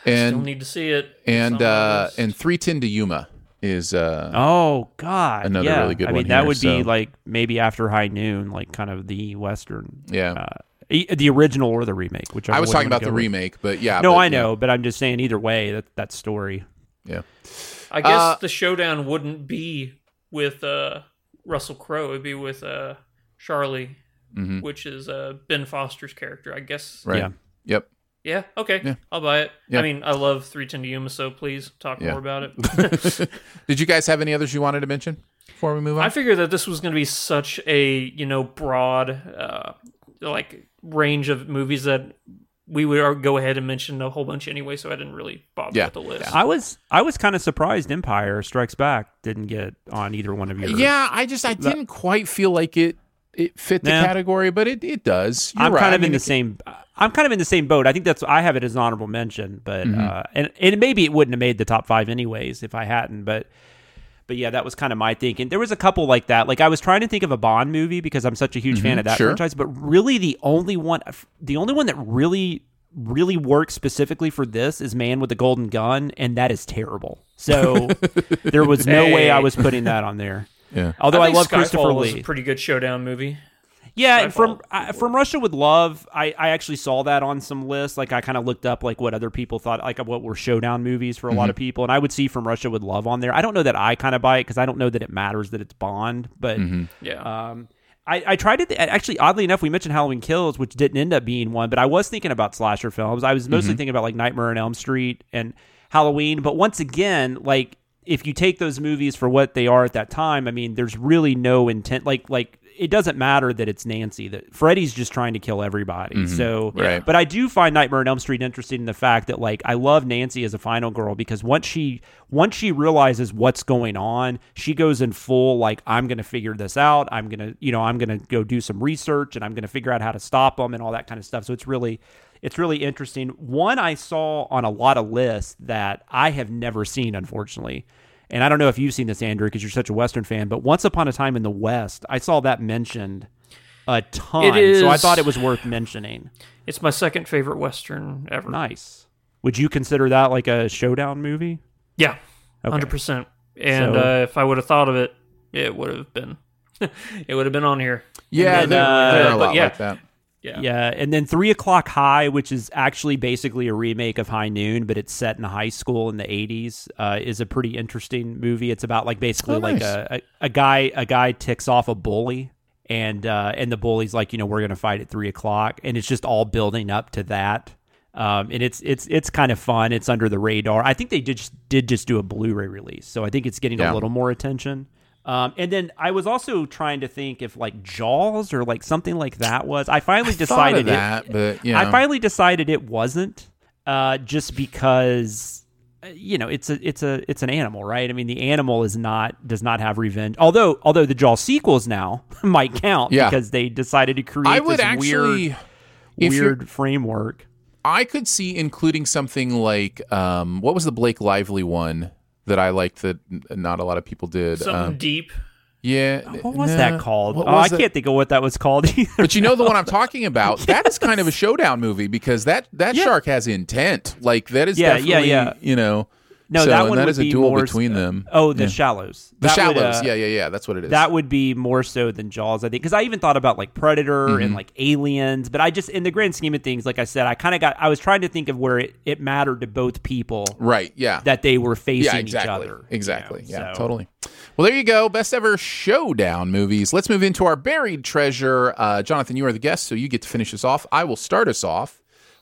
And Still need to see it. It's and on my uh, and Three Ten to Yuma is uh, Oh God! Another yeah. really good I one mean, that here, would be like maybe after High Noon, like kind of the western. Yeah. The original or the remake, which I was talking about the remake, but yeah, No, but, I yeah. know, but I'm just saying either way that that story. Yeah. I guess Uh, the showdown wouldn't be with uh, Russell Crowe. It'd be with uh, Charlie, Mhm. which is uh, Ben Foster's character. I guess. Right. Yeah. Yep. Yeah. Okay. Yeah. I'll buy it. Yeah. I mean, I love Three Ten to Yuma, so please talk Yeah. more about it. Did you guys have any others you wanted to mention before we move on? I figured that this was going to be such a you know broad uh, like range of movies that we would go ahead and mention a whole bunch anyway. So I didn't really bother Yeah. with the list. I was I was kind of surprised Empire Strikes Back didn't get on either one of yours. yeah, I just I didn't quite feel like it it fit the Nah. category, but it, it does. You're I'm right. kind I of mean, in the it- same. I'm kind of in the same boat. I think that's I have it as an honorable mention, but Mhm. uh, and and maybe it wouldn't have made the top five anyways if I hadn't. But but yeah, that was kind of my thinking. There was a couple like that. Like I was trying to think of a Bond movie because I'm such a huge fan Mhm, of that sure. franchise. But really, the only one, the only one that really really works specifically for this is Man with the Golden Gun, and that is terrible. So there was no way I was putting that on there. Yeah. Although I, think love Skyfall Christopher was Lee. a pretty good showdown movie. Yeah, from I, from Russia with Love, I, I actually saw that on some lists. Like I kind of looked up like what other people thought, like what were showdown movies for a lot Mhm. of people, and I would see From Russia with Love on there. I don't know that I kind of buy it because I don't know that it matters that it's Bond, but Mhm. Yeah. um, I, I tried to th- actually oddly enough we mentioned Halloween Kills, which didn't end up being one, but I was thinking about slasher films. I was mostly Mhm. thinking about like Nightmare on Elm Street and Halloween, but once again, like if you take those movies for what they are at that time, I mean, there's really no intent. Like like it doesn't matter that it's Nancy. That Freddy's just trying to kill everybody. Mhm. So, Right. but I do find Nightmare on Elm Street interesting in the fact that like I love Nancy as a final girl because once she once she realizes what's going on, she goes in full like I'm going to figure this out. I'm going to you know I'm going to go do some research and I'm going to figure out how to stop them and all that kind of stuff. So it's really it's really interesting. One I saw on a lot of lists that I have never seen, unfortunately. And I don't know if you've seen this, Andrew, because you're such a Western fan. But Once Upon a Time in the West, I saw that mentioned a ton. It So I thought it was worth mentioning. It's my second favorite western ever. Nice. Would you consider that like a showdown movie? Yeah, Okay. hundred percent. And So- uh, if I would have thought of it, it would have been, it would have been on here. Yeah, And there, then, uh, there are a but lot yeah. like that. Yeah. Yeah, and then Three O'clock High, which is actually basically a remake of High Noon, but it's set in high school in the '80s, uh, is a pretty interesting movie. It's about like basically Oh, like nice. a, a a guy a guy ticks off a bully, and uh, and the bully's like, you know, we're gonna fight at three o'clock, and it's just all building up to that. Um, and it's it's it's kind of fun. It's under the radar. I think they did just, did just do a Blu-ray release, so I think it's getting Yeah. a little more attention. Um, and then I was also trying to think if like Jaws or like something like that was. I finally I decided it- that, but, you I finally decided it wasn't. Uh, just because uh, you know it's a it's a it's an animal, right? I mean, the animal is not does not have revenge. Although although the Jaws sequels now might count Yeah. because they decided to create I would actually, weird weird framework. I could see including something like um, what was the Blake Lively one that I liked that not a lot of people did. Something Um, deep. yeah, What was nah, that called? what Oh, I that? can't think of what that was called either. But you know the one I'm talking about. That is kind of a showdown movie because that that Yeah. shark has intent. Like that is Yeah, yeah, definitely yeah. you know. No, so, that one that would is a be duel more- between them. Oh, the Yeah. shallows. The That would, shallows. uh, yeah, yeah, yeah. That's what it is. That would be more so than Jaws, I think, because I even thought about like Predator Mhm. and like Aliens, but I just, in the grand scheme of things, like I said, I kind of got, I was trying to think of where it, it mattered to both people, right. Yeah. that they were facing yeah, exactly. each other. Exactly. you know, yeah, so- totally. Well, there you go. Best ever showdown movies. Let's move into our buried treasure. Uh, Jonathan, you are the guest, so you get to finish us off. I will start us off.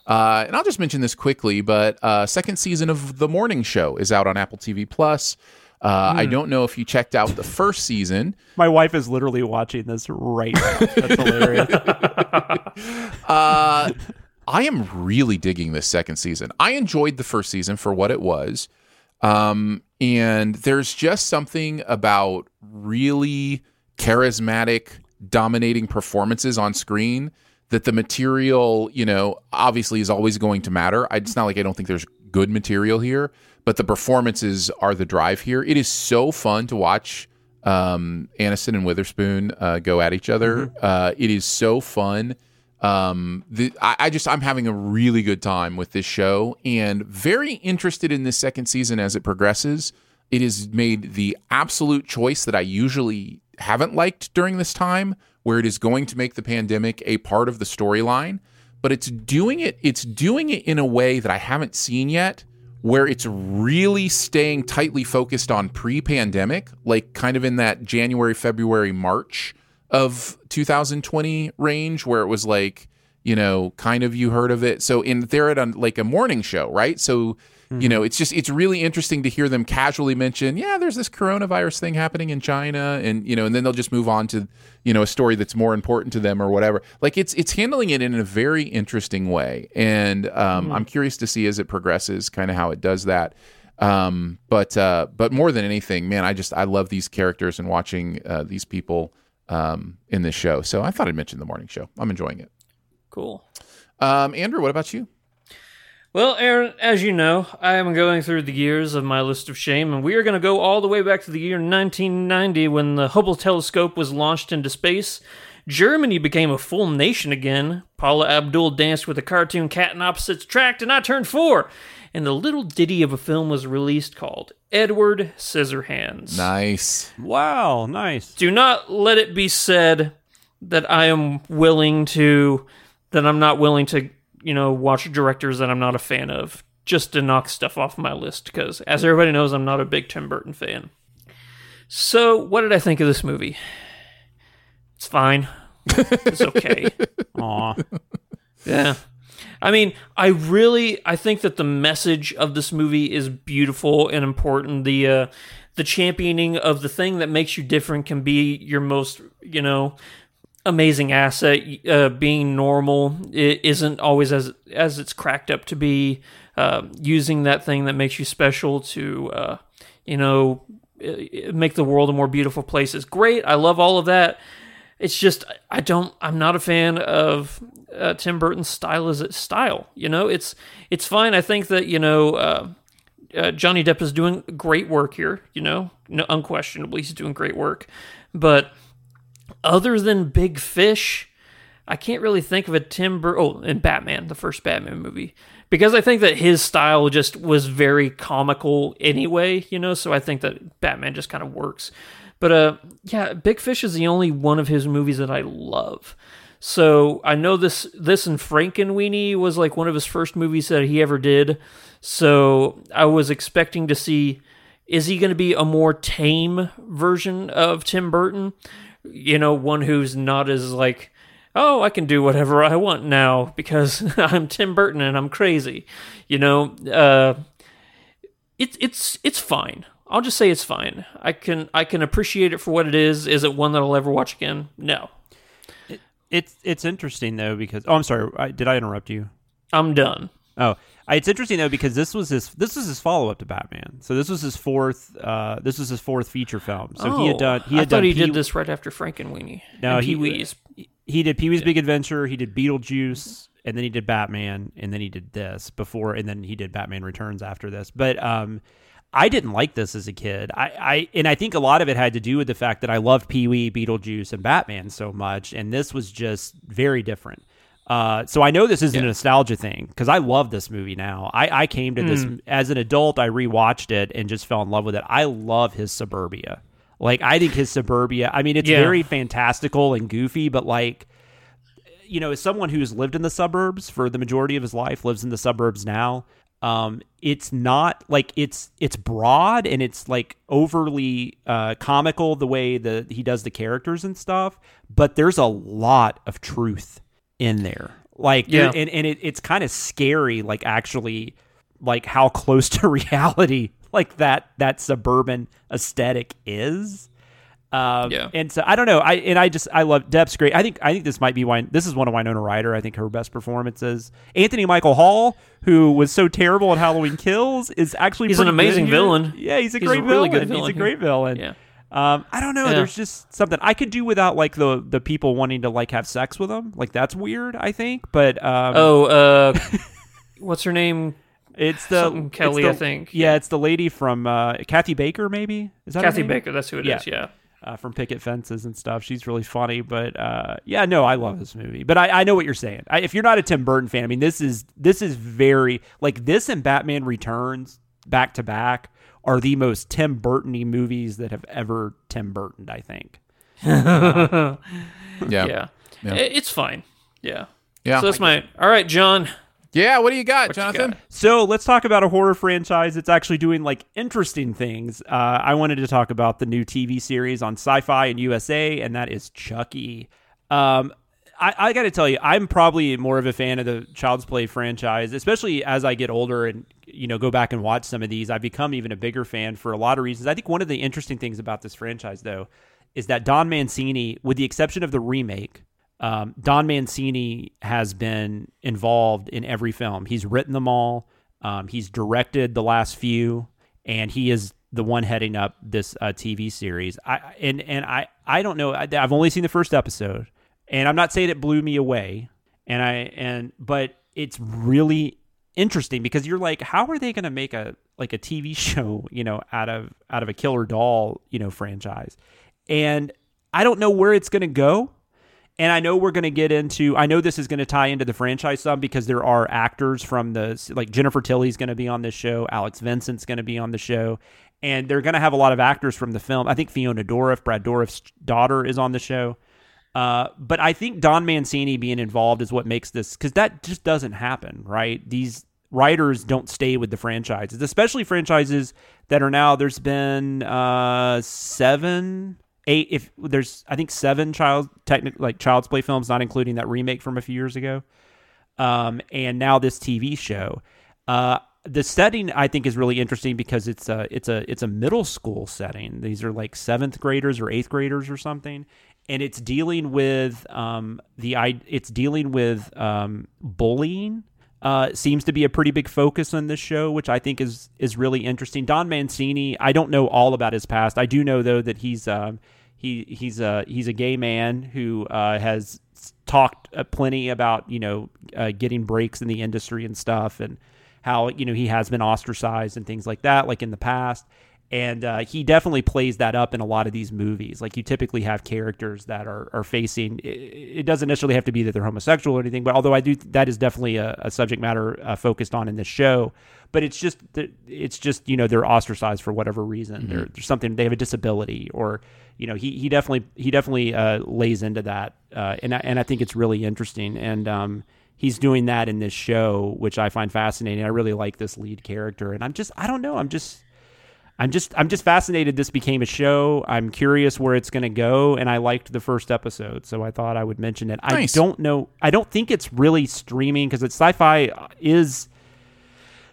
Uh, and I'll just mention this quickly, but uh, second season of The Morning Show is out on Apple TV Plus. Uh, I Hmm. don't know if you checked out the first season. My wife is literally watching this right now. That's hilarious. Uh, I am really digging this second season. I enjoyed the first season for what it was. Um, and there's just something about really charismatic, dominating performances on screen that the material, you know, obviously is always going to matter. I, it's not like I don't think there's good material here, but the performances are the drive here. It is so fun to watch um, Aniston and Witherspoon uh, go at each other. Uh, it is so fun. Um, the, I, I just I'm having a really good time with this show and very interested in this second season as it progresses. It has made the absolute choice that I usually haven't liked during this time, where it is going to make the pandemic a part of the storyline, but it's doing it. It's doing it in a way that I haven't seen yet, where it's really staying tightly focused on pre-pandemic, like kind of in that January, February, March of 2020 range where it was like you know kind of you heard of it so in they're at a, like a morning show right so you know it's just it's really interesting to hear them casually mention yeah there's this coronavirus thing happening in china and you know and then they'll just move on to you know a story that's more important to them or whatever like it's it's handling it in a very interesting way and um, i'm curious to see as it progresses kind of how it does that um, but uh, but more than anything man i just i love these characters and watching uh, these people um, in this show. So I thought I'd mention the morning show. I'm enjoying it. Cool. Um, Andrew, what about you? Well, Aaron, as you know, I am going through the years of my list of shame, and we are going to go all the way back to the year 1990 when the Hubble telescope was launched into space. Germany became a full nation again. Paula Abdul danced with a cartoon cat in Opposites Attract, and I turned four. And the little ditty of a film was released called Edward Scissorhands. Nice. Wow, nice. Do not let it be said that I am willing to, that I'm not willing to, you know, watch directors that I'm not a fan of just to knock stuff off my list because, as everybody knows, I'm not a big Tim Burton fan. So, what did I think of this movie? It's fine. It's okay. Aw. Yeah. I mean, I really I think that the message of this movie is beautiful and important. The uh the championing of the thing that makes you different can be your most, you know, amazing asset. Uh, being normal it isn't always as as it's cracked up to be. Uh, using that thing that makes you special to, uh, you know, make the world a more beautiful place is great. I love all of that. It's just I don't. I'm not a fan of uh, Tim Burton's style as its style. You know, it's it's fine. I think that you know. Uh, uh, Johnny Depp is doing great work here, you know, no, unquestionably he's doing great work. But other than Big Fish, I can't really think of a Tim Burton. Oh, and Batman, the first Batman movie, because I think that his style just was very comical anyway, you know. So I think that Batman just kind of works. But uh, yeah, Big Fish is the only one of his movies that I love. So I know this this and Frankenweenie was like one of his first movies that he ever did. So I was expecting to see is he going to be a more tame version of Tim Burton? You know, one who's not as like, oh, I can do whatever I want now because I'm Tim Burton and I'm crazy. You know, uh, it's it's it's fine. I'll just say it's fine. I can I can appreciate it for what it is. Is it one that I'll ever watch again? No. It's it's interesting though because oh I'm sorry I, did I interrupt you? I'm done. Oh, it's interesting though because this was his this was his follow up to Batman. So this was his fourth uh, this was his fourth feature film. So he had Oh, done he I had thought done he Pee- did this right after Frankenweenie. No, Pee Wee's. he did Pee Wee's Big Adventure, he did Beetlejuice, and then he did Batman, and then he did this before, and then he did Batman Returns after this. But um, I didn't like this as a kid. I, I and I think a lot of it had to do with the fact that I loved Pee Wee, Beetlejuice, and Batman so much, and this was just very different. Uh, so I know this is a nostalgia thing because I love this movie now. I, I came to this Mm. as an adult. I rewatched it and just fell in love with it. I love his suburbia. Like I think his suburbia. I mean, it's Yeah. very fantastical and goofy, but like you know, as someone who's lived in the suburbs for the majority of his life, lives in the suburbs now. Um, it's not like it's it's broad and it's like overly uh, comical the way that he does the characters and stuff, but there's a lot of truth in there. Like, Yeah. and and it, it's kind of scary. Like, actually, like how close to reality like that that suburban aesthetic is. Um, Yeah. And so I don't know. I and I just I love Depp's great. I think I think this might be why this is one of Winona Ryder. I think her best performances. Anthony Michael Hall, who was so terrible at Halloween Kills, is actually He's an amazing villain. Yeah, he's a He's a great really villain. good He's a great villain. Yeah. Um, I don't know. Yeah. There's just something I could do without like the the people wanting to like have sex with them. Like that's weird. I think, but um, Oh, uh, what's her name? it's the something it's Kelly, the- I think. Yeah, it's the lady from uh, Kathy Baker. Maybe is that Kathy? Baker. That's who it is. Yeah. uh, from Picket Fences and stuff. She's really funny, but uh, yeah, no, I love this movie. But I, I know what you're saying. I, if you're not a Tim Burton fan, I mean, this is this is very like this and Batman Returns back to back are the most Tim Burton-y movies that have ever Tim Burton. I think. Yeah. Yeah. Yeah. It's fine. Yeah. Yeah. So that's my. All right, John. Yeah, what do you got, What you Jonathan? got? So let's talk about a horror franchise that's actually doing like interesting things. Uh, I wanted to talk about the new TV series on Syfy and USA, and that is Chucky. Um, I, I got to tell you, I'm probably more of a fan of the Child's Play franchise, especially as I get older and you know go back and watch some of these. I've become even a bigger fan for a lot of reasons. I think one of the interesting things about this franchise, though, is that Don Mancini, with the exception of the remake, um, Don Mancini has been involved in every film. He's written them all. Um, he's directed the last few, and he is the one heading up this uh, TV series. I and and I I don't know. I, I've only seen the first episode, and I'm not saying it blew me away. And I and but it's really interesting because you're like, how are they going to make a like a TV show, you know, out of out of a killer doll, you know, franchise? And I don't know where it's going to go. And I know we're going to get into. I know this is going to tie into the franchise some because there are actors from the like Jennifer Tilly's going to be on this show, Alex Vincent's going to be on the show, and they're going to have a lot of actors from the film. I think Fiona Dourif, Brad Dourif's daughter, is on the show. Uh, but I think Don Mancini being involved is what makes this because that just doesn't happen, right? These writers don't stay with the franchises, especially franchises that are now. There's been uh, seven, eight. If there's, I think seven child technic like Child's Play films, not including that remake from a few years ago. Um, and now this TV show. Uh, the setting I think is really interesting because it's a it's a it's a middle school setting. These are like seventh graders or eighth graders or something, and it's dealing with um, the it's dealing with um, bullying. Uh, seems to be a pretty big focus on this show, which I think is is really interesting. Don Mancini, I don't know all about his past. I do know though that he's um, he he's a he's a gay man who uh, has talked uh, plenty about you know uh, getting breaks in the industry and stuff and how you know he has been ostracized and things like that like in the past and uh, he definitely plays that up in a lot of these movies. Like you typically have characters that are, are facing it, it doesn't necessarily have to be that they're homosexual or anything but although i do that is definitely a, a subject matter uh, focused on in this show. But it's just that it's just you know they're ostracized for whatever reason. Mhm. There- there's something they have a disability or you know he he definitely he definitely uh, lays into that uh, and I, and I think it's really interesting. And um he's doing that in this show which I find fascinating. I really like this lead character. And I'm just I don't know. I'm just I'm just I'm just fascinated this became a show I'm curious where it's going to go and I liked the first episode so I thought I would mention it Nice. I don't know I don't think it's really streaming because it's Syfy is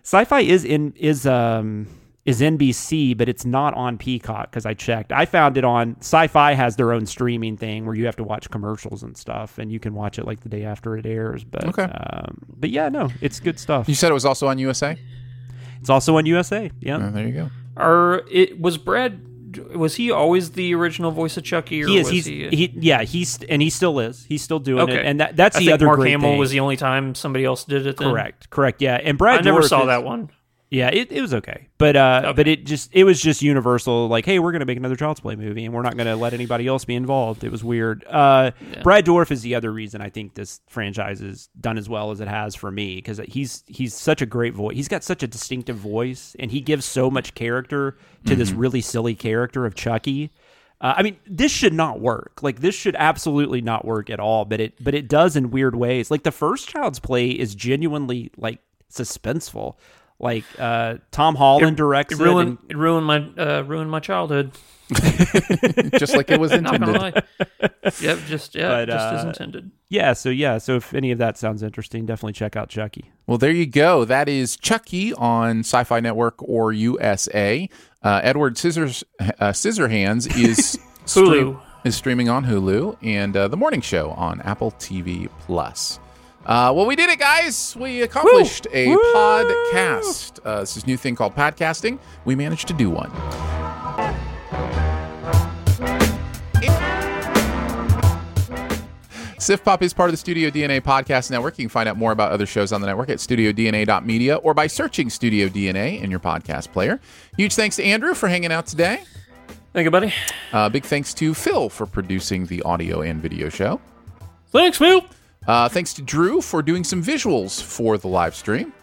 Syfy is in is um is NBC, but it's not on Peacock because I checked. I found it on Syfy has their own streaming thing where you have to watch commercials and stuff, and you can watch it like the day after it airs. But Okay. um, but yeah, no, it's good stuff. You said it was also on USA. It's also on USA. Yeah, Oh, there you go. Are it was Brad? Was he always the original voice of Chucky? Or he is. Was He's he, he, yeah. He's and he still is. He's still doing okay. it, and that that's I the other Mark Hamill thing. was the only time somebody else did it. Then. Correct, correct. Yeah, and Brad. I never saw is- that one. Yeah, it, it was okay, but uh, but it just it was just universal. Like, hey, we're gonna make another Child's Play movie, and we're not gonna let anybody else be involved. It was weird. Uh, Brad Dourif is the other reason I think this franchise is done as well as it has for me because he's he's such a great voice. He's got such a distinctive voice, and he gives so much character to this Mm-hmm. really silly character of Chucky. Uh, I mean, this should not work. Like, this should absolutely not work at all. But it, but it does in weird ways. Like the first Child's Play is genuinely like suspenseful. Like uh, Tom Holland directs It it. ruined and- it ruined my uh, ruined my childhood. Just like it was Not gonna intended. Yep, just yeah, But, just as uh, intended. yeah, so yeah, so if any of that sounds interesting, definitely check out Chucky. Well, there you go. That is Chucky on Syfy Network or USA. Uh, Edward Scissors uh, Scissorhands is Hulu. is streaming on Hulu, and uh, the Morning Show on Apple TV Plus. Uh, well, we did it, guys. We accomplished a podcast. Uh, this is a new thing called podcasting. We managed to do one. SiftPop is part of the Studio DNA podcast network. You can find out more about other shows on the network at studiodna.media or by searching Studio DNA in your podcast player. Huge thanks to Andrew for hanging out today. Thank you, buddy. Uh, big thanks to Phil for producing the audio and video show. Thanks, Phil. Uh, thanks to Drew for doing some visuals for the live stream.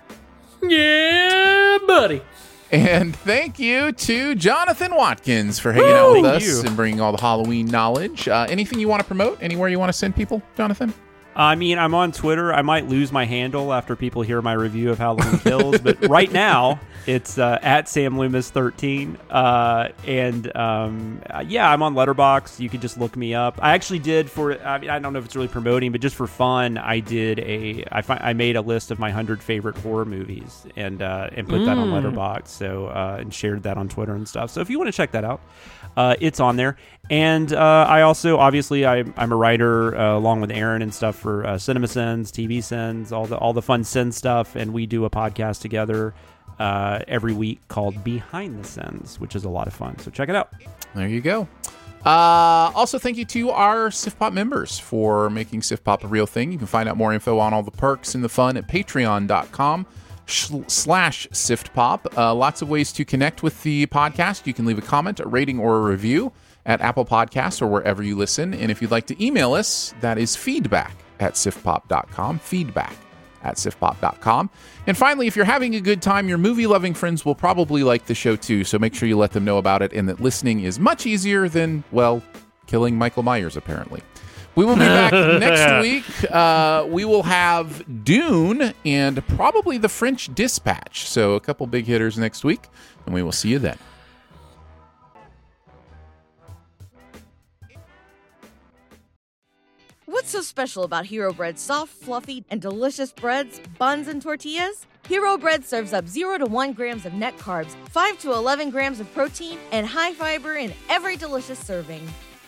Yeah, buddy. And thank you to Jonathan Watkins for hanging out with us you. and bringing all the Halloween knowledge. Uh, anything you want to promote? Anywhere you want to send people, Jonathan? I mean, I'm on Twitter. I might lose my handle after people hear my review of Halloween Kills, but right now it's uh, at Sam Loomis 13. Uh, and um, yeah, I'm on Letterboxd. You can just look me up. I actually did for I, mean, I don't know if it's really promoting, but just for fun, I did a I fi- I made a list of my hundred favorite horror movies and uh, and put that on Mm. Letterboxd. So uh, and shared that on Twitter and stuff. So if you want to check that out, uh, it's on there. And uh, I also, obviously, I, I'm a writer uh, along with Aaron and stuff for uh, Cinema Sins, TV Sins, all the all the fun Sin stuff. And we do a podcast together uh, every week called Behind the Sins, which is a lot of fun. So check it out. There you go. Uh, also, thank you to our SIFTPOP members for making SIFTPOP a real thing. You can find out more info on all the perks and the fun at patreon.com sh- slash SIFTPOP. Uh, lots of ways to connect with the podcast. You can leave a comment, a rating, or a review at Apple Podcasts or wherever you listen. And if you'd like to email us, that is feedback at SIFTPOP.com. Feedback at siftpop.com. And finally, if you're having a good time, your movie loving friends will probably like the show too. So make sure you let them know about it and that listening is much easier than, well, killing Michael Myers, apparently. We will be back next week. Uh, we will have Dune and probably the French Dispatch. So a couple big hitters next week, and we will see you then. What's so special about Hero Bread's soft, fluffy, and delicious breads, buns, and tortillas? Hero Bread serves up 0 to 1 grams of net carbs, 5 to 11 grams of protein, and high fiber in every delicious serving.